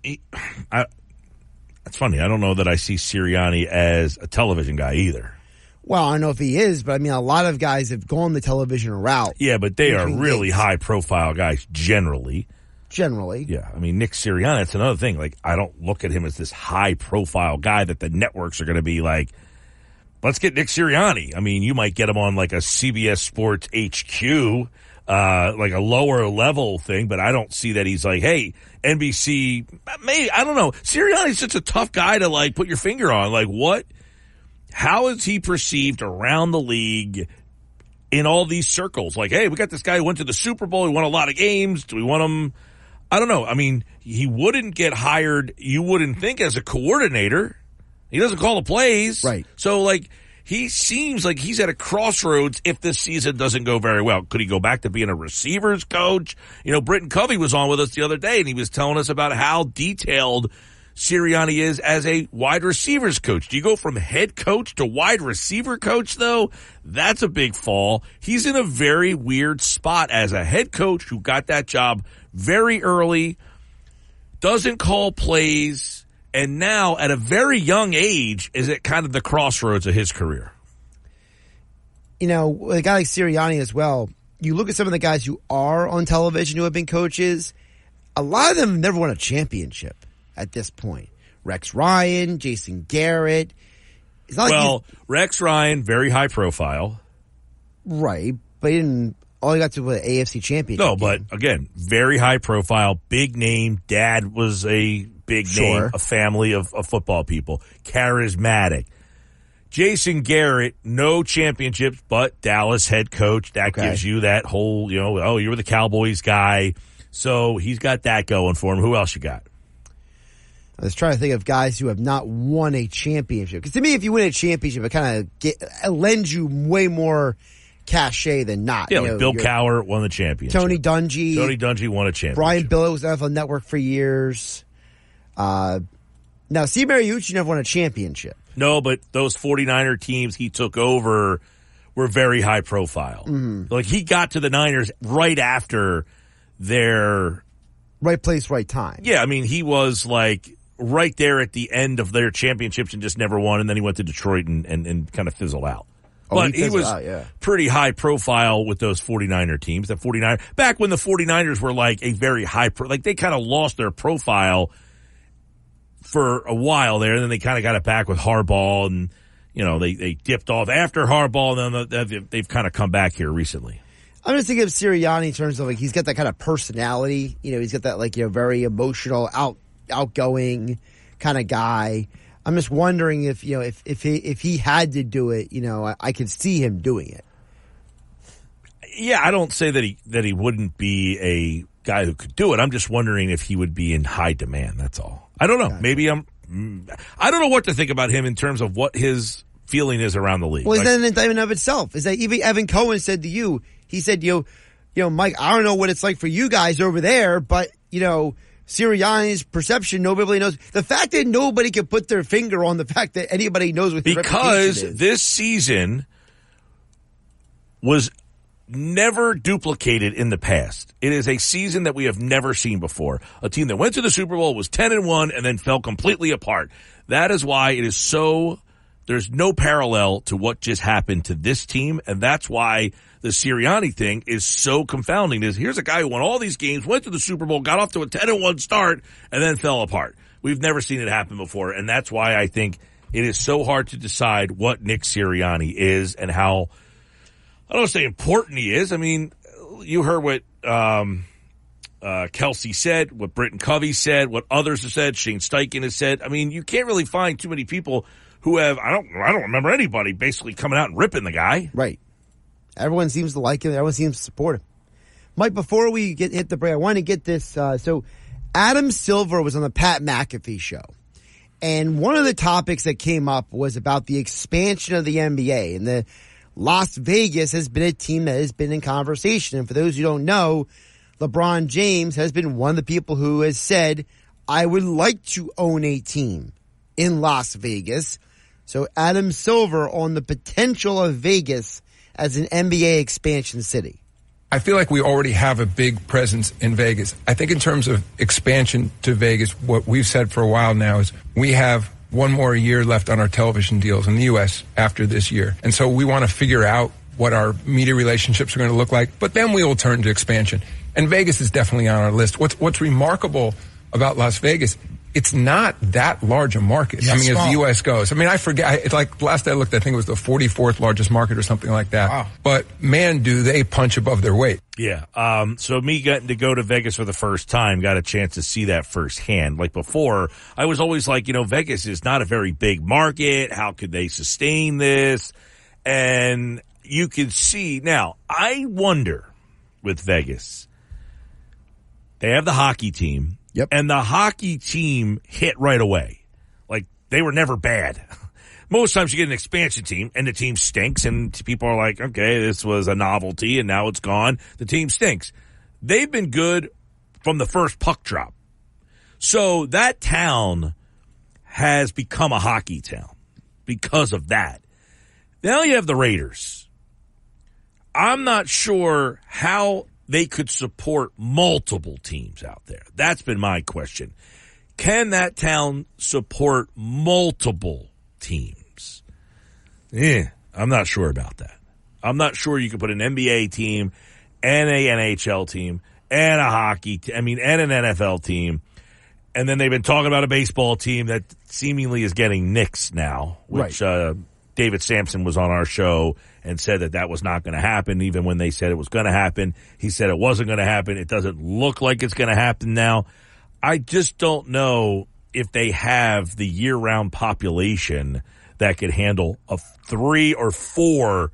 he, *sighs* I, that's funny. I don't know that I see Sirianni as a television guy either. Well, I don't know if he is, but I mean, a lot of guys have gone the television route. Yeah, but they are really high profile guys generally generally. Yeah, I mean Nick Sirianni. That's another thing. Like I don't look at him as this high profile guy that the networks are going to be like. Let's get Nick Sirianni. I mean, you might get him on like a CBS Sports HQ, uh, like a lower level thing, but I don't see that he's like, hey, NBC. Maybe I don't know. Sirianni's such a tough guy to like put your finger on. Like what? How is he perceived around the league? in all these circles. Like, hey, we got this guy who went to the Super Bowl. He won a lot of games. Do we want him I don't know. I mean, he wouldn't get hired, you wouldn't think, as a coordinator. He doesn't call the plays. Right. So, like, he seems like he's at a crossroads if this season doesn't go very well. Could he go back to being a receivers coach? You know, Britton Covey was on with us the other day and he was telling us about how detailed Sirianni is as a wide receivers coach. Do you go from head coach to wide receiver coach though? That's a big fall. He's in a very weird spot as a head coach who got that job very early, doesn't call plays, and now at a very young age is at kind of the crossroads of his career. You know, a guy like Sirianni as well, you look at some of the guys who are on television who have been coaches, a lot of them never won a championship at this point. Rex Ryan, Jason Garrett. well, like Rex Ryan, very high profile. Right, but he didn't all he got to was AFC championship. No, but again, very high profile, big name. Dad was a big sure. name, a family of, of football people, charismatic. Jason Garrett, no championships, but Dallas head coach. That okay. gives you that whole, you know, oh, you were the Cowboys guy. So he's got that going for him. Who else you got? I was trying to think of guys who have not won a championship. Because to me, if you win a championship, it kind of lends you way more cachet than not. Yeah, you like know, Bill Cowher won the championship. Tony Dungy. Tony Dungy won a championship. Brian Billick was on NFL Network for years. Uh, now, Steve Mariucci never won a championship. No, but those 49er teams he took over were very high profile. Mm-hmm. Like he got to the Niners right after their right place, right time. Yeah, I mean he was like right there at the end of their championships and just never won, and then he went to Detroit and, and, and kind of fizzled out. Oh, but he, he was out, yeah. pretty high profile with those 49er teams. The 49 back when the 49ers were like a very high pro, like they kind of lost their profile for a while there and then they kind of got it back with Harbaugh and you know they they dipped off after Harbaugh and then they've, they've kind of come back here recently. I'm just thinking of Sirianni in terms of like he's got that kind of personality. You know, he's got that like you know very emotional, out outgoing kind of guy. I'm just wondering if you know if if he if he had to do it, you know, I, I could see him doing it. Yeah, I don't say that he that he wouldn't be a guy who could do it. I'm just wondering if he would be in high demand. That's all. I don't know. Gotcha. Maybe I'm. I don't know what to think about him in terms of what his feeling is around the league. Well, like, is that an indictment of itself? Is that even Evan Cohen said to you? He said, you know, you know, Mike, I don't know what it's like for you guys over there, but you know, Sirianni's perception, nobody knows. The fact that nobody can put their finger on the fact that anybody knows what because this season was never duplicated in the past. It is a season that we have never seen before. A team that went to the Super Bowl was 10 and 1 and then fell completely apart. That is why it is so there's no parallel to what just happened to this team and that's why the Sirianni thing is so confounding. Is here's a guy who won all these games, went to the Super Bowl, got off to a 10 and 1 start, and then fell apart. We've never seen it happen before, and that's why I think it is so hard to decide what Nick Sirianni is and how, I don't say important he is. I mean, you heard what, um, uh, Kelce said, what Britton Covey said, what others have said, Shane Steichen has said. I mean, you can't really find too many people who have, I don't, I don't remember anybody basically coming out and ripping the guy. Right. Everyone seems to like him. Everyone seems to support him. Mike, before we get hit the break, I want to get this. Uh, so, Adam Silver was on the Pat McAfee show, and one of the topics that came up was about the expansion of the NBA. And the Las Vegas has been a team that has been in conversation. And for those who don't know, LeBron James has been one of the people who has said, "I would like to own a team in Las Vegas." So, Adam Silver on the potential of Vegas as an NBA expansion city? I feel like we already have a big presence in Vegas. I think in terms of expansion to Vegas, what we've said for a while now is we have one more year left on our television deals in the U.S. after this year. And so we want to figure out what our media relationships are going to look like, but then we will turn to expansion. And Vegas is definitely on our list. What's, what's remarkable about Las Vegas it's not that large a market. Yeah, I mean, small. as the U.S. goes. I mean, I forget. It's like last I looked, I think it was the 44th largest market or something like that. Wow. But man, do they punch above their weight. Yeah. Um, so me getting to go to Vegas for the first time got a chance to see that firsthand. Like before, I was always like, you know, Vegas is not a very big market. How could they sustain this? And you can see now, I wonder with Vegas, they have the hockey team Yep. And the hockey team hit right away. Like they were never bad. *laughs* Most times you get an expansion team and the team stinks and people are like, okay, this was a novelty and now it's gone. The team stinks. They've been good from the first puck drop. So that town has become a hockey town because of that. Now you have the Raiders. I'm not sure how they could support multiple teams out there? That's been my question. Can that town support multiple teams? Yeah, I'm not sure about that. I'm not sure you could put an NBA team and a NHL team and a hockey, I mean, and an NFL team. And then they've been talking about a baseball team that seemingly is getting Knicks now, which, right. uh, David Samson was on our show and said that that was not going to happen. Even when they said it was going to happen, he said it wasn't going to happen. It doesn't look like it's going to happen now. I just don't know if they have the year round population that could handle a three or four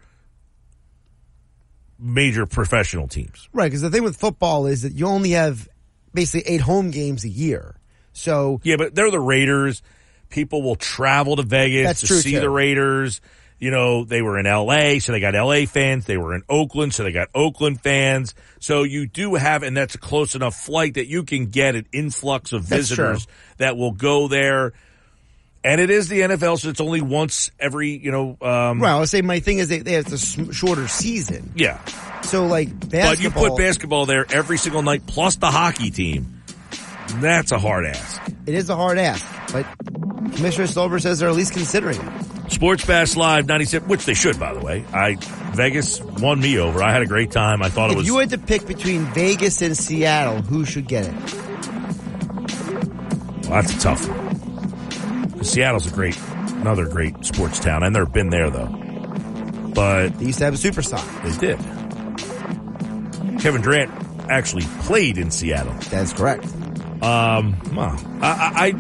major professional teams. Right. Because the thing with football is that you only have basically eight home games a year. So yeah, but they're the Raiders people will travel to Vegas That's to true see too. the Raiders. You know, they were in LA, so they got LA fans. They were in Oakland, so they got Oakland fans. So you do have, and that's a close enough flight that you can get an influx of visitors that will go there. And it is the NFL, so it's only once every, you know. Um, well, I would say my thing is they, they have a shorter season. Yeah. So like basketball. But you put basketball there every single night plus the hockey team. That's a hard ask. It is a hard ask, but Commissioner Silver says they're at least considering it. Sports Bash Live 97, which they should, by the way. I Vegas won me over. I had a great time. I thought if it was. you had to pick between Vegas and Seattle, who should get it? Well, that's a tough one. Seattle's a great, another great sports town. I've never been there though. But they used to have a superstar. They did. Kevin Durant actually played in Seattle. That's correct. Um, well, I,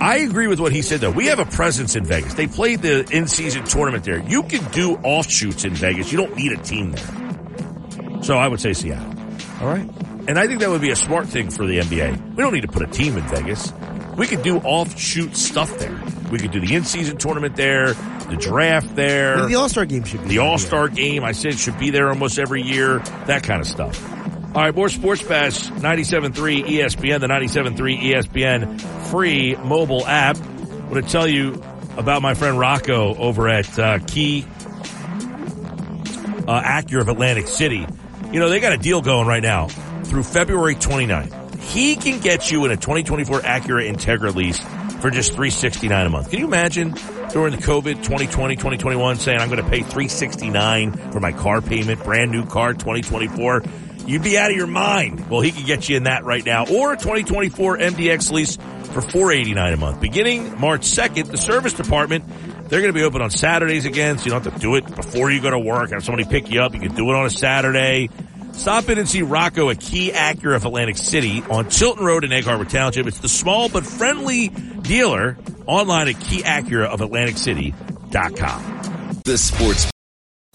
I, I agree with what he said though. We have a presence in Vegas. They played the in-season tournament there. You can do offshoots in Vegas. You don't need a team there. So I would say Seattle. All right. And I think that would be a smart thing for the NBA. We don't need to put a team in Vegas. We could do offshoot stuff there. We could do the in-season tournament there, the draft there. Well, the All Star game should be the All Star game. I said should be there almost every year. That kind of stuff. All right, more Sports Bash, 97.3 ESPN, the 97.3 ESPN free mobile app. I want to tell you about my friend Rocco over at uh, Key uh, Acura of Atlantic City. You know, they got a deal going right now through February 29th. He can get you in a 2024 Acura Integra lease for just 369 a month. Can you imagine during the COVID 2020, 2021 saying I'm going to pay 369 for my car payment, brand new car 2024? You'd be out of your mind. Well, he can get you in that right now or a 2024 MDX lease for 489 a month. Beginning March 2nd, the service department, they're going to be open on Saturdays again, so you don't have to do it before you go to work. Have somebody pick you up. You can do it on a Saturday. Stop in and see Rocco at Key Acura of Atlantic City on Chilton Road in Egg Harbor Township. It's the small but friendly dealer online at Key Acura of Atlantic City.com. The sports.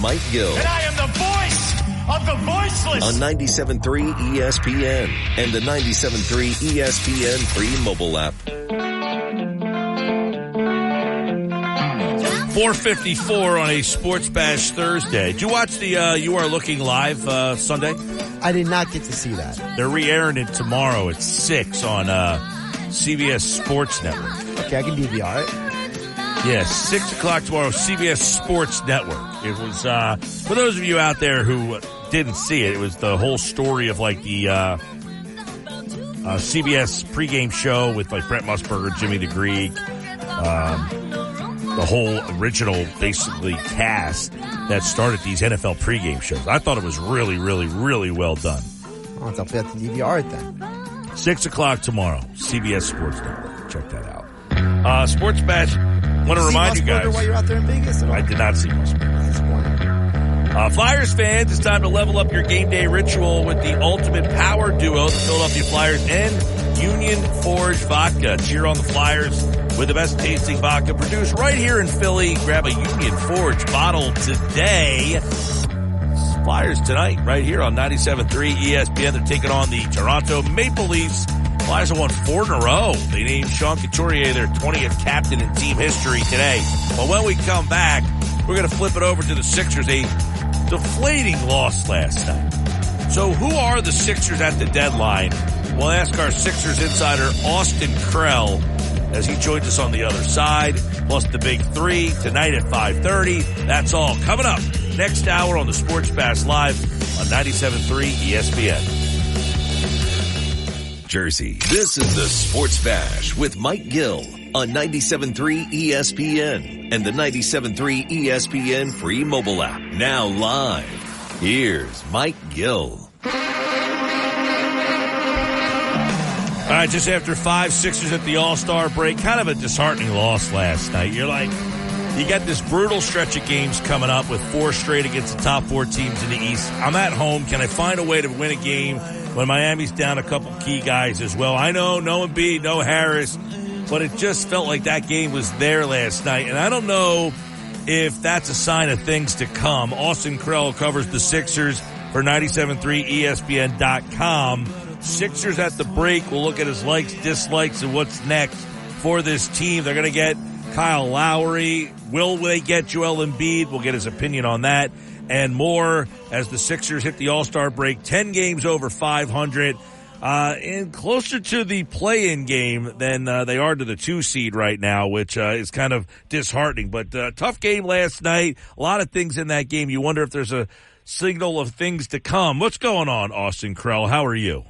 Mike Gill And I am the voice of the voiceless. on 97.3 ESPN and the 97.3 ESPN free mobile app. 454 on a Sports Bash Thursday. Did you watch the uh, You Are Looking Live uh, Sunday? I did not get to see that. They're re-airing it tomorrow at 6 on uh, CBS Sports Network. Okay, I can DVR it. Yeah, 6 o'clock tomorrow, CBS Sports Network. It was, uh, for those of you out there who didn't see it, it was the whole story of like the uh, uh, CBS pregame show with like Brent Musburger, Jimmy the Greek, um, the whole original basically cast that started these NFL pregame shows. I thought it was really, really, really well done. I'll have to have to DVR it then. Six o'clock tomorrow, CBS Sports Network. Check that out. Uh, Sports Bash. Want to remind you guys. while you're out there in Vegas. I did not see Musburger. Uh, Flyers fans, it's time to level up your game day ritual with the ultimate power duo, the Philadelphia Flyers and Union Forge Vodka. Cheer on the Flyers with the best tasting vodka produced right here in Philly. Grab a Union Forge bottle today. Flyers tonight, right here on 97.3 ESPN. They're taking on the Toronto Maple Leafs. Flyers have won four in a row. They named Sean Couturier their 20th captain in team history today. But when we come back, we're going to flip it over to the Sixers. A deflating loss last night. So who are the Sixers at the deadline? We'll ask our Sixers insider, Austin Krell, as he joins us on the other side, plus the big three tonight at 5.30. That's all coming up next hour on the Sports Bash Live on 97.3 ESPN. Jersey. This is the Sports Bash with Mike Gill on 97.3 ESPN and the 97.3 ESPN free mobile app. Now live. Here's Mike Gill. All right, just after five Sixers at the All-Star break, kind of a disheartening loss last night. You're like, you got this brutal stretch of games coming up with four straight against the top four teams in the East. I'm at home. Can I find a way to win a game when Miami's down a couple key guys as well? I know no Embiid, no Harris, but it just felt like that game was there last night. And I don't know if that's a sign of things to come. Austin Krell covers the Sixers for 97.3 ESPN.com. Sixers at the break. We'll look at his likes, dislikes, and what's next for this team. They're going to get Kyle Lowry. Will they get Joel Embiid? We'll get his opinion on that and more as the Sixers hit the All-Star break. 10 games over 500. Uh, and closer to the play-in game than uh, they are to the two seed right now, which uh, is kind of disheartening. But uh, tough game last night. A lot of things in that game. You wonder if there's a signal of things to come. What's going on, Austin Krell? How are you?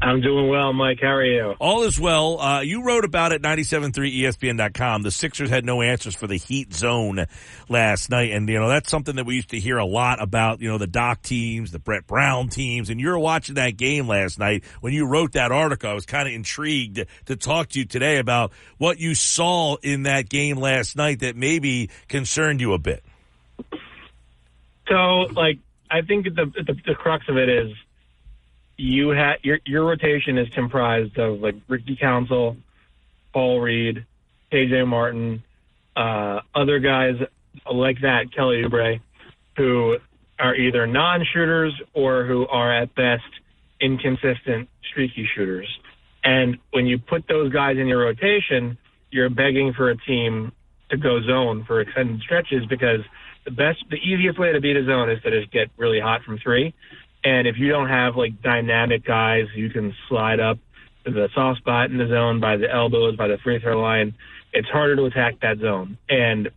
I'm doing well, Mike. How are you? All is well. Uh, you wrote about it 973ESPN.com. The Sixers had no answers for the heat zone last night. And, you know, that's something that we used to hear a lot about, you know, the Doc teams, the Brett Brown teams. And you were watching that game last night. When you wrote that article, I was kind of intrigued to talk to you today about what you saw in that game last night that maybe concerned you a bit. So, like, I think the, the, the crux of it is you had your your rotation is comprised of like Ricky Council, Paul Reed, KJ Martin, uh, other guys like that, Kelly Oubre, who are either non-shooters or who are at best inconsistent, streaky shooters. And when you put those guys in your rotation, you're begging for a team to go zone for extended stretches because the best, the easiest way to beat a zone is to just get really hot from three. And if you don't have like dynamic guys, you can slide up to the soft spot in the zone by the elbows, by the free throw line. It's harder to attack that zone. And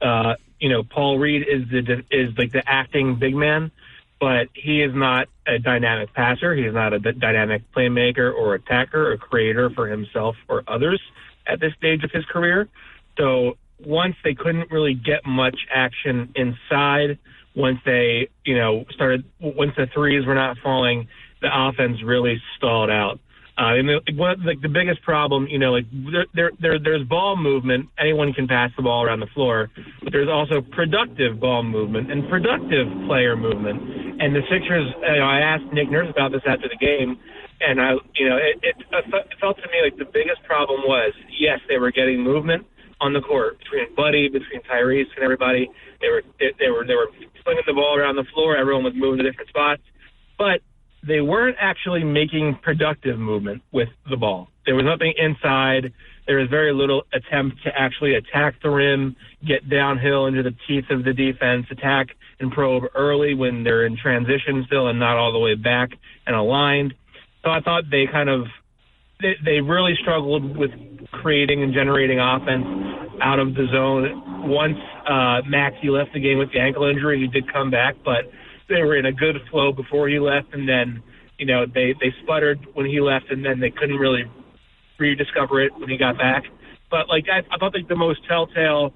uh, you know, Paul Reed is the is like the acting big man, but he is not a dynamic passer. He is not a dynamic playmaker or attacker or creator for himself or others at this stage of his career. So once they couldn't really get much action inside once they, you know, started, once the threes were not falling, the offense really stalled out. Uh, and the, one, like the biggest problem, you know, like there, there, there, there's ball movement. Anyone can pass the ball around the floor, but there's also productive ball movement and productive player movement. And the Sixers, you know, I asked Nick Nurse about this after the game, and I, you know, it, it, it felt to me like the biggest problem was yes, they were getting movement on the court between Buddy, between Tyrese, and everybody. They were, they, they were, they were slinging the ball around the floor. Everyone was moving to different spots, but they weren't actually making productive movement with the ball. There was nothing inside. There was very little attempt to actually attack the rim, get downhill into the teeth of the defense, attack and probe early when they're in transition still and not all the way back and aligned. So I thought they kind of they, they really struggled with creating and generating offense out of the zone. Once uh, left the game with the ankle injury, he did come back, but they were in a good flow before he left, and then you know they they sputtered when he left, and then they couldn't really rediscover it when he got back. But like I, I thought like the most telltale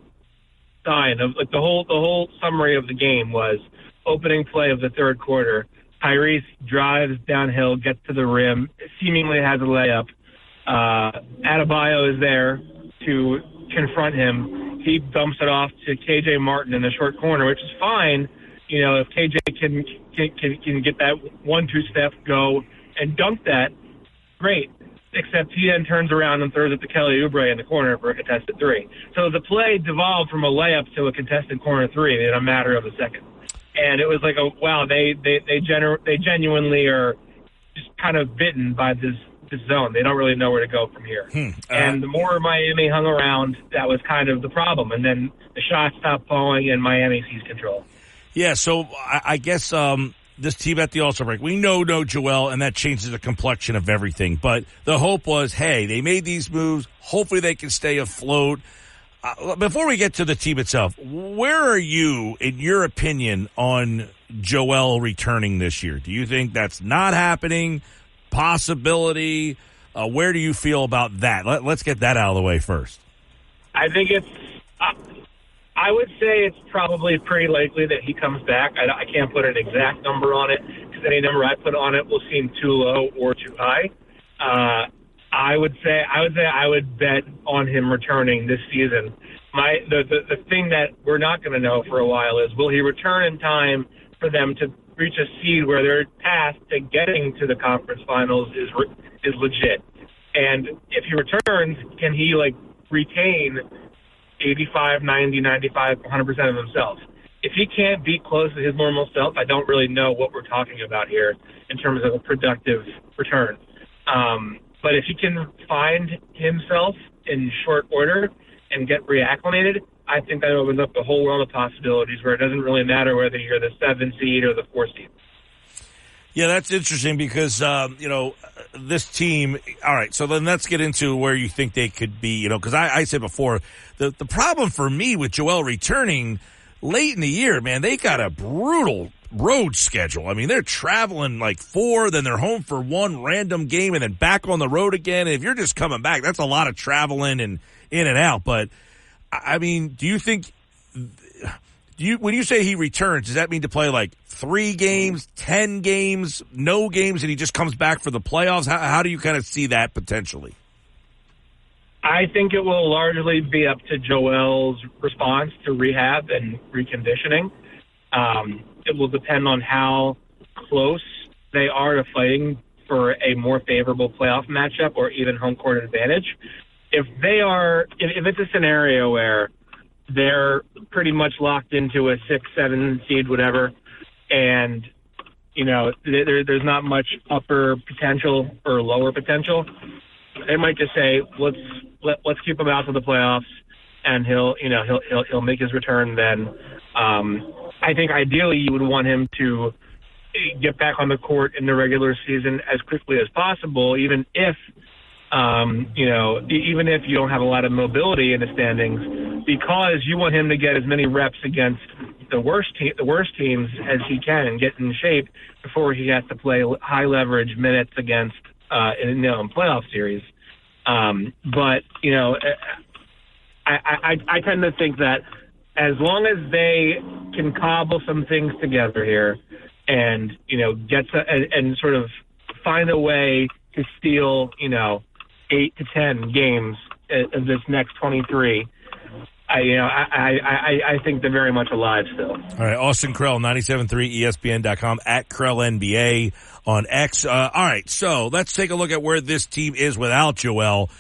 sign of like the whole the whole summary of the game was opening play of the third quarter. Tyrese drives downhill, gets to the rim, seemingly has a layup. Uh, Adebayo is there to confront him. He dumps it off to KJ Martin in the short corner, which is fine. You know, if KJ can can can get that one two step go and dunk that, great. Except he then turns around and throws it to Kelly Oubre in the corner for a contested three. So the play devolved from a layup to a contested corner three in a matter of a second. And it was like a wow, they they they gener- they genuinely are just kind of bitten by this this zone. They don't really know where to go from here. Hmm. Uh, and the more Miami hung around, that was kind of the problem. And then the shots stopped falling, and Miami seized control. Yeah, so I, I guess um, this team at the All Star break, we know no Joel, and that changes the complexion of everything. But the hope was, hey, they made these moves. Hopefully, they can stay afloat. Uh, before we get to the team itself, where are you, in your opinion, on Joel returning this year? Do you think that's not happening? Possibility? Uh, where do you feel about that? Let, us get that out of the way first. I think it's. Uh, I would say it's probably pretty likely that he comes back. I, I can't put an exact number on it because any number I put on it will seem too low or too high. Uh, I would say I would say I would bet on him returning this season. My the the, the thing that we're not going to know for a while is will he return in time for them to reach a seed where their path to getting to the conference finals is is legit. And if he returns, can he like retain 85, 90, 95, 100% of himself? If he can't be close to his normal self, I don't really know what we're talking about here in terms of a productive return. Um, but if he can find himself in short order and get reacclimated, I think that opens up a whole world of possibilities where it doesn't really matter whether you're the seven seed or the four seed. Yeah, that's interesting because um, you know this team. All right, so then let's get into where you think they could be. You know, because I, I said before the the problem for me with Joel returning late in the year, man, they got a brutal road schedule. I mean, they're traveling like four, then they're home for one random game and then back on the road again. And if you're just coming back, that's a lot of traveling and in and out. But I mean, do you think do you when you say he returns, does that mean to play like three games, ten games, no games, and he just comes back for the playoffs? How, how do you kind of see that potentially? I think it will largely be up to Joel's response to rehab and reconditioning. Um, it will depend on how close they are to fighting for a more favorable playoff matchup or even home court advantage. If they are, if, if it's a scenario where they're pretty much locked into a six, seven seed, whatever, and you know there, there's not much upper potential or lower potential. They might just say let's let, let's keep him out of the playoffs, and he'll you know he'll he'll, he'll make his return then. Um, I think ideally you would want him to get back on the court in the regular season as quickly as possible, even if um, you know, even if you don't have a lot of mobility in the standings, because you want him to get as many reps against the worst te- the worst teams as he can and get in shape before he has to play high leverage minutes against uh, in, you know, in playoff series. Um, but you know, I, I I tend to think that as long as they can cobble some things together here, and you know, get to, and, and sort of find a way to steal, you know, eight to ten games of this next twenty three. I you know I, I I think they're very much alive still. All right, Austin Krell, 97.3 ESPN.com at Krell NBA on X. Uh, all right, so let's take a look at where this team is without Joel.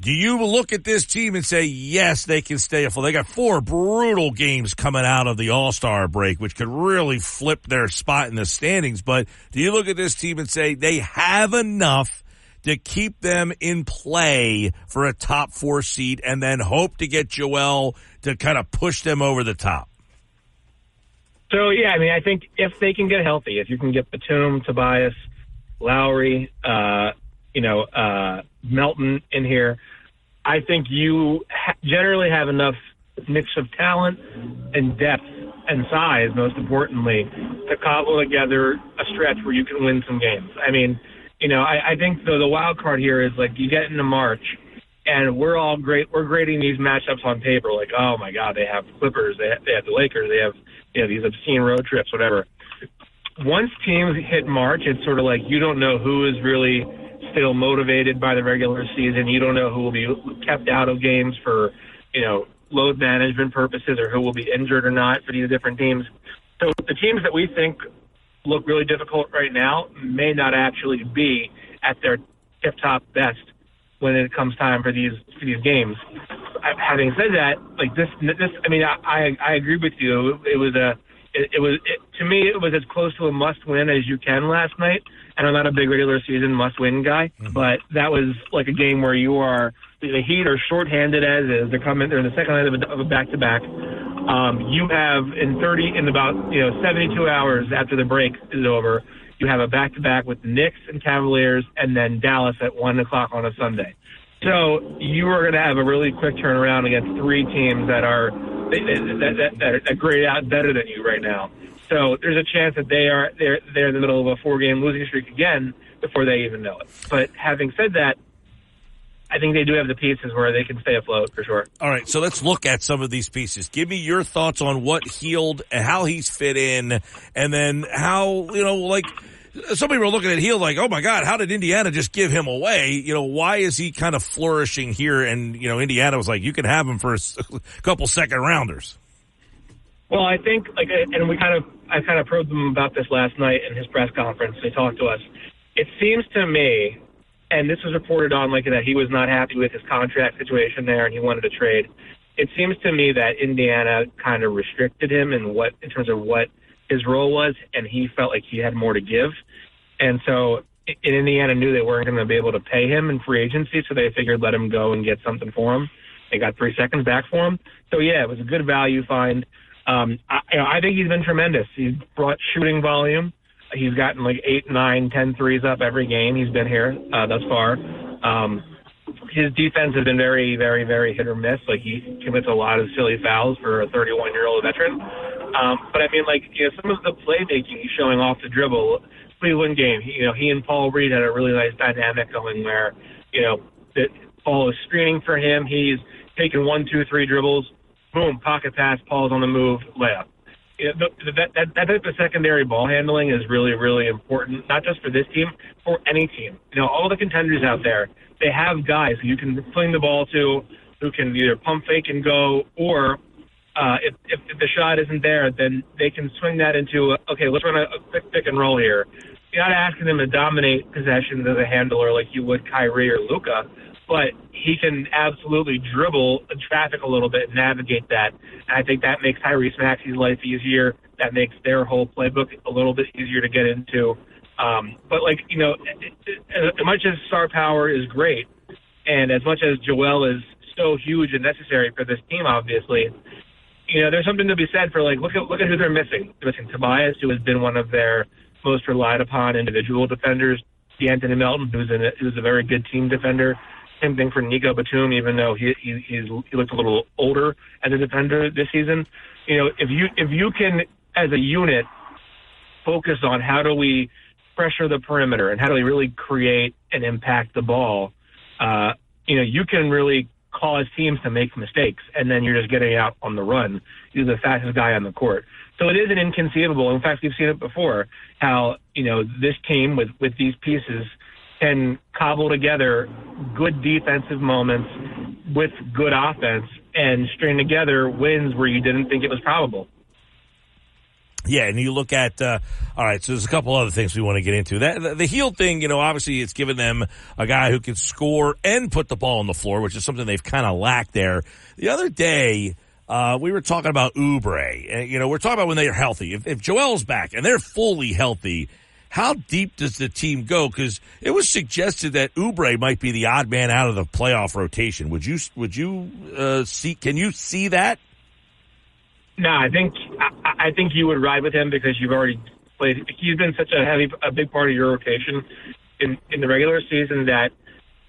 Do you look at this team and say, yes, they can stay afloat? They got four brutal games coming out of the All Star break, which could really flip their spot in the standings. But do you look at this team and say they have enough to keep them in play for a top four seed and then hope to get Joel to kind of push them over the top? So, yeah, I mean, I think if they can get healthy, if you can get Batum, Tobias, Lowry, uh, you know, uh, Melton in here, I think you ha- generally have enough mix of talent and depth and size, most importantly, to cobble together a stretch where you can win some games. I mean, you know, I, I think the the wild card here is like you get into March, and we're all great. We're grading these matchups on paper, like, oh my God, they have Clippers, they have, they have the Lakers, they have you know these obscene road trips, whatever. Once teams hit March, it's sort of like you don't know who is really still motivated by the regular season. You don't know who will be kept out of games for, you know, load management purposes or who will be injured or not for these different teams. So the teams that we think look really difficult right now may not actually be at their tip top best when it comes time for these for these games. Having said that, like this, this, I mean, I I, I agree with you. It, it was a, it, it was it, to me, it was as close to a must win as you can last night. And I'm not a big regular season must win guy, mm-hmm. but that was like a game where you are the Heat are shorthanded as is. They're coming. They're in the second night of a back to back. You have in 30 in about you know 72 hours after the break is over, you have a back to back with the Knicks and Cavaliers, and then Dallas at one o'clock on a Sunday. So you are going to have a really quick turnaround against three teams that are that, that, that, that grade out better than you right now. So there's a chance that they are they're they're in the middle of a four game losing streak again before they even know it. But having said that, I think they do have the pieces where they can stay afloat for sure. All right, so let's look at some of these pieces. Give me your thoughts on what Hield, how he's fit in, and then how you know, like some people are looking at Hield like, oh my God, how did Indiana just give him away? You know, why is he kind of flourishing here? And you know, Indiana was like, you can have him for a *laughs* couple second rounders. Well, I think like, and we kind of, I kind of probed them about this last night in his press conference. They talked to us. It seems to me and this was reported on like that he was not happy with his contract situation there and he wanted to trade. It seems to me that Indiana kind of restricted him in what in terms of what his role was, and he felt like he had more to give. And so in Indiana knew they weren't going to be able to pay him in free agency, so they figured let him go and get something for him. They got three seconds back for him. So yeah, it was a good value find. Um, I, you know, I think he's been tremendous. He's brought shooting volume. He's gotten like eight, nine, ten threes up every game he's been here uh, thus far. Um, his defense has been very, very, very hit or miss. Like he commits a lot of silly fouls for a 31 year old veteran. Um, but I mean, like you know, some of the playmaking he's showing off the dribble. Cleveland game, you know, he and Paul Reed had a really nice dynamic going where, you know, that Paul is screening for him. He's taking one, two, three dribbles, boom, pocket pass, Paul's on the move, layup. You that, that, that type of secondary ball handling is really, really important, not just for this team, for any team. You know, all the contenders out there, they have guys who you can fling the ball to, who can either pump fake and go, or uh, if, if, if the shot isn't there, then they can swing that into, a, okay, let's run a, a quick pick and roll here. You're not asking them to dominate possessions as a handler like you would Kyrie or Luka, but he can absolutely dribble traffic a little bit and navigate that. And I think that makes Tyrese Maxey's life easier. That makes their whole playbook a little bit easier to get into. Um, but like you know, as much as star power is great, and as much as Joel is so huge and necessary for this team, obviously, you know, there's something to be said for like look at look at who they're missing. They're missing Tobias, who has been one of their most relied upon individual defenders. De'Anthony Melton, who's who's a very good team defender. Same thing for Nico Batum, even though he he he's, he looks a little older as a defender this season. You know, if you if you can as a unit focus on how do we pressure the perimeter and how do we really create and impact the ball, uh, you know, you can really cause teams to make mistakes, and then you're just getting out on the run. You're the fastest guy on the court. So it isn't inconceivable. In fact, we've seen it before. How you know this team with with these pieces can cobble together good defensive moments with good offense and string together wins where you didn't think it was probable. Yeah, and you look at uh, all right. So there's a couple other things we want to get into. That the, the Hield thing, you know, obviously it's given them a guy who can score and put the ball on the floor, which is something they've kind of lacked there. The other day, uh, we were talking about Oubre. you know, we're talking about when they are healthy. If, if Joel's back and they're fully healthy, how deep does the team go? Because it was suggested that Oubre might be the odd man out of the playoff rotation. Would you would you uh, see? Can you see that? No, I think I, I think you would ride with him because you've already played. He's been such a heavy, a big part of your rotation in in the regular season that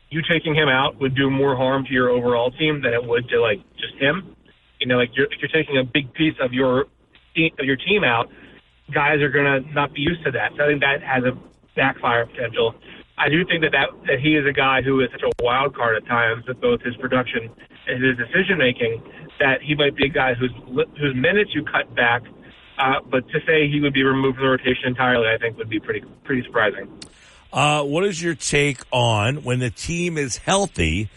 you taking him out would do more harm to your overall team than it would to like just him. You know, like you're you're taking a big piece of your of your team out. Guys are gonna not be used to that. So I think that has a backfire potential. I do think that, that that he is a guy who is such a wild card at times with both his production and his decision making that he might be a guy whose whose minutes you cut back. Uh, but to say he would be removed from the rotation entirely, I think would be pretty pretty surprising. Uh, what is your take on when the team is healthy?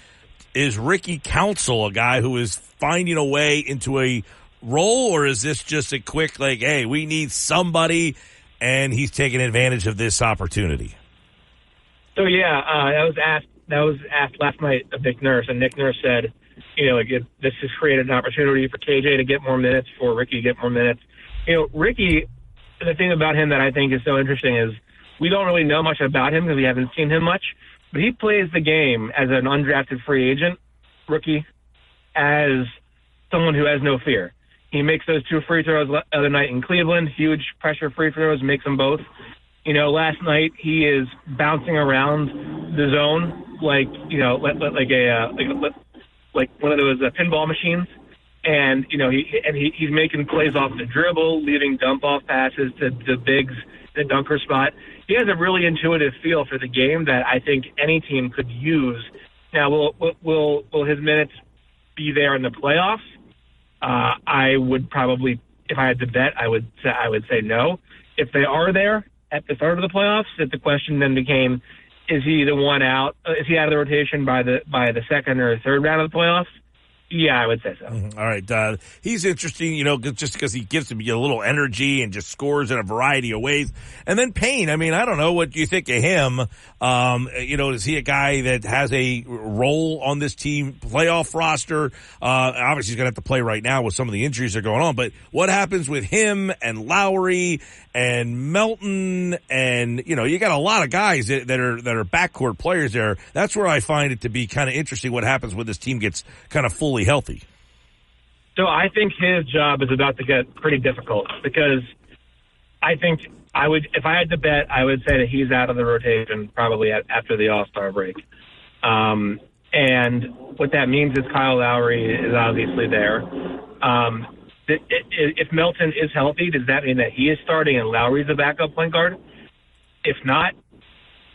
Is Ricky Council a guy who is finding a way into a role, or is this just a quick like, hey, we need somebody, and he's taking advantage of this opportunity? So yeah, uh, that was asked. That was asked last night of Nick Nurse, and Nick Nurse said, you know, like it, this has created an opportunity for KJ to get more minutes, for Ricky to get more minutes. You know, Ricky. The thing about him that I think is so interesting is we don't really know much about him because we haven't seen him much, but he plays the game as an undrafted free agent rookie, as someone who has no fear. He makes those two free throws the other night in Cleveland, huge pressure free throws, makes them both. You know, last night he is bouncing around the zone like you know, like, like a uh, like like one of those uh, pinball machines. And you know he and he, he's making plays off the dribble, leaving dump off passes to the bigs, the dunker spot. He has a really intuitive feel for the game that I think any team could use. Now, will will will his minutes be there in the playoffs? Uh, I would probably, if I had to bet, I would say I would say no. If they are there at the start of the playoffs, that the question then became, is he the one out? Uh, is he out of the rotation by the by the second or third round of the playoffs? Yeah, I would say so. Mm-hmm. All right, uh, he's interesting, you know, just because he gives him a little energy and just scores in a variety of ways. And then Payne, I mean, I don't know what you think of him. Um, you know, is he a guy that has a role on this team playoff roster? Uh, obviously, he's going to have to play right now with some of the injuries that are going on. But what happens with him and Lowry and Melton and you know, you got a lot of guys that, that are that are backcourt players there. That's where I find it to be kind of interesting. What happens when this team gets kind of fully healthy? So I think his job is about to get pretty difficult because I think I would, if I had to bet, I would say that he's out of the rotation probably at, after the All Star break. Um, and what that means is Kyle Lowry is obviously there. Um, if Melton is healthy, does that mean that he is starting and Lowry's the backup point guard? If not,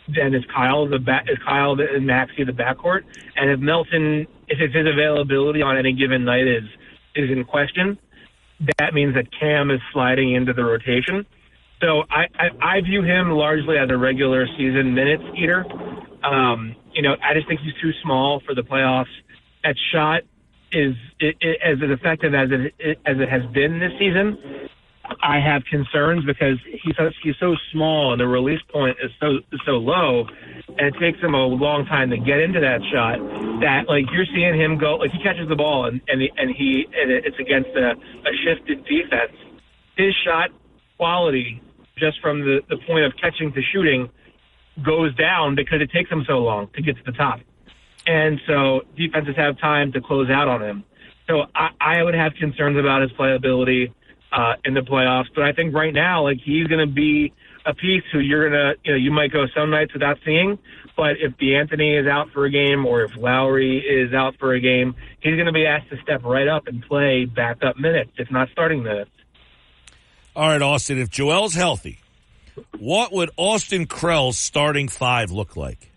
then is Kyle the back, is Kyle and Maxey the backcourt? And if Melton, if his availability on any given night is is in question, that means that Cam is sliding into the rotation. So I, I, I view him largely as a regular season minutes eater. Um, you know, I just think he's too small for the playoffs. At shot is it, it, as effective as it as it has been this season. I have concerns because he's he's so small and the release point is so so low, and it takes him a long time to get into that shot. That like you're seeing him go like he catches the ball and and he, and he and it's against a, a shifted defense. His shot quality just from the the point of catching to shooting goes down because it takes him so long to get to the top, and so defenses have time to close out on him. So I, I would have concerns about his playability uh, in the playoffs. But I think right now, like he's going to be a piece who you're going to, you know, you might go some nights without seeing. But if De'Anthony is out for a game or if Lowry is out for a game, he's going to be asked to step right up and play backup minutes, if not starting minutes. All right, Austin, if Joel's healthy, what would Austin Krell's starting five look like?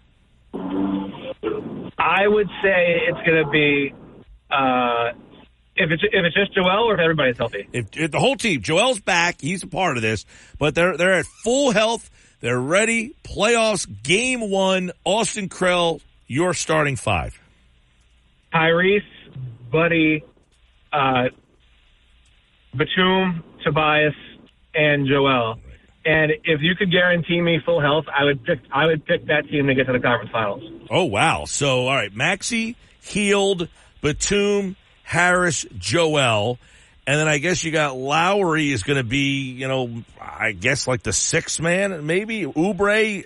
I would say it's going to be uh, if it's if it's just Joel or if everybody's healthy. If, if, the whole team, Joel's back, he's a part of this, but they're they're at full health. They're ready. Playoffs, game one. Austin Krell, your starting five. Tyrese, Buddy, uh, Batum, Tobias, and Joel. And if you could guarantee me full health, I would pick I would pick that team to get to the conference finals. Oh wow! So all right, Maxey, Hield, Batum, Harris, Joel. And then I guess you got Lowry is going to be, you know, I guess like the sixth man, maybe. Oubre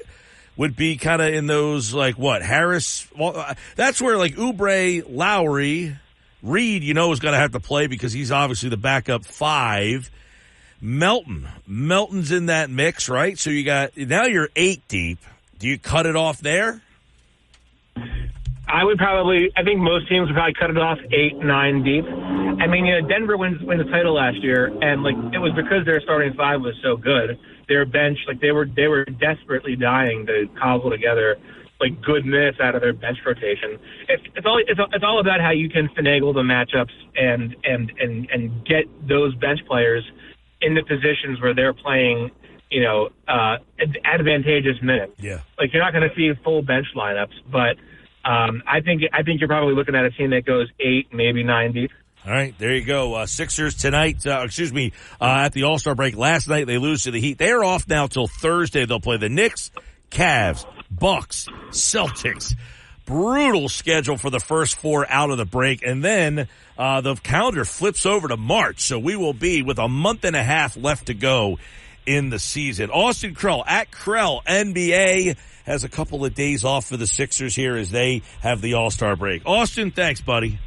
would be kind of in those, like what, Harris? Well, uh, that's where like Oubre, Lowry, Reed, you know, is going to have to play because he's obviously the backup five. Melton. Melton's in that mix, right? So you got, now you're eight deep. Do you cut it off there? I would probably. I think most teams would probably cut it off eight, nine deep. I mean, you know, Denver wins win the title last year, and like it was because their starting five was so good. Their bench, like they were, they were desperately dying to cobble together like good minutes out of their bench rotation. It's, it's all it's, it's all about how you can finagle the matchups and and and and get those bench players in the positions where they're playing you know, uh, advantageous minutes. Yeah. Like you're not going to see full bench lineups, but um, I think I think you're probably looking at a team that goes eight, maybe nine deep. All right, there you go. Uh, Sixers tonight. Uh, excuse me. Uh, at the All Star break last night, they lose to the Heat. They are off now till Thursday. They'll play the Knicks, Cavs, Bucks, Celtics. Brutal schedule for the first four out of the break, and then uh, the calendar flips over to March. So we will be with a month and a half left to go in the season. Austin Krell at Krell NBA has a couple of days off for the Sixers here as they have the All Star break. Austin, thanks, buddy.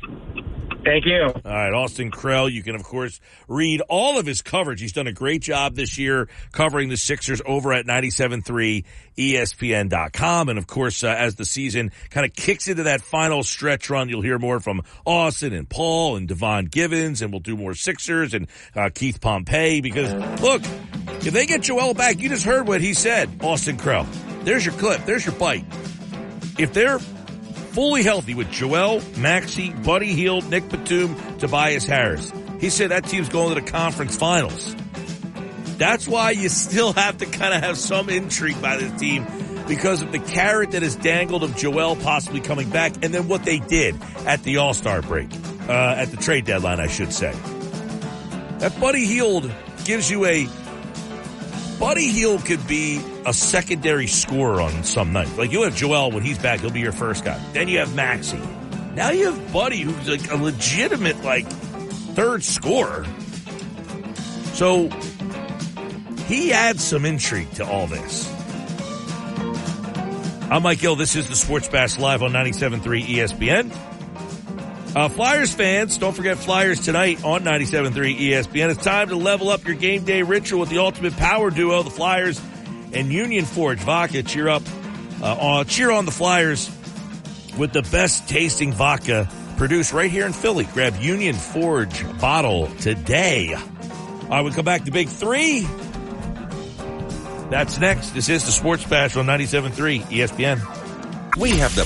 Thank you. All right, Austin Krell. You can, of course, read all of his coverage. He's done a great job this year covering the Sixers over at 97.3 ESPN.com. And, of course, uh, as the season kind of kicks into that final stretch run, you'll hear more from Austin and Paul and Devon Givens, and we'll do more Sixers and uh, Keith Pompey because, look, if they get Joel back, you just heard what he said, Austin Krell. There's your clip. There's your bite. If they're fully healthy with Joel, Maxey, Buddy Hield, Nick Batum, Tobias Harris, he said that team's going to the conference finals. That's why you still have to kind of have some intrigue by this team because of the carrot that is dangled of Joel possibly coming back and then what they did at the All-Star break, uh, at the trade deadline, I should say. That Buddy Hield gives you a Buddy Hield could be a secondary scorer on some night. Like you have Joel when he's back, he'll be your first guy. Then you have Maxey. Now you have Buddy, who's like a legitimate like third scorer. So he adds some intrigue to all this. I'm Mike Gill. This is the Sports Bash Live on 97.3 ESPN. Uh, Flyers fans, don't forget Flyers tonight on 97.3 ESPN. It's time to level up your game day ritual with the ultimate power duo, the Flyers and Union Forge Vodka. Cheer up, uh, on, cheer on the Flyers with the best tasting vodka produced right here in Philly. Grab Union Forge bottle today. All right, we come back to Big Three. That's next. This is the Sports Bash on 97.3 ESPN. We have the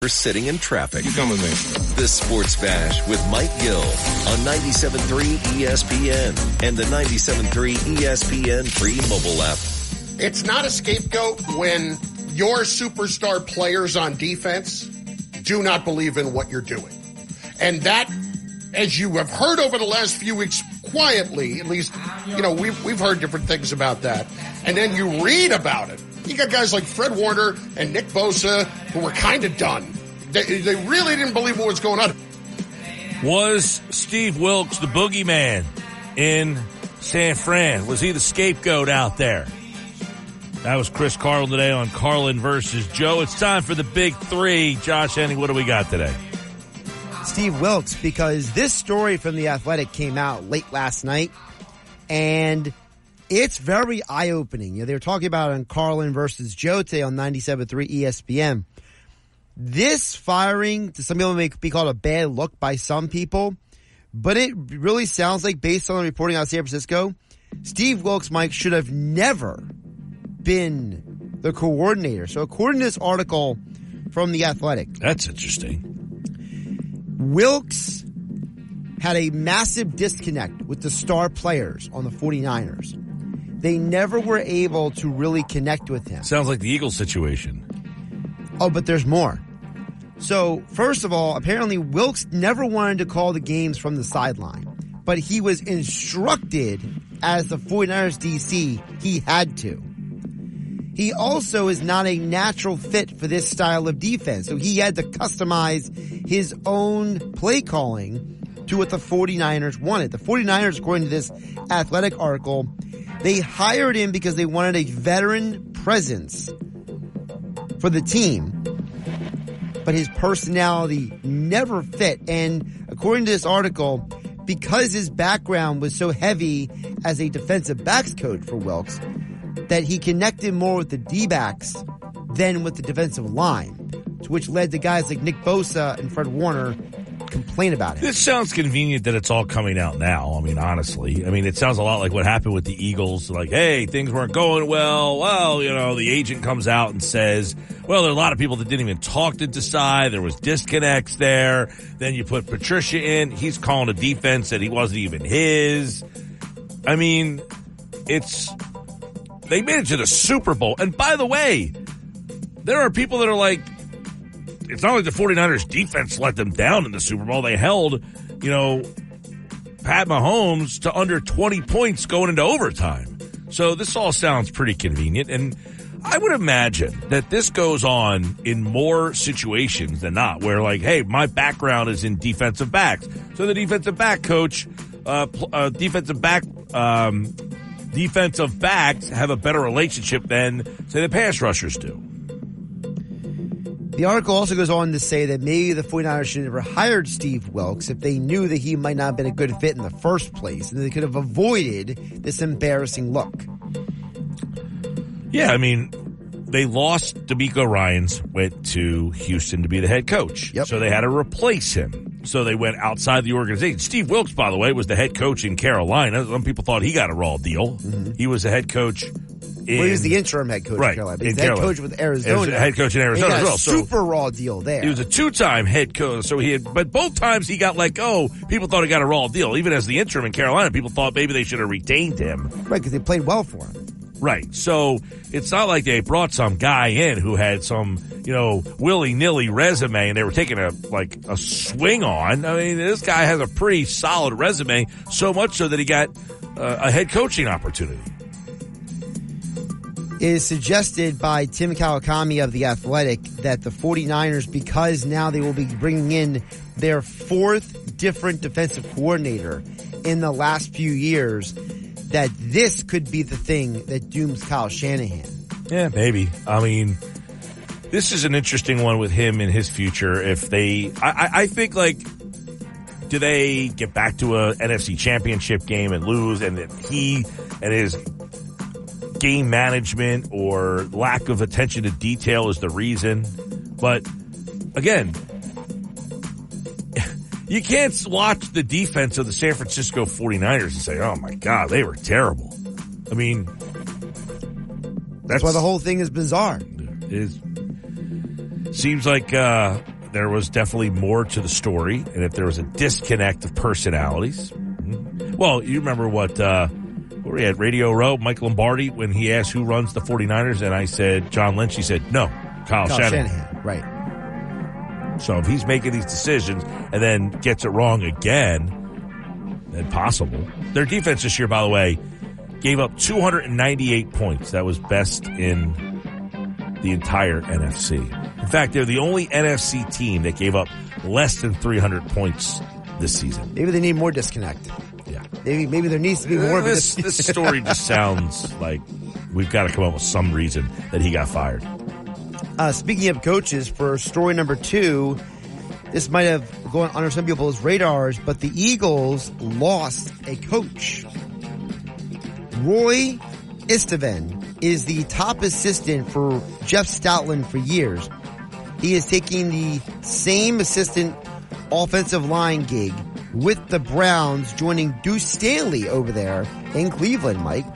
For sitting in traffic. You come with me. The Sports Bash with Mike Gill on 97.3 ESPN and the 97.3 ESPN free mobile app. It's not a scapegoat when your superstar players on defense do not believe in what you're doing. And that, as you have heard over the last few weeks, quietly, at least, you know, we've, we've heard different things about that. And then you read about it. You got guys like Fred Warner and Nick Bosa who were kind of done. They, they really didn't believe what was going on. Was Steve Wilks the boogeyman in San Fran? Was he the scapegoat out there? That was Chris Carlin today on Carlin versus Joe. It's time for the big three. Josh Henning, what do we got today? Steve Wilks, because this story from The Athletic came out late last night, and it's very eye opening. You know, they were talking about on Carlin versus Jote on 97.3 ESPN. This firing, to some people, may be called a bad look by some people, but it really sounds like, based on the reporting out of San Francisco, Steve Wilks, Mike, should have never been the coordinator. So, according to this article from The Athletic, That's interesting. Wilks had a massive disconnect with the star players on the 49ers. They never were able to really connect with him. Sounds like the Eagles situation. Oh, but there's more. So, first of all, apparently Wilks never wanted to call the games from the sideline, but he was instructed as the 49ers DC, he had to. He also is not a natural fit for this style of defense, so he had to customize his own play calling to what the 49ers wanted. The 49ers, according to this athletic article, they hired him because they wanted a veteran presence for the team but his personality never fit. And according to this article, because his background was so heavy as a defensive backs coach for Wilks, that he connected more with the D-backs than with the defensive line, to which led to guys like Nick Bosa and Fred Warner complain about it. This sounds convenient that it's all coming out now. I mean, honestly, I mean, it sounds a lot like what happened with the Eagles. Like, hey, things weren't going well. Well, you know, the agent comes out and says, well, there are a lot of people that didn't even talk to Desai. There was disconnects there. Then you put Patricia in. He's calling a defense that he wasn't even his. I mean, it's, they made it to the Super Bowl. And by the way, there are people that are like, it's not like the 49ers defense let them down in the Super Bowl. They held, you know, Pat Mahomes to under 20 points going into overtime. So this all sounds pretty convenient. And I would imagine that this goes on in more situations than not, where like, hey, my background is in defensive backs. So the defensive back coach, uh, uh defensive back, um, defensive backs have a better relationship than say the pass rushers do. The article also goes on to say that maybe the 49ers should have never hired Steve Wilks if they knew that he might not have been a good fit in the first place, and they could have avoided this embarrassing look. Yeah, I mean, they lost DeMeco Ryans, went to Houston to be the head coach. Yep. So they had to replace him. So they went outside the organization. Steve Wilks, by the way, was the head coach in Carolina. Some people thought he got a raw deal. He was the head coach Mm-hmm. Well, he was the interim head coach Right, in Carolina, he's head coach with Arizona. head coach in Arizona as well, a so- super raw deal there. He was a two-time head coach, so he had. But both times he got let go. People thought he got a raw deal. Even as the interim in Carolina, people thought maybe they should have retained him. right, because they played well for him. Right. So it's not like they brought some guy in who had some, you know, willy nilly resume and they were taking a like a swing on. I mean, this guy has a pretty solid resume, so much so that he got uh, a head coaching opportunity. Is suggested by Tim Kawakami of The Athletic that the 49ers, because now they will be bringing in their fourth different defensive coordinator in the last few years, that this could be the thing that dooms Kyle Shanahan. Yeah, maybe. I mean, this is an interesting one with him and his future. If they, I, I, think like, do they get back to a NFC championship game and lose and that he and his game management or lack of attention to detail is the reason. But again, *laughs* you can't watch the defense of the San Francisco 49ers and say, oh my God, they were terrible. I mean, That's why the whole thing is bizarre. is seems like uh, there was definitely more to the story, and if there was a disconnect of personalities. mhm. Well, you remember what uh, we had Radio Row, Mike Lombardi, when he asked who runs the 49ers, and I said John Lynch. He said no, Kyle, Kyle Shanahan. Shanahan, right. So if he's making these decisions and then gets it wrong again, then possible. Their defense this year, by the way, gave up 298 points. That was best in the entire NFC. In fact, they're the only NFC team that gave up less than 300 points this season. Maybe they need more disconnect. Maybe maybe there needs to be more of this, dis- this story *laughs* just sounds like we've got to come up with some reason that he got fired. Uh, speaking of coaches, for story number two, this might have gone under some people's radars, but the Eagles lost a coach. Roy Istvan is the top assistant for Jeff Stoutland for years. He is taking the same assistant offensive line gig with the Browns, joining Deuce Staley over there in Cleveland, Mike.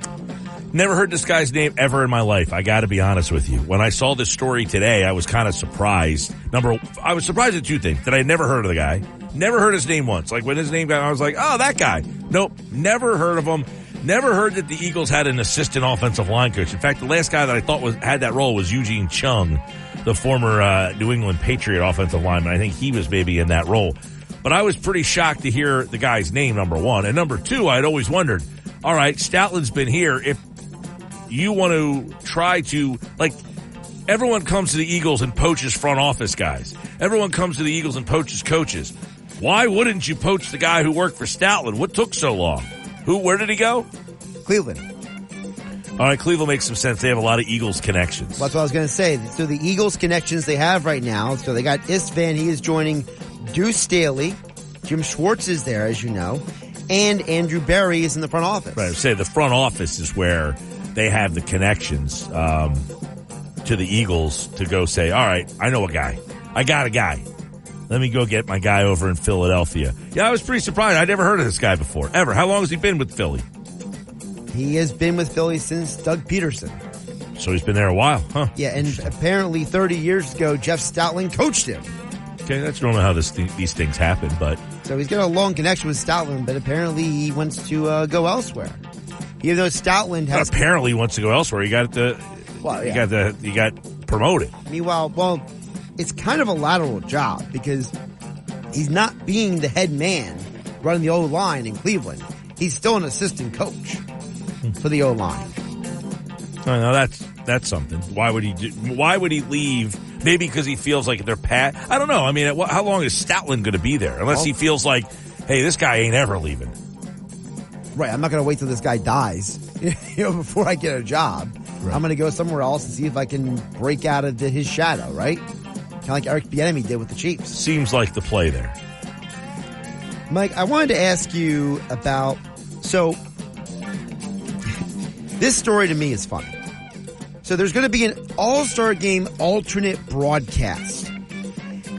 Never heard this guy's name ever in my life. I got to be honest with you. When I saw this story today, I was kind of surprised. Number, I was surprised at two things: that I never heard of the guy, never heard his name once. Like when his name got, I was like, "Oh, that guy." Nope, never heard of him. Never heard that the Eagles had an assistant offensive line coach. In fact, the last guy that I thought was had that role was Eugene Chung, the former uh, New England Patriot offensive lineman. I think he was maybe in that role. But I was pretty shocked to hear the guy's name. Number one, and number two, I'd always wondered. All right, Stoutland's been here. If you want to try to like everyone comes to the Eagles and poaches front office guys. Everyone comes to the Eagles and poaches coaches. Why wouldn't you poach the guy who worked for Stoutland? What took so long? Who? Where did he go? Cleveland. All right, Cleveland makes some sense. They have a lot of Eagles connections. That's what I was going to say. So the Eagles connections they have right now. So they got Istvan. He is joining Deuce Staley. Jim Schwartz is there, as you know, and Andrew Berry is in the front office. Right. I say the front office is where they have the connections um, to the Eagles to go say, all right, I know a guy. I got a guy. Let me go get my guy over in Philadelphia. Yeah, I was pretty surprised. I never heard of this guy before, ever. How long has he been with Philly? He has been with Philly since Doug Pederson. So he's been there a while, huh? Yeah, and apparently 30 years ago, Jeff Stoutland coached him. Okay, that's normally how this these things happen, but So he's got a long connection with Stoutland, but apparently he wants to uh, go elsewhere. Even though Stoutland has apparently he wants to go elsewhere. He got the, Well, he got the, he got promoted. Meanwhile, well, it's kind of a lateral job because he's not being the head man running the O line in Cleveland. He's still an assistant coach for the O line. Oh, no, that's that's something. Why would he? Do, why would he leave? Maybe because he feels like they're pat. I don't know. I mean, how long is Stoutland going to be there? Unless he feels like, hey, this guy ain't ever leaving. Right. I'm not going to wait till this guy dies, *laughs* you know, before I get a job. I'm going to go somewhere else and see if I can break out of the, his shadow. Right. Kind of like Eric Bieniemy did with the Chiefs. Seems like the play there. Mike, I wanted to ask you about so *laughs* this story to me is funny. So there's going to be an All-Star Game alternate broadcast.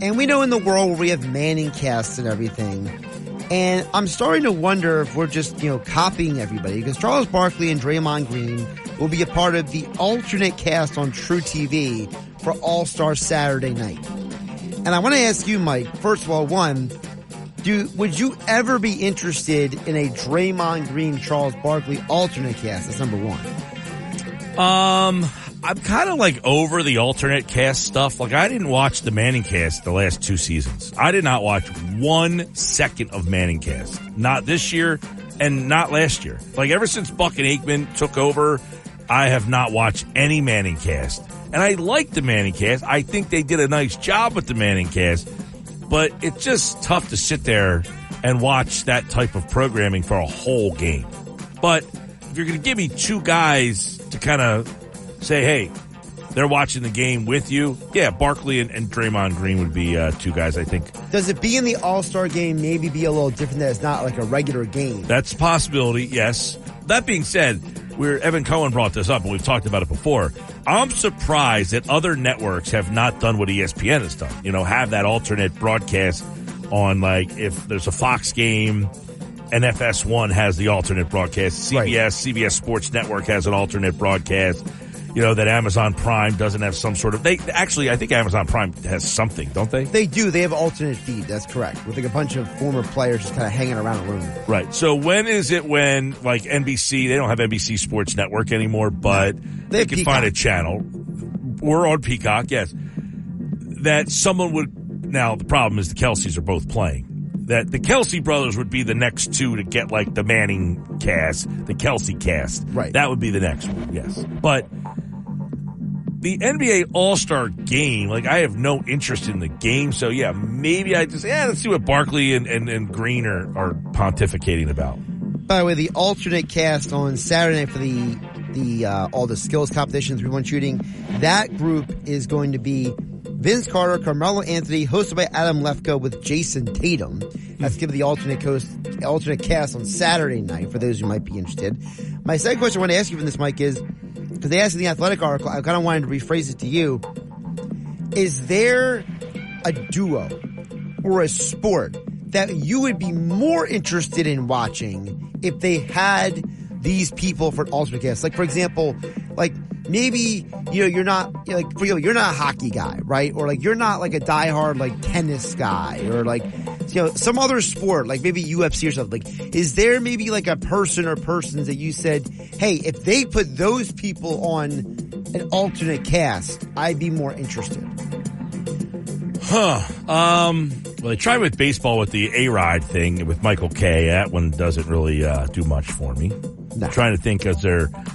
And we know in the world where we have Manning casts and everything. And I'm starting to wonder if we're just, you know, copying everybody because Charles Barkley and Draymond Green will be a part of the alternate cast on truTV for All-Star Saturday night. And I want to ask you, Mike, first of all, one, do would you ever be interested in a Draymond Green Charles Barkley alternate cast? That's number one. Um, I'm kind of like over the alternate cast stuff. Like I didn't watch the Manning cast the last two seasons. I did not watch one second of Manning cast. Not this year and not last year. Like ever since Buck and Aikman took over I have not watched any Manning cast. And I like the Manning cast. I think they did a nice job with the Manning cast, but it's just tough to sit there and watch that type of programming for a whole game. But if you're going to give me two guys to kind of say, hey, they're watching the game with you, yeah, Barkley and, and Draymond Green would be uh, two guys, I think. Does it be in the All Star game maybe be a little different that it's not like a regular game? That's a possibility, yes. That being said, we're, Evan Cohen brought this up and we've talked about it before. I'm surprised that other networks have not done what ESPN has done. You know, have that alternate broadcast on like if there's a Fox game and FS1 has the alternate broadcast. CBS, CBS Sports Network has an alternate broadcast. You know, that Amazon Prime doesn't have some sort of, they actually, I think Amazon Prime has something, don't they? They do. They have alternate feed. That's correct. With like a bunch of former players just kind of hanging around a room. Right. So when is it when like NBC, they don't have NBC Sports Network anymore, but they, have can Peacock. find a channel. We're on Peacock, yes. That someone would, now the problem is the Kelces are both playing. That the Kelce brothers would be the next two to get like the Manning cast, the Kelce cast. Right. That would be the next one, yes. But the NBA All Star game, like I have no interest in the game, so yeah, maybe I just yeah, let's see what Barkley and, and, and Green are, are pontificating about. By the way, the alternate cast on Saturday night for the the uh, all the skills competitions three want shooting, that group is going to be Vince Carter, Carmelo Anthony, hosted by Adam Lefkoe with Jayson Tatum. That's given the alternate coast, alternate cast on Saturday night for those who might be interested. My second question I want to ask you from this, Mike, is because they asked in the athletic article, I kind of wanted to rephrase it to you. Is there a duo or a sport that you would be more interested in watching if they had these people for an alternate cast? Like, for example, like maybe, you know, you're not, you know, like, for you, you're not a hockey guy, right? Or like, you're not like a diehard, like, tennis guy or like, you know, some other sport, like maybe UFC or something. Like, is there maybe like a person or persons that you said, hey, if they put those people on an alternate cast, I'd be more interested? Huh. Um, well, they tried with baseball with the A Rod thing with Michael Kay. That one doesn't really uh, do much for me. I'm trying to think, is there a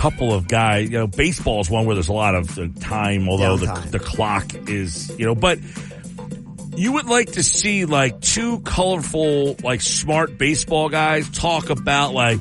couple of guys? You know, baseball is one where there's a lot of time, although the, the clock is, you know, but you would like to see like two colorful, like smart baseball guys talk about like,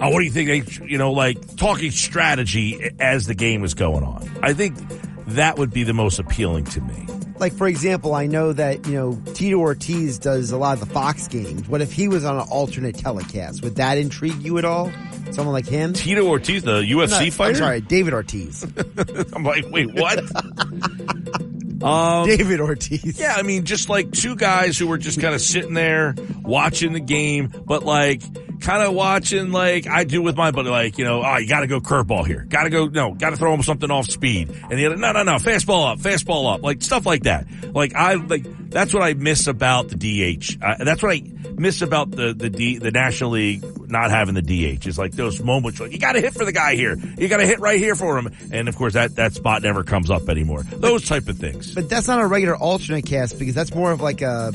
oh, what do you think they, you know, like talking strategy as the game is going on. I think that would be the most appealing to me. like for example, I know that you know Tito Ortiz does a lot of the Fox games. What if he was on an alternate telecast? Would that intrigue you at all? Someone like him? Tito Ortiz, the UFC No, I'm fighter? sorry, David Ortiz. *laughs* I'm like, wait, what? *laughs* um, David Ortiz. Yeah, I mean, just like two guys who were just kind of sitting there watching the game, but like kind of watching like I do with my buddy, like, you know, oh, you got to go curveball here. Got to go, no, got to throw him something off speed. And the other, no, no, no, fastball up, fastball up, like stuff like that. Like I, like, that's what I miss about the DH. That's what I miss about the, the D, the National League not having the DH is like those moments like, you got to hit for the guy here. You got to hit right here for him. And of course that, that spot never comes up anymore. Those type of things. But that's not a regular alternate cast because that's more of like a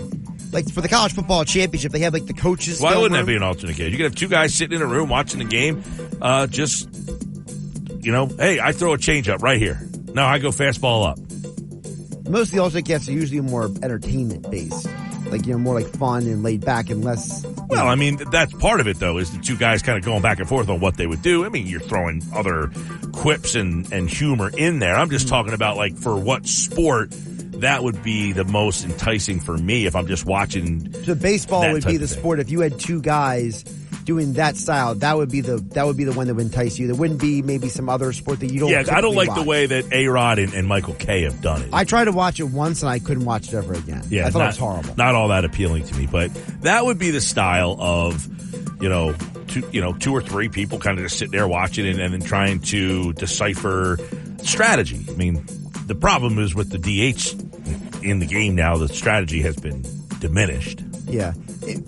like for the college football championship. They have like the coaches. Why wouldn't that be an alternate case? You could have two guys sitting in a room watching the game. Uh, just, you know, hey, I throw a change up right here. No, I go fastball up. Most of the alternate casts are usually more entertainment based, like you know more like fun and laid back and less. Well, I mean, that's part of it though, is the two guys kind of going back and forth on what they would do. I mean, you're throwing other quips and, and humor in there. I'm just talking about like for what sport that would be the most enticing for me if I'm just watching. So baseball would be the sport. If you had two guys doing that style, that would be the that would be the one that would entice you. There wouldn't be maybe some other sport that you don't. Yeah, I don't like watch. the way that A Rod and, and Michael Kay have done it. I tried to watch it once and I couldn't watch it ever again. Yeah, I thought not, it was horrible. Not all that appealing to me, but that would be the style of, you know, two, you know, two or three people kind of just sitting there watching and, and then trying to decipher strategy. I mean, the problem is with the DH in the game now, the strategy has been diminished. Yeah.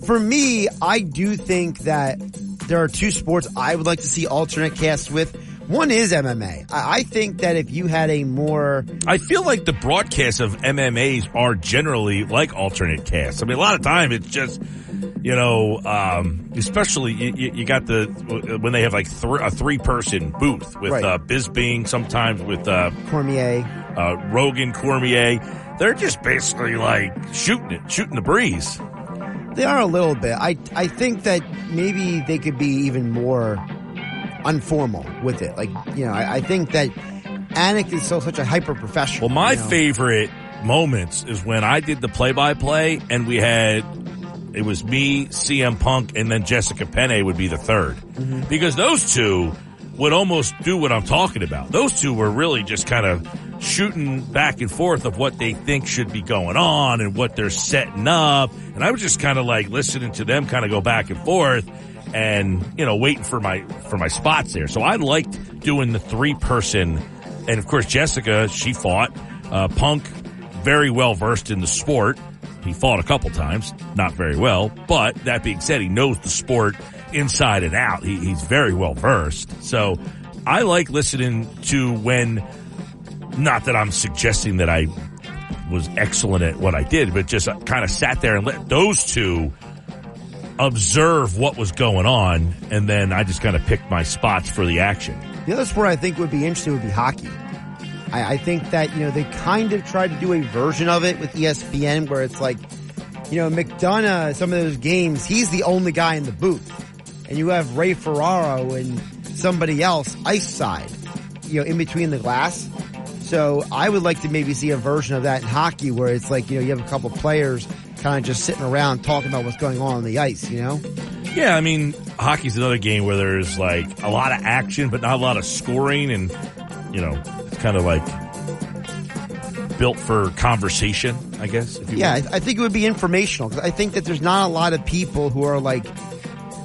For me, I do think that there are two sports I would like to see alternate casts with. One is MMA. I, think that if you had a more I feel like the broadcasts of MMAs are generally like alternate casts. I mean, a lot of time it's just you know, um, especially you, you you got the when they have like thr a three person booth with Right. uh, Bisping, sometimes with uh, Cormier. Uh, Rogan, Cormier. They're just basically like shooting it, shooting the breeze. They are a little bit. I I think that maybe they could be even more informal with it. Like you know, I, I think that Anik is so such a hyper professional. Well, my you know? favorite moments is when I did the play by play and we had it was me, CM Punk, and then Jessica Penne would be the 3rd Mm-hmm. Because those two would almost do what I'm talking about. Those two were really just kind of shooting back and forth of what they think should be going on and what they're setting up. And I was just kind of like listening to them kind of go back and forth and, you know, waiting for my, for my spots there. So I liked doing the three person. And of course, Jessica, she fought, uh, Punk, very well versed in the sport. He fought a couple times, not very well, but that being said, he knows the sport inside and out. He, he's very well versed. So I like listening to when, not that I'm suggesting that I was excellent at what I did, but just kind of sat there and let those two observe what was going on. And then I just kind of picked my spots for the action. The other sport I think would be interesting would be hockey. I, I think that, you know, they kind of tried to do a version of it with ESPN where it's like, you know, McDonough, some of those games, he's the only guy in the booth. And you have Ray Ferraro and somebody else ice side, you know, in between the glass. So I would like to maybe see a version of that in hockey where it's like, you know, you have a couple players kind of just sitting around talking about what's going on on the ice, you know? Yeah, I mean, hockey's another game where there's like a lot of action, but not a lot of scoring, and you know, it's kind of like built for conversation, I guess. If you Yeah, will. I, I think it would be informational because I think that there's not a lot of people who are like.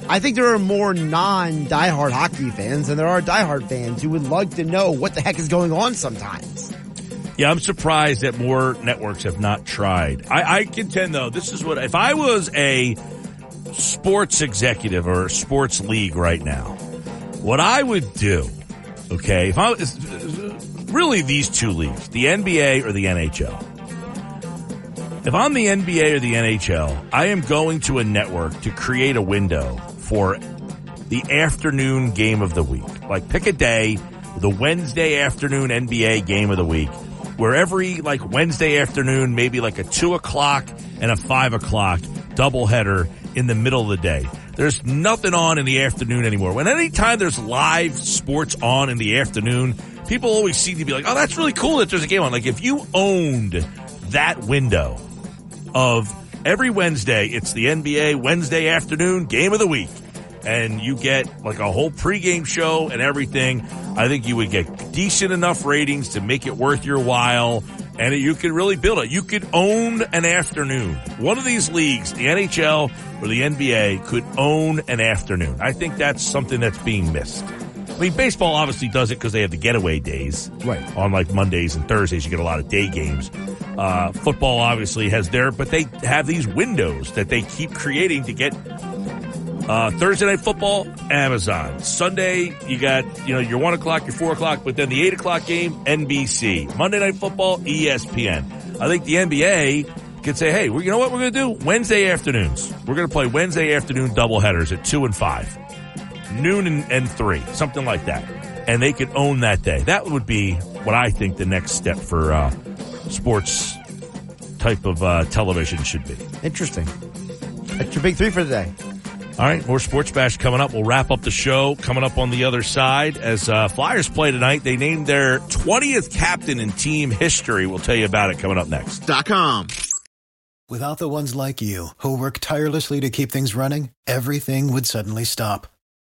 I think there are more non diehard hockey fans than there are diehard fans who would like to know what the heck is going on sometimes. yeah. I'm surprised that more networks have not tried. I, I contend though, this is what if I was a sports executive or sports league right now, what I would do, okay, if I really these two leagues, the NBA or the NHL. If I'm the NBA or the NHL, I am going to a network to create a window for the afternoon game of the week. Like pick a day, the Wednesday afternoon NBA game of the week, where every like Wednesday afternoon, maybe like a two o'clock and a five o'clock doubleheader in the middle of the day. There's nothing on in the afternoon anymore. When anytime there's live sports on in the afternoon, people always seem to be like, oh, that's really cool that there's a game on. Like if you owned that window of every Wednesday, it's the NBA Wednesday afternoon game of the week. And you get like a whole pregame show and everything. I think you would get decent enough ratings to make it worth your while. And you could really build it. You could own an afternoon. One of these leagues, the NHL or the NBA, could own an afternoon. I think that's something that's being missed. I mean, baseball obviously does it because they have the getaway days. Right. On like Mondays and Thursdays, you get a lot of day games. Uh, football obviously has their, but they have these windows that they keep creating to get uh, Thursday night football, Amazon. Sunday, you got, you know, your one o'clock, your four o'clock, but then the eight o'clock game, NBC. Monday night football, ESPN. I think the NBA could say, hey, you know what we're going to do? Wednesday afternoons. We're going to play Wednesday afternoon doubleheaders at two and five, noon and, and three, something like that. And they could own that day. That would be what I think the next step for, uh, sports type of, uh, television should be. Interesting. That's your big three for the day. All right, more Sports Bash coming up. We'll wrap up the show coming up on the other side as uh, Flyers play tonight. They named their 20th captain in team history. We'll tell you about it coming up next. Dot com. Without the ones like you who work tirelessly to keep things running, everything would suddenly stop.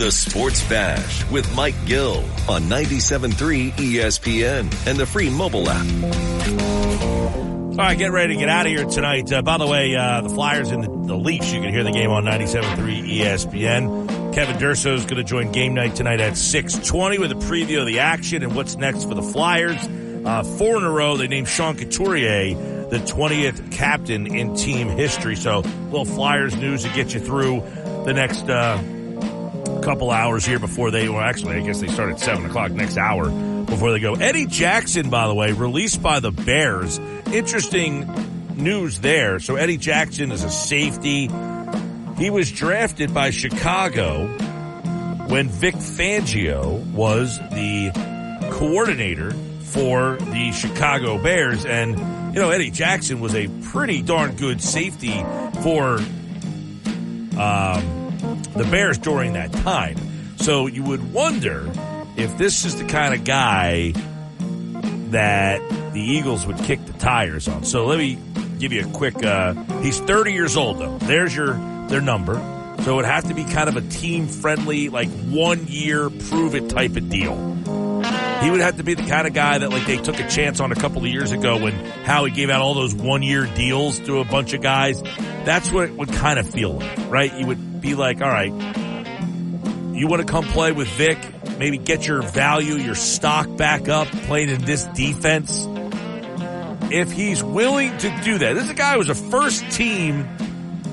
The Sports Bash with Mike Gill on 97.3 ESPN and the free mobile app. All right, get ready to get out of here tonight. Uh, by the way, uh, the Flyers and the, the Leafs, you can hear the game on 97.3 ESPN. Kevin Durso is going to join game night tonight at 620 with a preview of the action and what's next for the Flyers. Uh, four in a row, they named Sean Couturier the 20th captain in team history. So, little Flyers news to get you through the next uh, couple hours here before they, well, actually, I guess they start at 7 o'clock next hour before they go. Eddie Jackson, by the way, released by the Bears. Interesting news there. So, Eddie Jackson is a safety. He was drafted by Chicago when Vic Fangio was the coordinator for the Chicago Bears. And, you know, Eddie Jackson was a pretty darn good safety for um, the Bears during that time. So you would wonder if this is the kind of guy that the Eagles would kick the tires on. So let me give you a quick. Uh, he's 30 years old though. There's your their number. So it would have to be kind of a team friendly, like one year prove it type of deal. He would have to be the kind of guy that like they took a chance on a couple of years ago when Howie gave out all those one year deals to a bunch of guys. That's what it would kind of feel like, right? You would be like, all right, you want to come play with Vic, maybe get your value, your stock back up playing in this defense. If he's willing to do that, this is a guy who was a first team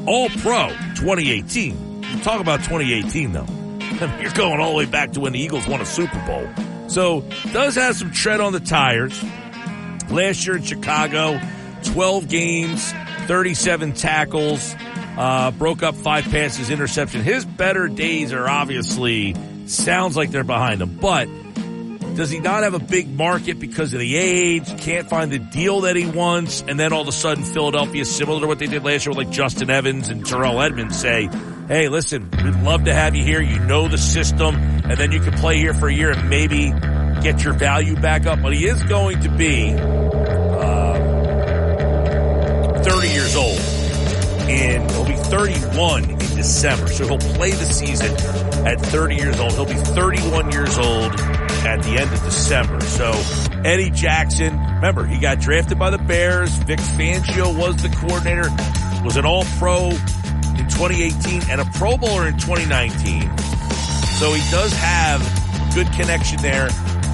all pro 2018. Talk about 2018 though. *laughs* You're going all the way back to when the Eagles won a Super Bowl. So does have some tread on the tires. Last year in Chicago, 12 games, 37 tackles, uh, broke up five passes, interception. His better days are obviously sounds like they're behind him, but does he not have a big market because of the age? Can't find the deal that he wants, and then all of a sudden Philadelphia, similar to what they did last year with like Justin Evans and Terrell Edmunds, say, "Hey, listen, we'd love to have you here. You know the system, and then you can play here for a year and maybe get your value back up." But he is going to be uh, 30 years old, and he'll be 31 in December. So he'll play the season at 30 years old. He'll be 31 years old at the end of December. So Eddie Jackson, remember, he got drafted by the Bears. Vic Fangio was the coordinator, was an all pro in 2018 and a pro bowler in 2019. So he does have good connection there.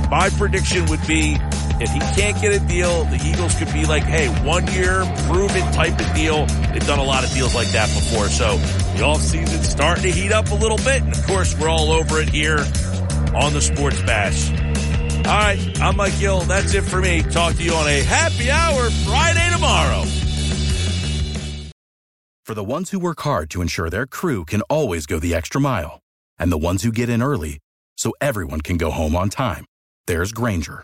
My prediction would be if he can't get a deal, the Eagles could be like, hey, one year, prove it type of deal. They've done a lot of deals like that before. So the offseason's starting to heat up a little bit. And of course, we're all over it here on the Sports Bash. All right, I'm Mike Gill. That's it for me. Talk to you on a happy hour Friday tomorrow. For the ones who work hard to ensure their crew can always go the extra mile, and the ones who get in early so everyone can go home on time, there's Grainger,